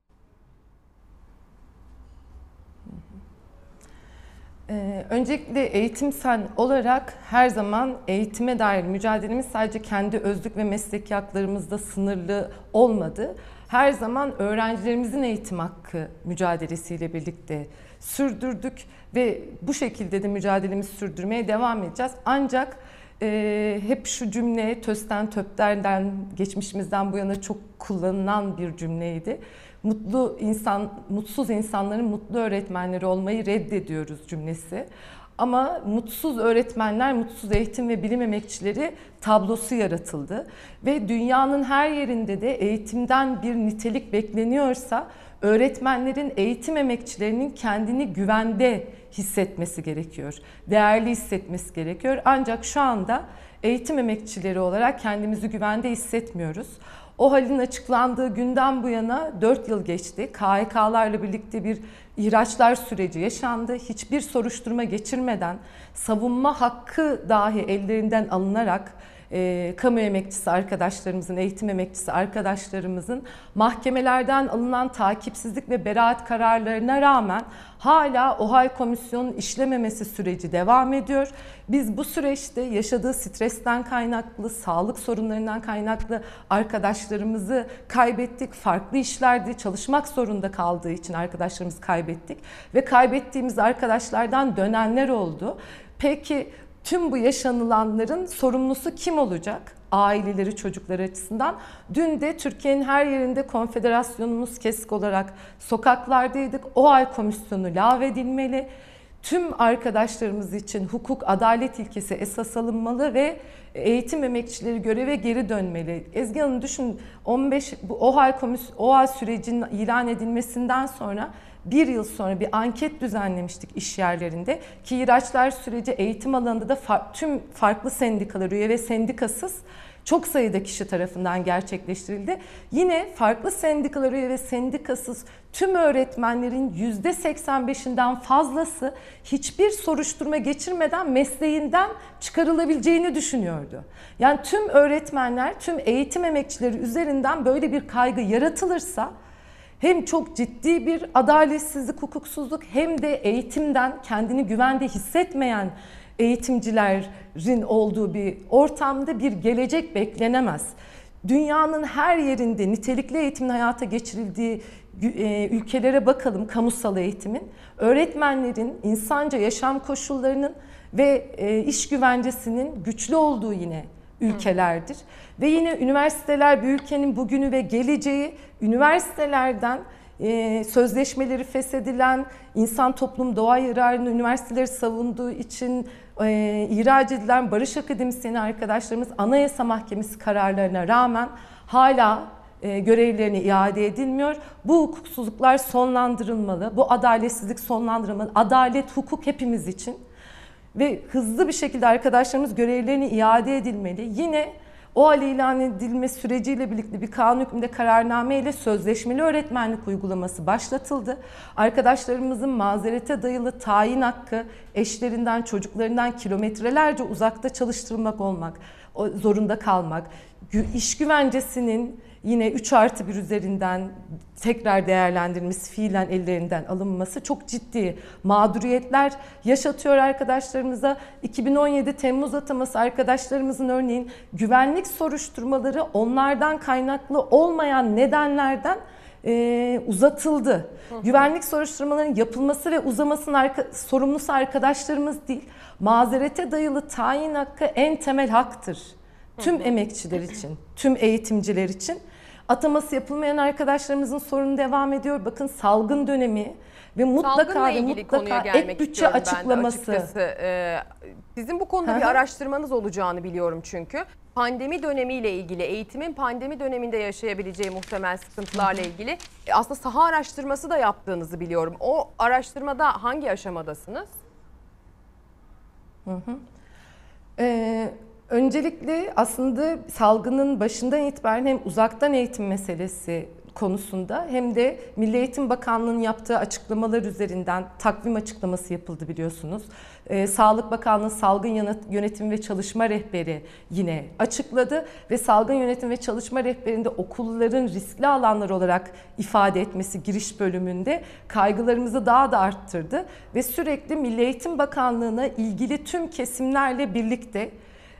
Ee, öncelikle eğitim sen olarak her zaman eğitime dair mücadelemiz sadece kendi özlük ve mesleki haklarımızda sınırlı olmadı her zaman öğrencilerimizin eğitim hakkı mücadelesiyle birlikte sürdürdük ve bu şekilde de mücadelemizi sürdürmeye devam edeceğiz. Ancak e, hep şu cümle tösten töplerden geçmişimizden bu yana çok kullanılan bir cümleydi. Mutlu insan, mutsuz insanların mutlu öğretmenleri olmayı reddediyoruz cümlesi. Ama mutsuz öğretmenler, mutsuz eğitim ve bilim emekçileri tablosu yaratıldı. Ve dünyanın her yerinde de eğitimden bir nitelik bekleniyorsa öğretmenlerin, eğitim emekçilerinin kendini güvende hissetmesi gerekiyor. Değerli hissetmesi gerekiyor. Ancak şu anda eğitim emekçileri olarak kendimizi güvende hissetmiyoruz. O halin açıklandığı günden bu yana 4 yıl geçti. KHK'larla birlikte bir ihraçlar süreci yaşandı. Hiçbir soruşturma geçirmeden savunma hakkı dahi ellerinden alınarak e, kamu emekçisi arkadaşlarımızın, eğitim emekçisi arkadaşlarımızın mahkemelerden alınan takipsizlik ve beraat kararlarına rağmen hala OHAL komisyonun işlememesi süreci devam ediyor. Biz bu süreçte yaşadığı stresten kaynaklı, sağlık sorunlarından kaynaklı arkadaşlarımızı kaybettik. Farklı işlerde çalışmak zorunda kaldığı için arkadaşlarımızı kaybettik ve kaybettiğimiz arkadaşlardan dönenler oldu. Peki tüm bu yaşanılanların sorumlusu kim olacak? Aileleri, çocukları açısından. Dün de Türkiye'nin her yerinde konfederasyonumuz kesik olarak sokaklardaydık. O ay komisyonu lağvedilmeli. Tüm arkadaşlarımız için hukuk, adalet ilkesi esas alınmalı ve eğitim emekçileri göreve geri dönmeli. Ezgi Hanım düşün 15 bu OHAL komisyon OHAL sürecinin ilan edilmesinden sonra bir yıl sonra bir anket düzenlemiştik iş yerlerinde ki ihraçlar süreci eğitim alanında da far, tüm farklı sendikalar üye ve sendikasız çok sayıda kişi tarafından gerçekleştirildi. Yine farklı sendikalar üye ve sendikasız tüm öğretmenlerin %85'inden fazlası hiçbir soruşturma geçirmeden mesleğinden çıkarılabileceğini düşünüyordu. Yani tüm öğretmenler, tüm eğitim emekçileri üzerinden böyle bir kaygı yaratılırsa hem çok ciddi bir adaletsizlik, hukuksuzluk hem de eğitimden kendini güvende hissetmeyen eğitimcilerin olduğu bir ortamda bir gelecek beklenemez. Dünyanın her yerinde nitelikli eğitimin hayata geçirildiği ülkelere bakalım kamusal eğitimin. Öğretmenlerin insanca yaşam koşullarının ve iş güvencesinin güçlü olduğu yine ülkelerdir. Ve yine üniversiteler bir ülkenin bugünü ve geleceği üniversitelerden e, sözleşmeleri feshedilen, insan toplum doğa yararını üniversiteleri savunduğu için e, ihraç edilen barış akademisyeni arkadaşlarımız Anayasa Mahkemesi kararlarına rağmen hala e, görevlerine iade edilmiyor. Bu hukuksuzluklar sonlandırılmalı, bu adaletsizlik sonlandırılmalı. Adalet, hukuk hepimiz için ve hızlı bir şekilde arkadaşlarımız görevlerine iade edilmeli. Yine o hal ilan edilme süreciyle birlikte bir kanun hükmünde kararname ile sözleşmeli öğretmenlik uygulaması başlatıldı. Arkadaşlarımızın mazerete dayalı tayin hakkı eşlerinden, çocuklarından kilometrelerce uzakta çalıştırılmak olmak, zorunda kalmak, iş güvencesinin yine 3 artı 1 üzerinden tekrar değerlendirilmesi, fiilen ellerinden alınması çok ciddi mağduriyetler yaşatıyor arkadaşlarımıza. 2017 Temmuz ataması arkadaşlarımızın örneğin güvenlik soruşturmaları onlardan kaynaklı olmayan nedenlerden e, uzatıldı. Hı hı. Güvenlik soruşturmalarının yapılması ve uzamasının arka, sorumlusu arkadaşlarımız değil. Mazerete dayalı tayin hakkı en temel haktır. Tüm emekçiler için, tüm eğitimciler için. Ataması yapılmayan arkadaşlarımızın sorunu devam ediyor. Bakın salgın dönemi ve mutlaka ve mutlaka ek bütçe açıklaması. Ee, sizin bu konuda bir araştırmanız olacağını biliyorum çünkü. Pandemi dönemiyle ilgili, eğitimin pandemi döneminde yaşayabileceği muhtemel sıkıntılarla ilgili e, aslında saha araştırması da yaptığınızı biliyorum. O araştırmada hangi aşamadasınız? Hı hı. Ee, Öncelikle aslında salgının başından itibaren hem uzaktan eğitim meselesi konusunda hem de Milli Eğitim Bakanlığı'nın yaptığı açıklamalar üzerinden takvim açıklaması yapıldı biliyorsunuz. Ee, Sağlık Bakanlığı Salgın Yönetim ve Çalışma Rehberi yine açıkladı ve Salgın Yönetim ve Çalışma Rehberinde okulların riskli alanlar olarak ifade etmesi giriş bölümünde kaygılarımızı daha da arttırdı ve sürekli Milli Eğitim Bakanlığı'na ilgili tüm kesimlerle birlikte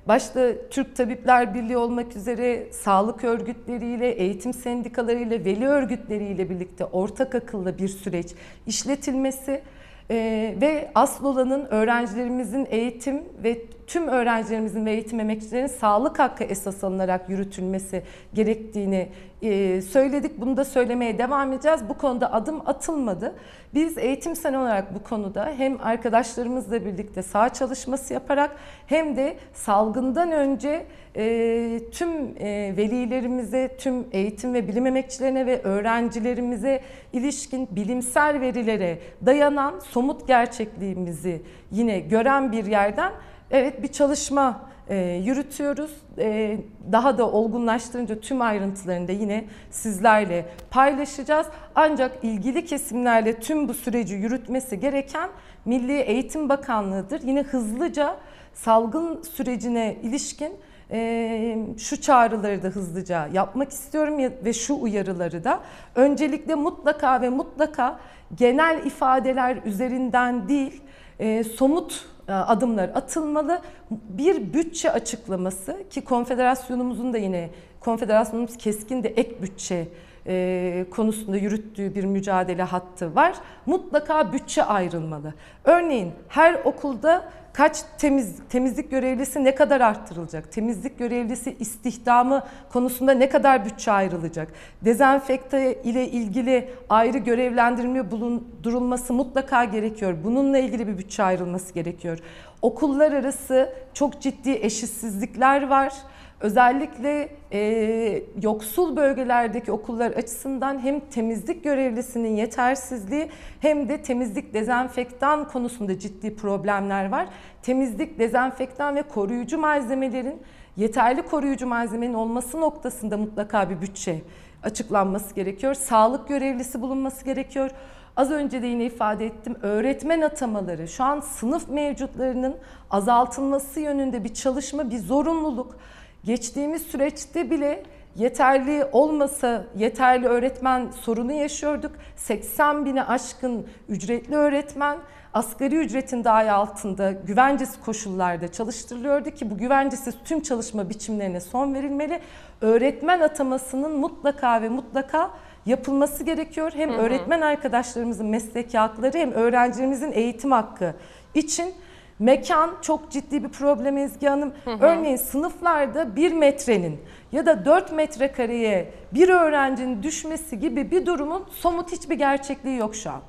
Başta Türk Tabipler Birliği olmak üzere sağlık örgütleriyle, eğitim sendikalarıyla, veli örgütleriyle birlikte ortak akılla bir süreç işletilmesi ee, ve asıl olanın öğrencilerimizin eğitim ve tüm öğrencilerimizin ve eğitim emekçilerinin sağlık hakkı esas alınarak yürütülmesi gerektiğini e, söyledik. Bunu da söylemeye devam edeceğiz. Bu konuda adım atılmadı. Biz eğitim sen olarak bu konuda hem arkadaşlarımızla birlikte sağ çalışması yaparak hem de salgından önce e, tüm e, velilerimize, tüm eğitim ve bilim emekçilerine ve öğrencilerimize ilişkin bilimsel verilere dayanan somut gerçekliğimizi yine gören bir yerden evet bir çalışma e, yürütüyoruz. E, daha da olgunlaştırınca tüm ayrıntılarını da yine sizlerle paylaşacağız. Ancak ilgili kesimlerle tüm bu süreci yürütmesi gereken Milli Eğitim Bakanlığı'dır. Yine hızlıca salgın sürecine ilişkin e, şu çağrıları da hızlıca yapmak istiyorum ve şu uyarıları da. Öncelikle mutlaka ve mutlaka genel ifadeler üzerinden değil, e, somut adımlar atılmalı. Bir bütçe açıklaması ki konfederasyonumuzun da yine konfederasyonumuz keskin de ek bütçe e, konusunda yürüttüğü bir mücadele hattı var. Mutlaka bütçe ayrılmalı. Örneğin her okulda kaç temiz temizlik görevlisi ne kadar arttırılacak? Temizlik görevlisi istihdamı konusunda ne kadar bütçe ayrılacak? Dezenfekte ile ilgili ayrı görevlendirme bulundurulması mutlaka gerekiyor. Bununla ilgili bir bütçe ayrılması gerekiyor. Okullar arası çok ciddi eşitsizlikler var. Özellikle e, yoksul bölgelerdeki okullar açısından hem temizlik görevlisinin yetersizliği hem de temizlik dezenfektan konusunda ciddi problemler var. Temizlik, dezenfektan ve koruyucu malzemelerin yeterli koruyucu malzemenin olması noktasında mutlaka bir bütçe açıklanması gerekiyor. Sağlık görevlisi bulunması gerekiyor. Az önce de yine ifade ettim öğretmen atamaları şu an sınıf mevcutlarının azaltılması yönünde bir çalışma, bir zorunluluk. Geçtiğimiz süreçte bile yeterli olmasa yeterli öğretmen sorunu yaşıyorduk. 80 bine aşkın ücretli öğretmen asgari ücretin dahi altında güvencesiz koşullarda çalıştırılıyordu ki bu güvencesiz tüm çalışma biçimlerine son verilmeli. Öğretmen atamasının mutlaka ve mutlaka yapılması gerekiyor. Hem Hı hı. öğretmen arkadaşlarımızın mesleki hakları hem öğrencilerimizin eğitim hakkı için mekan çok ciddi bir problem Ezgi Hanım. Hı hı. Örneğin sınıflarda bir metrenin ya da 4 metrekareye bir öğrencinin düşmesi gibi bir durumun somut hiçbir gerçekliği yok şu an.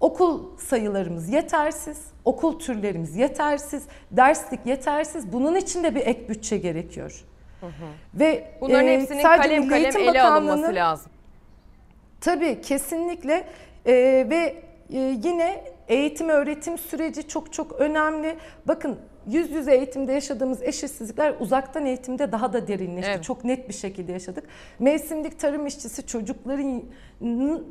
Okul sayılarımız yetersiz, okul türlerimiz yetersiz, derslik yetersiz. Bunun için de bir ek bütçe gerekiyor. Ve Bunların e, hepsinin sadece kalem Milli kalem Eğitim ele alınması lazım. Tabii kesinlikle Ee, ve e, yine eğitim öğretim süreci çok çok önemli. Bakın yüz yüze eğitimde yaşadığımız eşitsizlikler uzaktan eğitimde daha da derinleşti. Evet. Çok net bir şekilde yaşadık. Mevsimlik tarım işçisi çocukların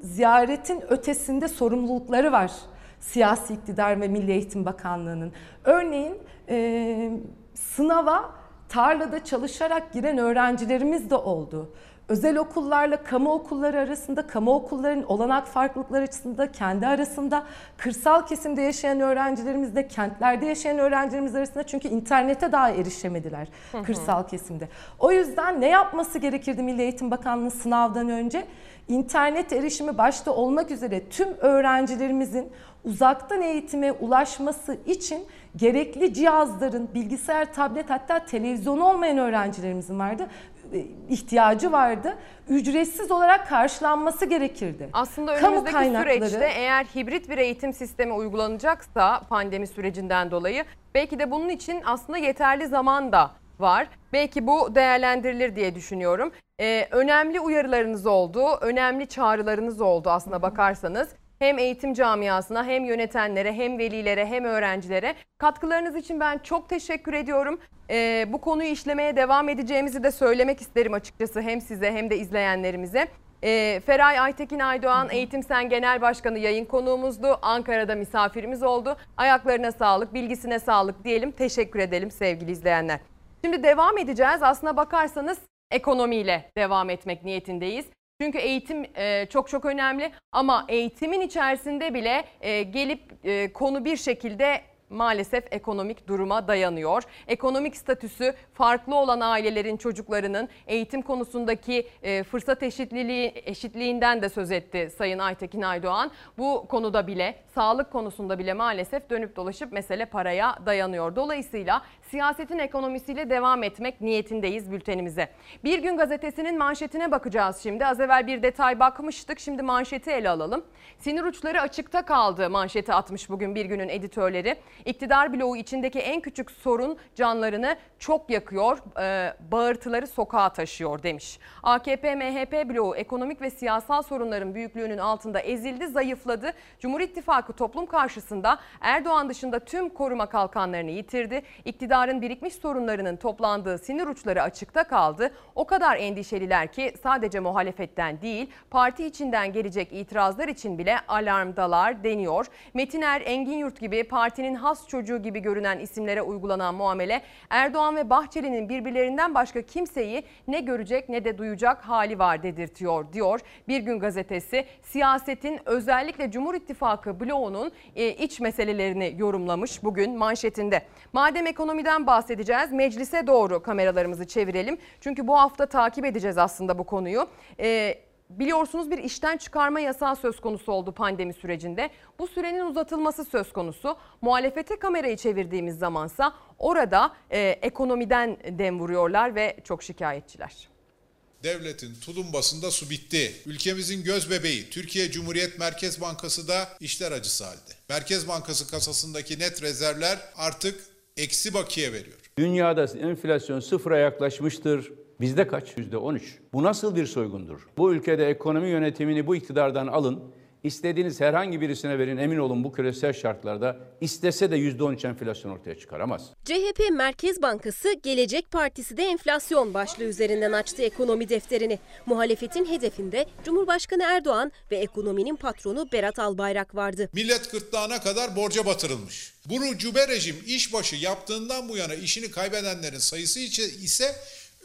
ziyaretin ötesinde sorumlulukları var. Siyasi iktidar ve Milli Eğitim Bakanlığı'nın. Örneğin e, sınava tarlada çalışarak giren öğrencilerimiz de oldu. Özel okullarla kamu okulları arasında, kamu okullarının olanak farklılıkları açısında kendi arasında, kırsal kesimde yaşayan öğrencilerimizle kentlerde yaşayan öğrencilerimiz arasında çünkü internete daha erişemediler Hı hı. kırsal kesimde. O yüzden ne yapması gerekirdi Milli Eğitim Bakanlığı sınavdan önce? İnternet erişimi başta olmak üzere tüm öğrencilerimizin uzaktan eğitime ulaşması için gerekli cihazların, bilgisayar, tablet hatta televizyon olmayan öğrencilerimizin vardı ihtiyacı vardı. Ücretsiz olarak karşılanması gerekirdi. Aslında Kamu önümüzdeki kaynakları- süreçte eğer hibrit bir eğitim sistemi uygulanacaksa pandemi sürecinden dolayı belki de bunun için aslında yeterli zaman da var. Belki bu değerlendirilir diye düşünüyorum. Ee, önemli uyarılarınız oldu, önemli çağrılarınız oldu aslına bakarsanız. Hem eğitim camiasına hem yönetenlere hem velilere hem öğrencilere katkılarınız için ben çok teşekkür ediyorum. Ee, bu konuyu işlemeye devam edeceğimizi de söylemek isterim açıkçası hem size hem de izleyenlerimize. Ee, Feray Aytekin Aydoğan Eğitim Sen Genel Başkanı yayın konuğumuzdu. Ankara'da misafirimiz oldu. Ayaklarına sağlık, bilgisine sağlık diyelim. Teşekkür edelim sevgili izleyenler. Şimdi devam edeceğiz. Aslına bakarsanız ekonomiyle devam etmek niyetindeyiz. Çünkü eğitim e, çok çok önemli ama eğitimin içerisinde bile e, gelip e, konu bir şekilde maalesef ekonomik duruma dayanıyor. Ekonomik statüsü farklı olan ailelerin çocuklarının eğitim konusundaki fırsat eşitliği eşitliğinden de söz etti Sayın Aytekin Aydoğan. Bu konuda bile sağlık konusunda bile maalesef dönüp dolaşıp mesele paraya dayanıyor. Dolayısıyla siyasetin ekonomisiyle devam etmek niyetindeyiz bültenimize. Bir gün gazetesinin manşetine bakacağız şimdi. Az evvel bir detay bakmıştık. Şimdi manşeti ele alalım. Sinir uçları açıkta kaldı manşeti atmış bugün bir günün editörleri. İktidar bloğu içindeki en küçük sorun canlarını çok yakıyor, e, bağırtıları sokağa taşıyor demiş. AKP MHP bloğu ekonomik ve siyasal sorunların büyüklüğünün altında ezildi, zayıfladı. Cumhur İttifakı toplum karşısında Erdoğan dışında tüm koruma kalkanlarını yitirdi. İktidar iktidarın birikmiş sorunlarının toplandığı sinir uçları açıkta kaldı. O kadar endişeliler ki sadece muhalefetten değil parti içinden gelecek itirazlar için bile alarmdalar deniyor. Metiner, Engin Yurt gibi partinin has çocuğu gibi görünen isimlere uygulanan muamele Erdoğan ve Bahçeli'nin birbirlerinden başka kimseyi ne görecek ne de duyacak hali var dedirtiyor diyor. Bir gün gazetesi siyasetin özellikle Cumhur İttifakı bloğunun e, iç meselelerini yorumlamış bugün manşetinde. Madem ekonomiden bahsedeceğiz meclise doğru kameralarımızı çevirelim. Çünkü bu hafta takip edeceğiz aslında bu konuyu. E, Biliyorsunuz bir işten çıkarma yasağı söz konusu oldu pandemi sürecinde. Bu sürenin uzatılması söz konusu. Muhalefete kamerayı çevirdiğimiz zamansa orada e, ekonomiden dem vuruyorlar ve çok şikayetçiler. Devletin tulumbasında su bitti. Ülkemizin göz bebeği Türkiye Cumhuriyet Merkez Bankası da işler acısı halde. Merkez Bankası kasasındaki net rezervler artık eksi bakiye veriyor. Dünyada enflasyon sıfıra yaklaşmıştır. Bizde kaç? Yüzde 13. Bu nasıl bir soygundur? Bu ülkede ekonomi yönetimini bu iktidardan alın. İstediğiniz herhangi birisine verin emin olun bu küresel şartlarda istese de %13 enflasyon ortaya çıkaramaz. CHP Merkez Bankası Gelecek Partisi de enflasyon başlığı üzerinden açtı ekonomi defterini. Muhalefetin hedefinde Cumhurbaşkanı Erdoğan ve ekonominin patronu Berat Albayrak vardı. Millet gırtlağına kadar borca batırılmış. Bu rucube rejim işbaşı yaptığından bu yana işini kaybedenlerin sayısı ise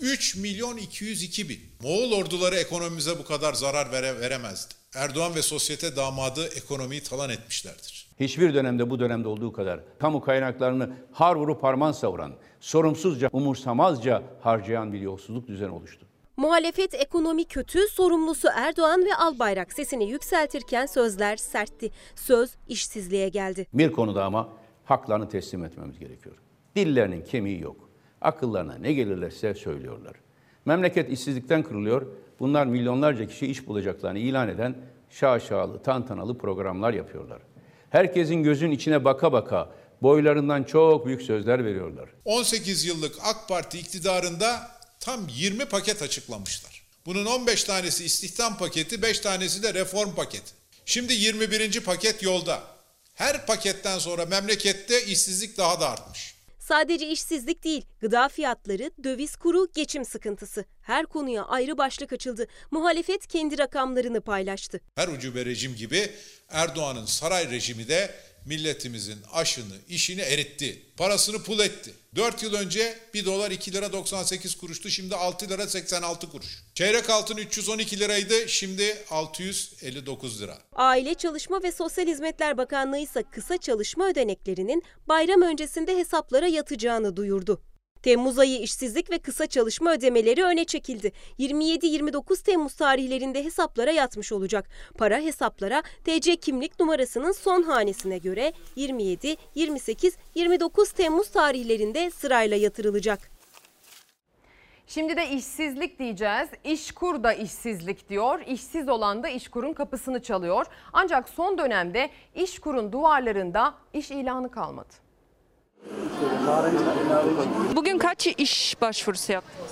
3 milyon 202 bin. Moğol orduları ekonomimize bu kadar zarar vere, veremezdi. Erdoğan ve sosyete damadı ekonomiyi talan etmişlerdir. Hiçbir dönemde bu dönemde olduğu kadar kamu kaynaklarını har vurup harman savuran, sorumsuzca, umursamazca harcayan bir yolsuzluk düzeni oluştu. Muhalefet ekonomi kötü, sorumlusu Erdoğan ve Albayrak sesini yükseltirken sözler sertti. Söz işsizliğe geldi. Bir konuda ama haklarını teslim etmemiz gerekiyor. Dillerinin kemiği yok. Akıllarına ne gelirlerse söylüyorlar. Memleket işsizlikten kırılıyor. Bunlar milyonlarca kişi iş bulacaklarını ilan eden şaşalı, tantanalı programlar yapıyorlar. Herkesin gözün içine baka baka boylarından çok büyük sözler veriyorlar. 18 yıllık AK Parti iktidarında tam 20 paket açıklamışlar. Bunun 15 tanesi istihdam paketi, 5 tanesi de reform paketi. Şimdi 21. paket yolda. Her paketten sonra memlekette işsizlik daha da artmış. Sadece işsizlik değil, gıda fiyatları, döviz kuru, geçim sıkıntısı. Her konuya ayrı başlık açıldı. Muhalefet kendi rakamlarını paylaştı. Her ucube rejim gibi Erdoğan'ın saray rejimi de milletimizin aşını, işini eritti. Parasını pul etti. 4 yıl önce 1 dolar 2 lira 98 kuruştu. Şimdi 6 lira 86 kuruş. Çeyrek altın 312 liraydı. Şimdi 659 lira. Aile Çalışma ve Sosyal Hizmetler Bakanlığı ise kısa çalışma ödeneklerinin bayram öncesinde hesaplara yatacağını duyurdu. Temmuz ayı işsizlik ve kısa çalışma ödemeleri öne çekildi. 27-29 Temmuz tarihlerinde hesaplara yatmış olacak. Para hesaplara TC kimlik numarasının son hanesine göre 27, 28, 29 Temmuz tarihlerinde sırayla yatırılacak. Şimdi de işsizlik diyeceğiz. İşkur da işsizlik diyor. İşsiz olan da İşkur'un kapısını çalıyor. Ancak son dönemde İşkur'un duvarlarında iş ilanı kalmadı. Bugün kaç iş başvurusu yaptınız?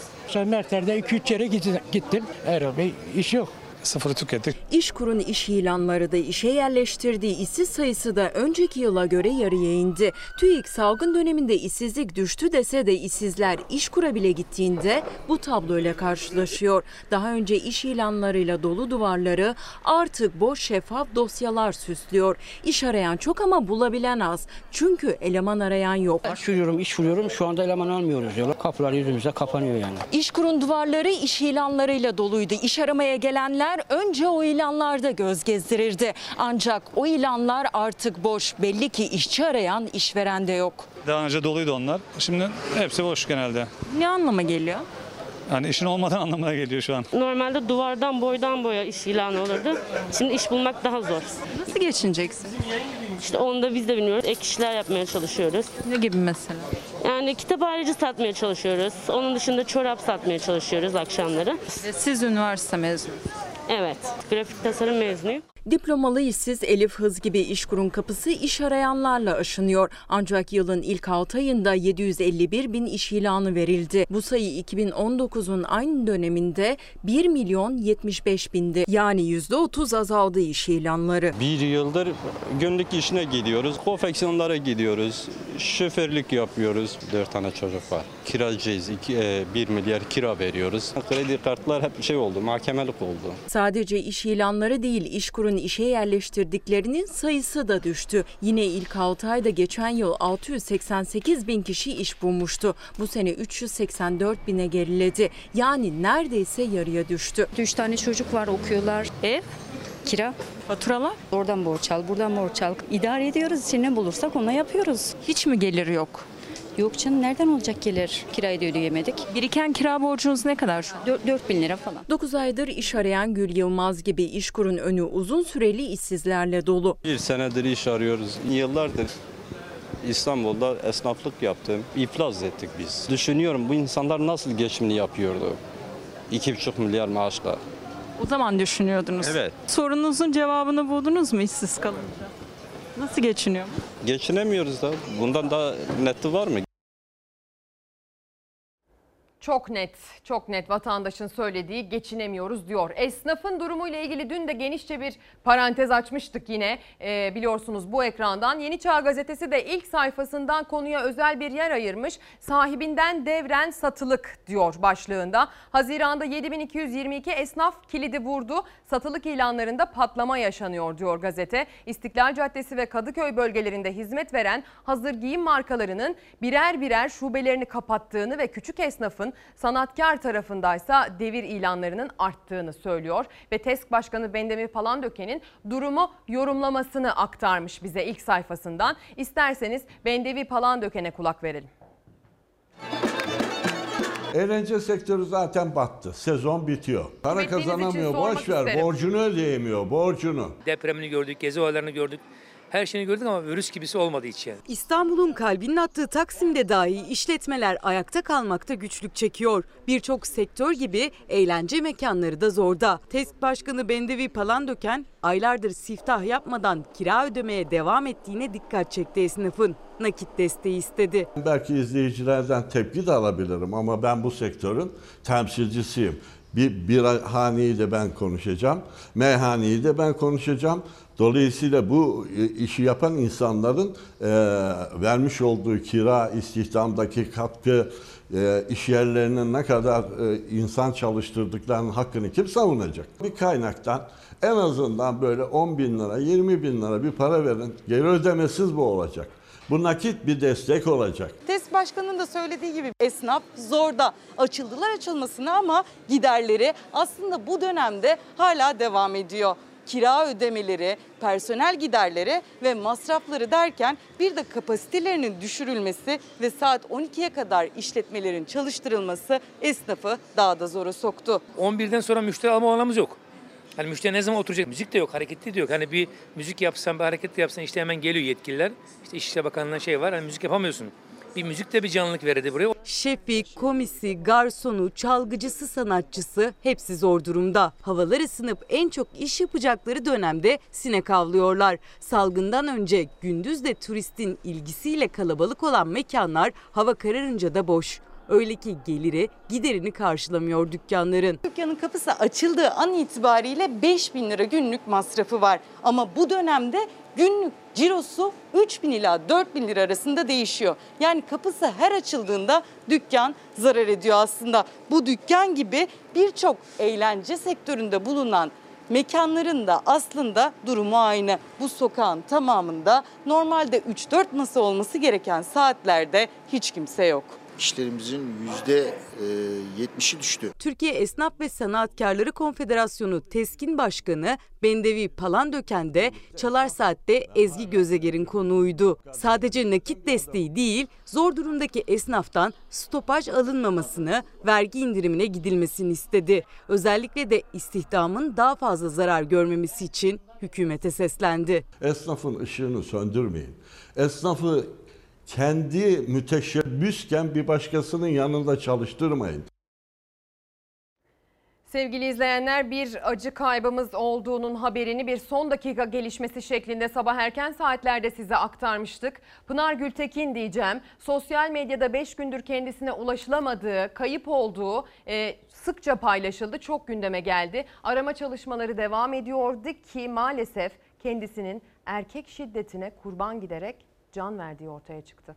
Merter'de 2-3 yere gittim. Erol Bey iş yok. Sıfırı tükettik. İşkur'un iş ilanları da işe yerleştirdiği işsiz sayısı da önceki yıla göre yarıya indi. TÜİK salgın döneminde işsizlik düştü dese de işsizler İşkur'a bile gittiğinde bu tabloyla karşılaşıyor. Daha önce iş ilanlarıyla dolu duvarları artık boş şeffaf dosyalar süslüyor. İş arayan çok ama bulabilen az. Çünkü eleman arayan yok. Başvuruyorum, iş vuruyorum. Şu anda eleman almıyoruz diyorlar. Kapılar yüzümüze kapanıyor yani. İşkur'un duvarları iş ilanlarıyla doluydu. İş aramaya gelenler önce o ilanlarda göz gezdirirdi. Ancak o ilanlar artık boş. Belli ki işçi arayan işveren de yok. Daha önce doluydu onlar. Şimdi hepsi boş genelde. Ne anlama geliyor? Yani işin olmadan anlamına geliyor şu an. Normalde duvardan boydan boya iş ilanı olurdu. Şimdi iş bulmak daha zor. Nasıl geçineceksin? İşte onu da biz de bilmiyoruz. Ek işler yapmaya çalışıyoruz. Ne gibi mesela? Yani kitap ayrıcı satmaya çalışıyoruz. Onun dışında çorap satmaya çalışıyoruz akşamları. Siz üniversite mezunu. Evet, grafik tasarım mezunuyum. Diplomalı işsiz Elif Hız gibi işkurun kapısı iş arayanlarla aşınıyor. Ancak yılın ilk 6 ayında 751 bin iş ilanı verildi. Bu sayı 2019'un aynı döneminde 1 milyon 75 bindi. Yani %30 azaldı iş ilanları. Bir yıldır günlük işine gidiyoruz, konfeksiyonlara gidiyoruz, şoförlük yapıyoruz. Dört tane çocuk var. Kiracıyız, 1 milyar kira veriyoruz. Kredi kartlar hep şey oldu, mahkemelik oldu. Sadece iş ilanları değil, işkurun işe yerleştirdiklerinin sayısı da düştü. Yine ilk 6 ayda geçen yıl 688 bin kişi iş bulmuştu. Bu sene 384 bine geriledi. Yani neredeyse yarıya düştü. 3 tane çocuk var okuyorlar. Ev, kira. Faturalar? Oradan borç al, buradan borç al. İdare ediyoruz. İçine ne bulursak ona yapıyoruz. Hiç mi gelir yok? Yok canım nereden olacak gelir? Kirayı da ödeyemedik. Biriken kira borcunuz ne kadar şu an? 4, 4 bin lira falan. 9 aydır iş arayan Gül Yılmaz gibi işkurun önü uzun süreli işsizlerle dolu. Bir senedir iş arıyoruz. Yıllardır İstanbul'da esnaflık yaptım. İflas ettik biz. Düşünüyorum bu insanlar nasıl geçimini yapıyordu? 2,5 milyar maaşla. O zaman düşünüyordunuz. Evet. Sorununuzun cevabını buldunuz mu işsiz kalınca? Nasıl geçiniyor? Geçinemiyoruz da. Bundan daha neti var mı? Çok net, çok net vatandaşın söylediği geçinemiyoruz diyor. Esnafın durumuyla ilgili dün de genişçe bir parantez açmıştık yine. Ee, biliyorsunuz bu ekrandan. Yeni Çağ Gazetesi de ilk sayfasından konuya özel bir yer ayırmış. Sahibinden devren satılık diyor başlığında. Haziranda 7222 esnaf kilidi vurdu. Satılık ilanlarında patlama yaşanıyor diyor gazete. İstiklal Caddesi ve Kadıköy bölgelerinde hizmet veren hazır giyim markalarının birer birer şubelerini kapattığını ve küçük esnafın sanatkar tarafındaysa devir ilanlarının arttığını söylüyor. Ve TESK Başkanı Bendemir Palandöken'in durumu yorumlamasını aktarmış bize ilk sayfasından. İsterseniz Bendemir Palandöken'e kulak verelim. Eğlence sektörü zaten battı. Sezon bitiyor. Para kazanamıyor. Boş ver. isterim. Borcunu ödeyemiyor. Borcunu. Depremini gördük, gezi olaylarını gördük. Her şeyini gördük ama virüs gibisi olmadı hiç yani. İstanbul'un kalbinin attığı Taksim'de dahi işletmeler ayakta kalmakta güçlük çekiyor. Birçok sektör gibi eğlence mekanları da zorda. TESK Başkanı Bendevi Palandöken aylardır siftah yapmadan kira ödemeye devam ettiğine dikkat çekti esnafın. Nakit desteği istedi. Belki izleyicilerden tepki de alabilirim ama ben bu sektörün temsilcisiyim. Bir, bir haneyi de ben konuşacağım. Meyhaneyi de ben konuşacağım. Dolayısıyla bu e, işi yapan insanların e, vermiş olduğu kira, istihdamdaki katkı, e, iş yerlerinin ne kadar e, insan çalıştırdıklarının hakkını kim savunacak? Bir kaynaktan en azından böyle 10 bin lira, 20 bin lira bir para verin. Geri ödemesiz bu olacak. Bu nakit bir destek olacak. TESK Başkanı'nın da söylediği gibi esnaf zorda. Açıldılar açılmasına ama giderleri aslında bu dönemde hala devam ediyor. Kira ödemeleri, personel giderleri ve masrafları derken bir de kapasitelerinin düşürülmesi ve saat 12'ye kadar işletmelerin çalıştırılması esnafı daha da zora soktu. 11'den sonra müşteri alma olanımız yok. Hani müşteri ne zaman oturacak? Müzik de yok, hareketli de yok. Hani bir müzik yapsan, bir hareket yapsan işte hemen geliyor yetkililer. İşte İşçi Bakanlığı'ndan şey var, hani müzik yapamıyorsun. Bir müzik de bir canlılık verirdi buraya. Şefi, komisi, garsonu, çalgıcısı, sanatçısı hepsi zor durumda. Havalar ısınıp en çok iş yapacakları dönemde sinek avlıyorlar. Salgından önce gündüz de turistin ilgisiyle kalabalık olan mekanlar hava kararınca da boş. Öyle ki geliri giderini karşılamıyor dükkanların. Dükkanın kapısı açıldığı an itibariyle 5 bin lira günlük masrafı var. Ama bu dönemde günlük cirosu 3 bin ila 4 bin lira arasında değişiyor. Yani kapısı her açıldığında dükkan zarar ediyor aslında. Bu dükkan gibi birçok eğlence sektöründe bulunan mekanların da aslında durumu aynı. Bu sokağın tamamında normalde 3-4 masa olması gereken saatlerde hiç kimse yok. İşlerimizin yüzde 70'i düştü. Türkiye Esnaf ve Sanatkarları Konfederasyonu TESK'in başkanı Bendevi Palandöken de Çalar Saat'te Ezgi Gözeger'in konuğuydu. Sadece nakit desteği değil, zor durumdaki esnaftan stopaj alınmamasını, vergi indirimine gidilmesini istedi. Özellikle de istihdamın daha fazla zarar görmemesi için hükümete seslendi. Esnafın ışığını söndürmeyin. Esnafı kendi müteşebbüsken bir başkasının yanında çalıştırmayın. Sevgili izleyenler bir acı kaybımız olduğunun haberini bir son dakika gelişmesi şeklinde sabah erken saatlerde size aktarmıştık. Pınar Gültekin diyeceğim. Sosyal medyada 5 gündür kendisine ulaşılamadığı, kayıp olduğu e, sıkça paylaşıldı. Çok gündeme geldi. Arama çalışmaları devam ediyordu ki maalesef kendisinin erkek şiddetine kurban giderek can verdiği ortaya çıktı.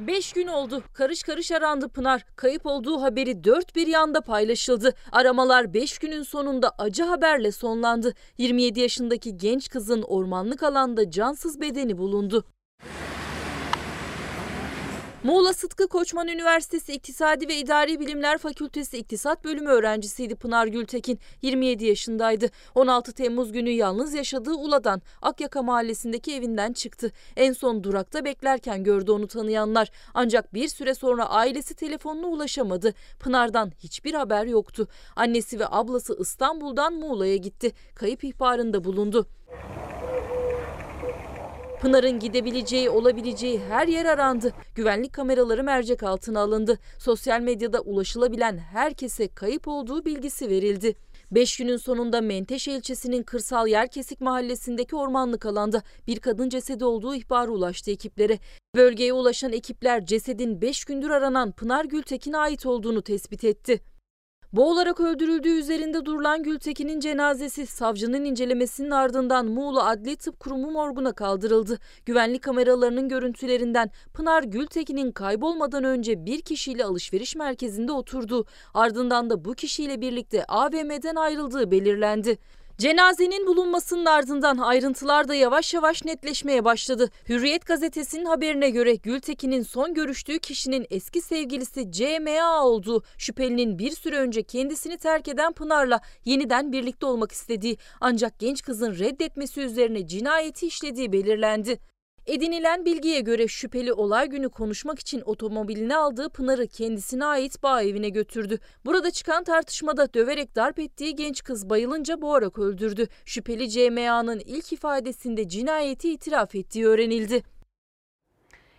5 gün oldu. Karış karış arandı Pınar. Kayıp olduğu haberi dört bir yanda paylaşıldı. Aramalar 5 günün sonunda acı haberle sonlandı. 27 yaşındaki genç kızın ormanlık alanda cansız bedeni bulundu. Muğla Sıtkı Koçman Üniversitesi İktisadi ve İdari Bilimler Fakültesi İktisat Bölümü öğrencisiydi Pınar Gültekin. 27 yaşındaydı. 16 Temmuz günü yalnız yaşadığı Ula'dan Akyaka mahallesindeki evinden çıktı. En son durakta beklerken gördü onu tanıyanlar. Ancak bir süre sonra ailesi telefonuna ulaşamadı. Pınar'dan hiçbir haber yoktu. Annesi ve ablası İstanbul'dan Muğla'ya gitti. Kayıp ihbarında bulundu. Pınar'ın gidebileceği, olabileceği her yer arandı. Güvenlik kameraları mercek altına alındı. Sosyal medyada ulaşılabilen herkese kayıp olduğu bilgisi verildi. Beş günün sonunda Menteşe ilçesinin Kırsal Yerkesik mahallesindeki ormanlık alanda bir kadın cesedi olduğu ihbarı ulaştı ekiplere. Bölgeye ulaşan ekipler cesedin beş gündür aranan Pınar Gültekin'e ait olduğunu tespit etti. Boğularak öldürüldüğü üzerinde durulan Gültekin'in cenazesi savcının incelemesinin ardından Muğla Adli Tıp Kurumu morguna kaldırıldı. Güvenlik kameralarının görüntülerinden Pınar Gültekin'in kaybolmadan önce bir kişiyle alışveriş merkezinde oturduğu, ardından da bu kişiyle birlikte AVM'den ayrıldığı belirlendi. Cenazenin bulunmasının ardından ayrıntılar da yavaş yavaş netleşmeye başladı. Hürriyet gazetesinin haberine göre Gültekin'in son görüştüğü kişinin eski sevgilisi CMA olduğu, şüphelinin bir süre önce kendisini terk eden Pınar'la yeniden birlikte olmak istediği ancak genç kızın reddetmesi üzerine cinayeti işlediği belirlendi. Edinilen bilgiye göre şüpheli olay günü konuşmak için otomobilini aldığı Pınar'ı kendisine ait bağ evine götürdü. Burada çıkan tartışmada döverek darp ettiği genç kız bayılınca boğarak öldürdü. Şüpheli CMA'nın ilk ifadesinde cinayeti itiraf ettiği öğrenildi.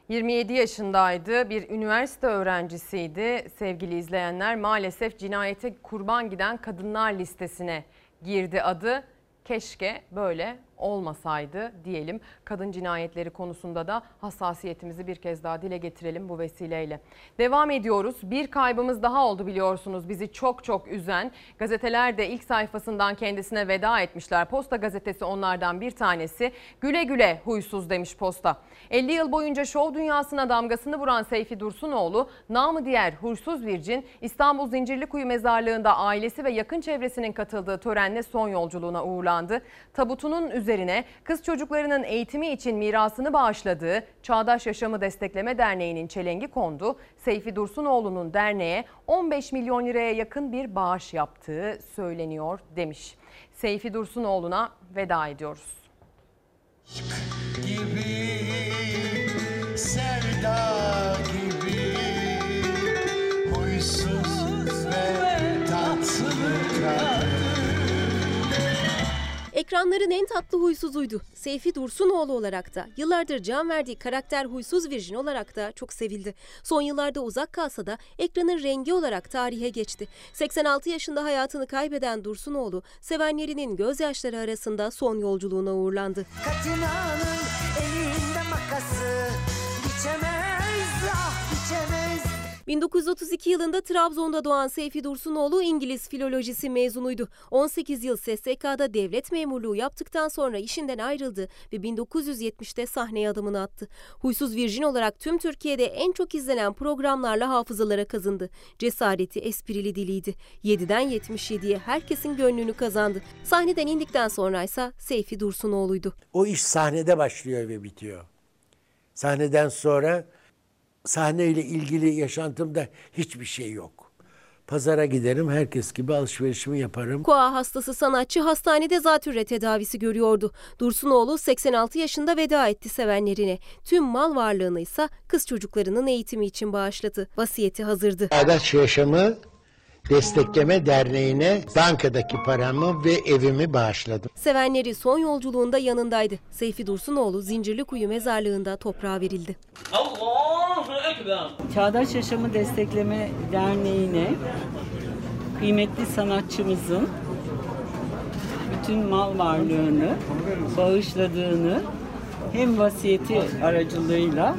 27 yaşındaydı, bir üniversite öğrencisiydi. Sevgili izleyenler maalesef cinayete kurban giden kadınlar listesine girdi adı. Keşke böyle olmasaydı diyelim. Kadın cinayetleri konusunda da hassasiyetimizi bir kez daha dile getirelim bu vesileyle. Devam ediyoruz. Bir kaybımız daha oldu biliyorsunuz bizi çok çok üzen. Gazeteler de ilk sayfasından kendisine veda etmişler. Posta gazetesi onlardan bir tanesi. Güle güle huysuz demiş Posta. 50 yıl boyunca şov dünyasına damgasını vuran Seyfi Dursunoğlu, namı diğer huysuz virgin İstanbul Zincirlikuyu mezarlığında ailesi ve yakın çevresinin katıldığı törenle son yolculuğuna uğurlandı. Tabutunun üzerine kız çocuklarının eğitimi için mirasını bağışladığı Çağdaş Yaşamı Destekleme Derneği'nin çelengi kondu. Seyfi Dursunoğlu'nun derneğe 15 milyon liraya yakın bir bağış yaptığı söyleniyor demiş. Seyfi Dursunoğlu'na veda ediyoruz. Gibi, sevda gibi, huysuz ve tatlı kadın. Ekranların en tatlı huysuzuydu. Seyfi Dursunoğlu olarak da, yıllardır can verdiği karakter huysuz virjin olarak da çok sevildi. Son yıllarda uzak kalsa da ekranın rengi olarak tarihe geçti. 86 yaşında hayatını kaybeden Dursunoğlu, sevenlerinin gözyaşları arasında son yolculuğuna uğurlandı. Katinanın elinde makası, biçemez. 1932 yılında Trabzon'da doğan Seyfi Dursunoğlu İngiliz filolojisi mezunuydu. 18 yıl SSK'da devlet memurluğu yaptıktan sonra işinden ayrıldı ve 1970'te sahneye adımını attı. Huysuz Virjin olarak tüm Türkiye'de en çok izlenen programlarla hafızalara kazındı. Cesareti, esprili diliydi. 7'den 77'ye herkesin gönlünü kazandı. Sahneden indikten sonra ise Seyfi Dursunoğlu'ydu. O iş sahnede başlıyor ve bitiyor. Sahneden sonra sahneyle ilgili yaşantımda hiçbir şey yok. Pazara giderim, herkes gibi alışverişimi yaparım. Koa hastası sanatçı hastanede zatürre tedavisi görüyordu. Dursunoğlu 86 yaşında veda etti sevenlerine. Tüm mal varlığını ise kız çocuklarının eğitimi için bağışladı. Vasiyeti hazırdı. Çağdaş yaşamı Destekleme Derneği'ne bankadaki paramı ve evimi bağışladım. Sevenleri son yolculuğunda yanındaydı. Seyfi Dursunoğlu Zincirlikuyu mezarlığında toprağa verildi. Çağdaş Yaşamı Destekleme Derneği'ne kıymetli sanatçımızın bütün mal varlığını bağışladığını hem vasiyeti aracılığıyla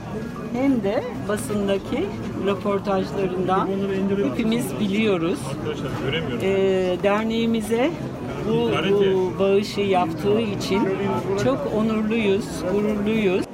hem de basındaki röportajlarından hepimiz biliyoruz. Ee, derneğimize bu, bu bağışı yaptığı için çok onurluyuz, gururluyuz.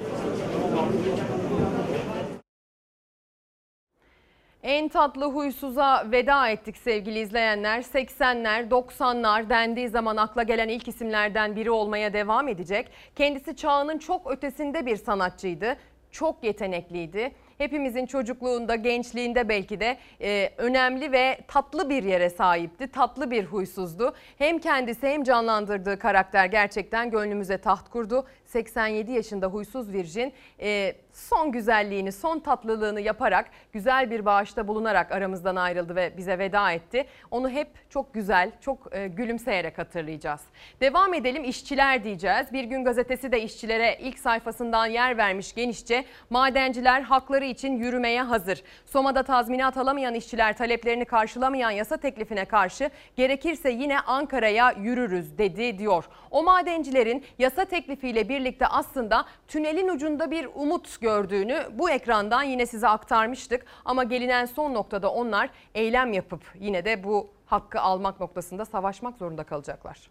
En tatlı huysuza veda ettik sevgili izleyenler. 80'ler, 90'lar dendiği zaman akla gelen ilk isimlerden biri olmaya devam edecek. Kendisi çağının çok ötesinde bir sanatçıydı. Çok yetenekliydi. Hepimizin çocukluğunda, gençliğinde belki de e, önemli ve tatlı bir yere sahipti. Tatlı bir huysuzdu. Hem kendisi hem canlandırdığı karakter gerçekten gönlümüze taht kurdu. 87 yaşında huysuz virjin e, son güzelliğini, son tatlılığını yaparak güzel bir bağışta bulunarak aramızdan ayrıldı ve bize veda etti. Onu hep çok güzel, çok e, gülümseyerek hatırlayacağız. Devam edelim işçiler diyeceğiz. Bir gün gazetesi de işçilere ilk sayfasından yer vermiş genişçe. Madenciler hakları için yürümeye hazır. Soma'da tazminat alamayan işçiler taleplerini karşılamayan yasa teklifine karşı gerekirse yine Ankara'ya yürürüz dedi diyor. O madencilerin yasa teklifiyle birlikte aslında tünelin ucunda bir umut gördüğünü bu ekrandan yine size aktarmıştık. Ama gelinen son noktada onlar eylem yapıp yine de bu hakkı almak noktasında savaşmak zorunda kalacaklar.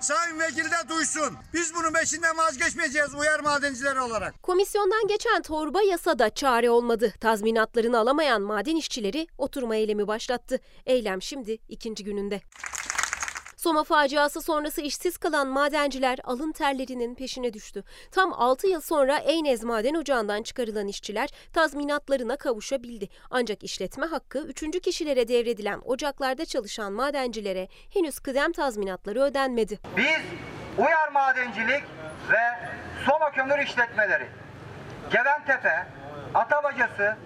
Sayın Vekil de duysun. Biz bunun peşinden vazgeçmeyeceğiz uyar madencileri olarak. Komisyondan geçen torba yasada çare olmadı. Tazminatlarını alamayan maden işçileri oturma eylemi başlattı. Eylem şimdi ikinci gününde. Soma faciası sonrası işsiz kalan madenciler alın terlerinin peşine düştü. Tam 6 yıl sonra Eynez Maden Ocağı'ndan çıkarılan işçiler tazminatlarına kavuşabildi. Ancak işletme hakkı 3. kişilere devredilen ocaklarda çalışan madencilere henüz kıdem tazminatları ödenmedi. Biz Uyar Madencilik ve Soma Kömür İşletmeleri, Geventepe, Atabacası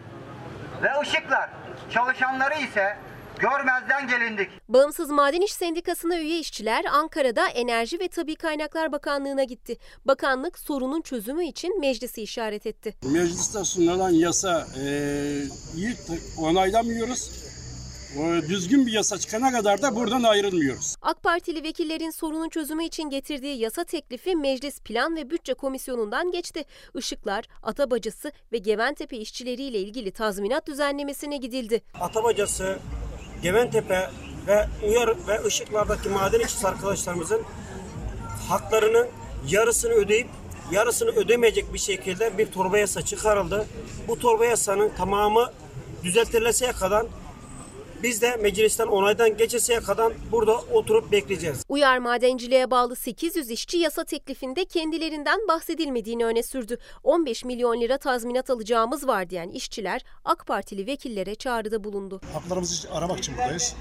ve Işıklar çalışanları ise görmezden gelindik. Bağımsız Maden İş Sendikası'na üye işçiler Ankara'da Enerji ve Tabi Kaynaklar Bakanlığı'na gitti. Bakanlık sorunun çözümü için meclisi işaret etti. Mecliste sunulan yasa e, iyi onaylamıyoruz. Düzgün bir yasa çıkana kadar da buradan ayrılmıyoruz. AK Partili vekillerin sorunun çözümü için getirdiği yasa teklifi Meclis Plan ve Bütçe Komisyonu'ndan geçti. Işıklar, Atabacası ve Geventepe işçileriyle ilgili tazminat düzenlemesine gidildi. Atabacası, Geventepe ve Uyar ve Işıklar'daki maden işçisi arkadaşlarımızın haklarının yarısını ödeyip yarısını ödemeyecek bir şekilde bir torba yasa çıkarıldı. Bu torba yasanın tamamı düzeltileseye kadar biz de meclisten onaydan geçeseye kadar burada oturup bekleyeceğiz. Uyar Madenciliğe bağlı 800 işçi yasa teklifinde kendilerinden bahsedilmediğini öne sürdü. 15 milyon lira tazminat alacağımız var diyen işçiler AK Partili vekillere çağrıda bulundu. Haklarımızı aramak için buradayız.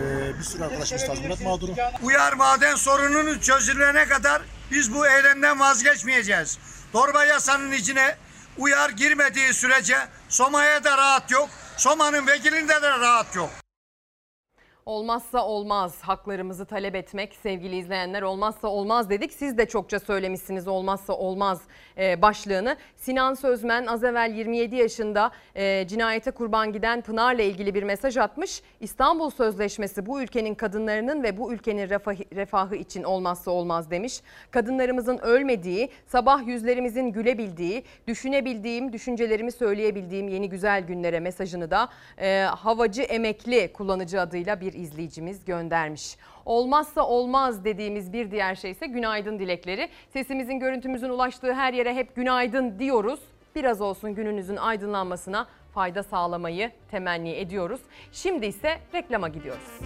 Ee, bir sürü arkadaşımız tazminat mağduru. Uyar maden sorununun çözülene kadar biz bu eylemden vazgeçmeyeceğiz. Torba yasanın içine uyar girmediği sürece Soma'ya da rahat yok. Soma'nın vekilinde de rahat yok. Olmazsa olmaz haklarımızı talep etmek sevgili izleyenler olmazsa olmaz dedik. Siz de çokça söylemişsiniz olmazsa olmaz başlığını. Sinan Sözmen az evvel 27 yaşında e, cinayete kurban giden Pınar'la ilgili bir mesaj atmış. İstanbul Sözleşmesi bu ülkenin kadınlarının ve bu ülkenin refahı, refahı için olmazsa olmaz demiş. Kadınlarımızın ölmediği, sabah yüzlerimizin gülebildiği, düşünebildiğim, düşüncelerimi söyleyebildiğim yeni güzel günlere mesajını da e, havacı emekli kullanıcı adıyla bir izleyicimiz göndermiş. Olmazsa olmaz dediğimiz bir diğer şey ise günaydın dilekleri. Sesimizin görüntümüzün ulaştığı her yere hep günaydın diyoruz. Biraz olsun gününüzün aydınlanmasına fayda sağlamayı temenni ediyoruz. Şimdi ise reklama gidiyoruz.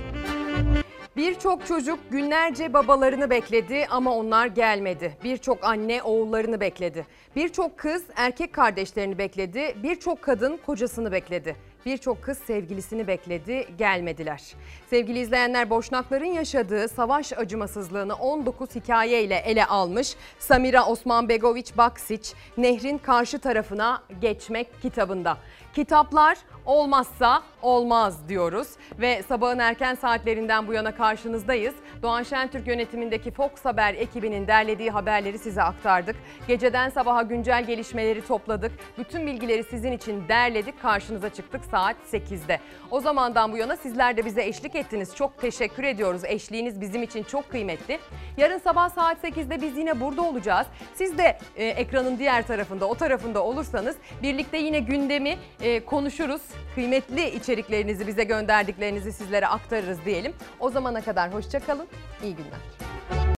Birçok çocuk günlerce babalarını bekledi ama onlar gelmedi. Birçok anne oğullarını bekledi. Birçok kız erkek kardeşlerini bekledi. Birçok kadın kocasını bekledi. Birçok kız sevgilisini bekledi, gelmediler. Sevgili izleyenler Boşnakların yaşadığı savaş acımasızlığını 19 hikaye ile ele almış. Samira Osman Begoviç Baksiç, Nehrin Karşı Tarafına Geçmek kitabında. Kitaplar olmazsa olmaz diyoruz ve sabahın erken saatlerinden bu yana karşınızdayız. Doğan Şentürk yönetimindeki Fox Haber ekibinin derlediği haberleri size aktardık. Geceden sabaha güncel gelişmeleri topladık. Bütün bilgileri sizin için derledik. Karşınıza çıktık saat 8'de. O zamandan bu yana sizler de bize eşlik ettiniz. Çok teşekkür ediyoruz. Eşliğiniz bizim için çok kıymetli. Yarın sabah saat 8'de biz yine burada olacağız. Siz de e, ekranın diğer tarafında, o tarafında olursanız birlikte yine gündemi e, konuşuruz. Kıymetli içeriklerinizi bize gönderdiklerinizi sizlere aktarırız diyelim. O zamana kadar hoşça kalın. İyi günler.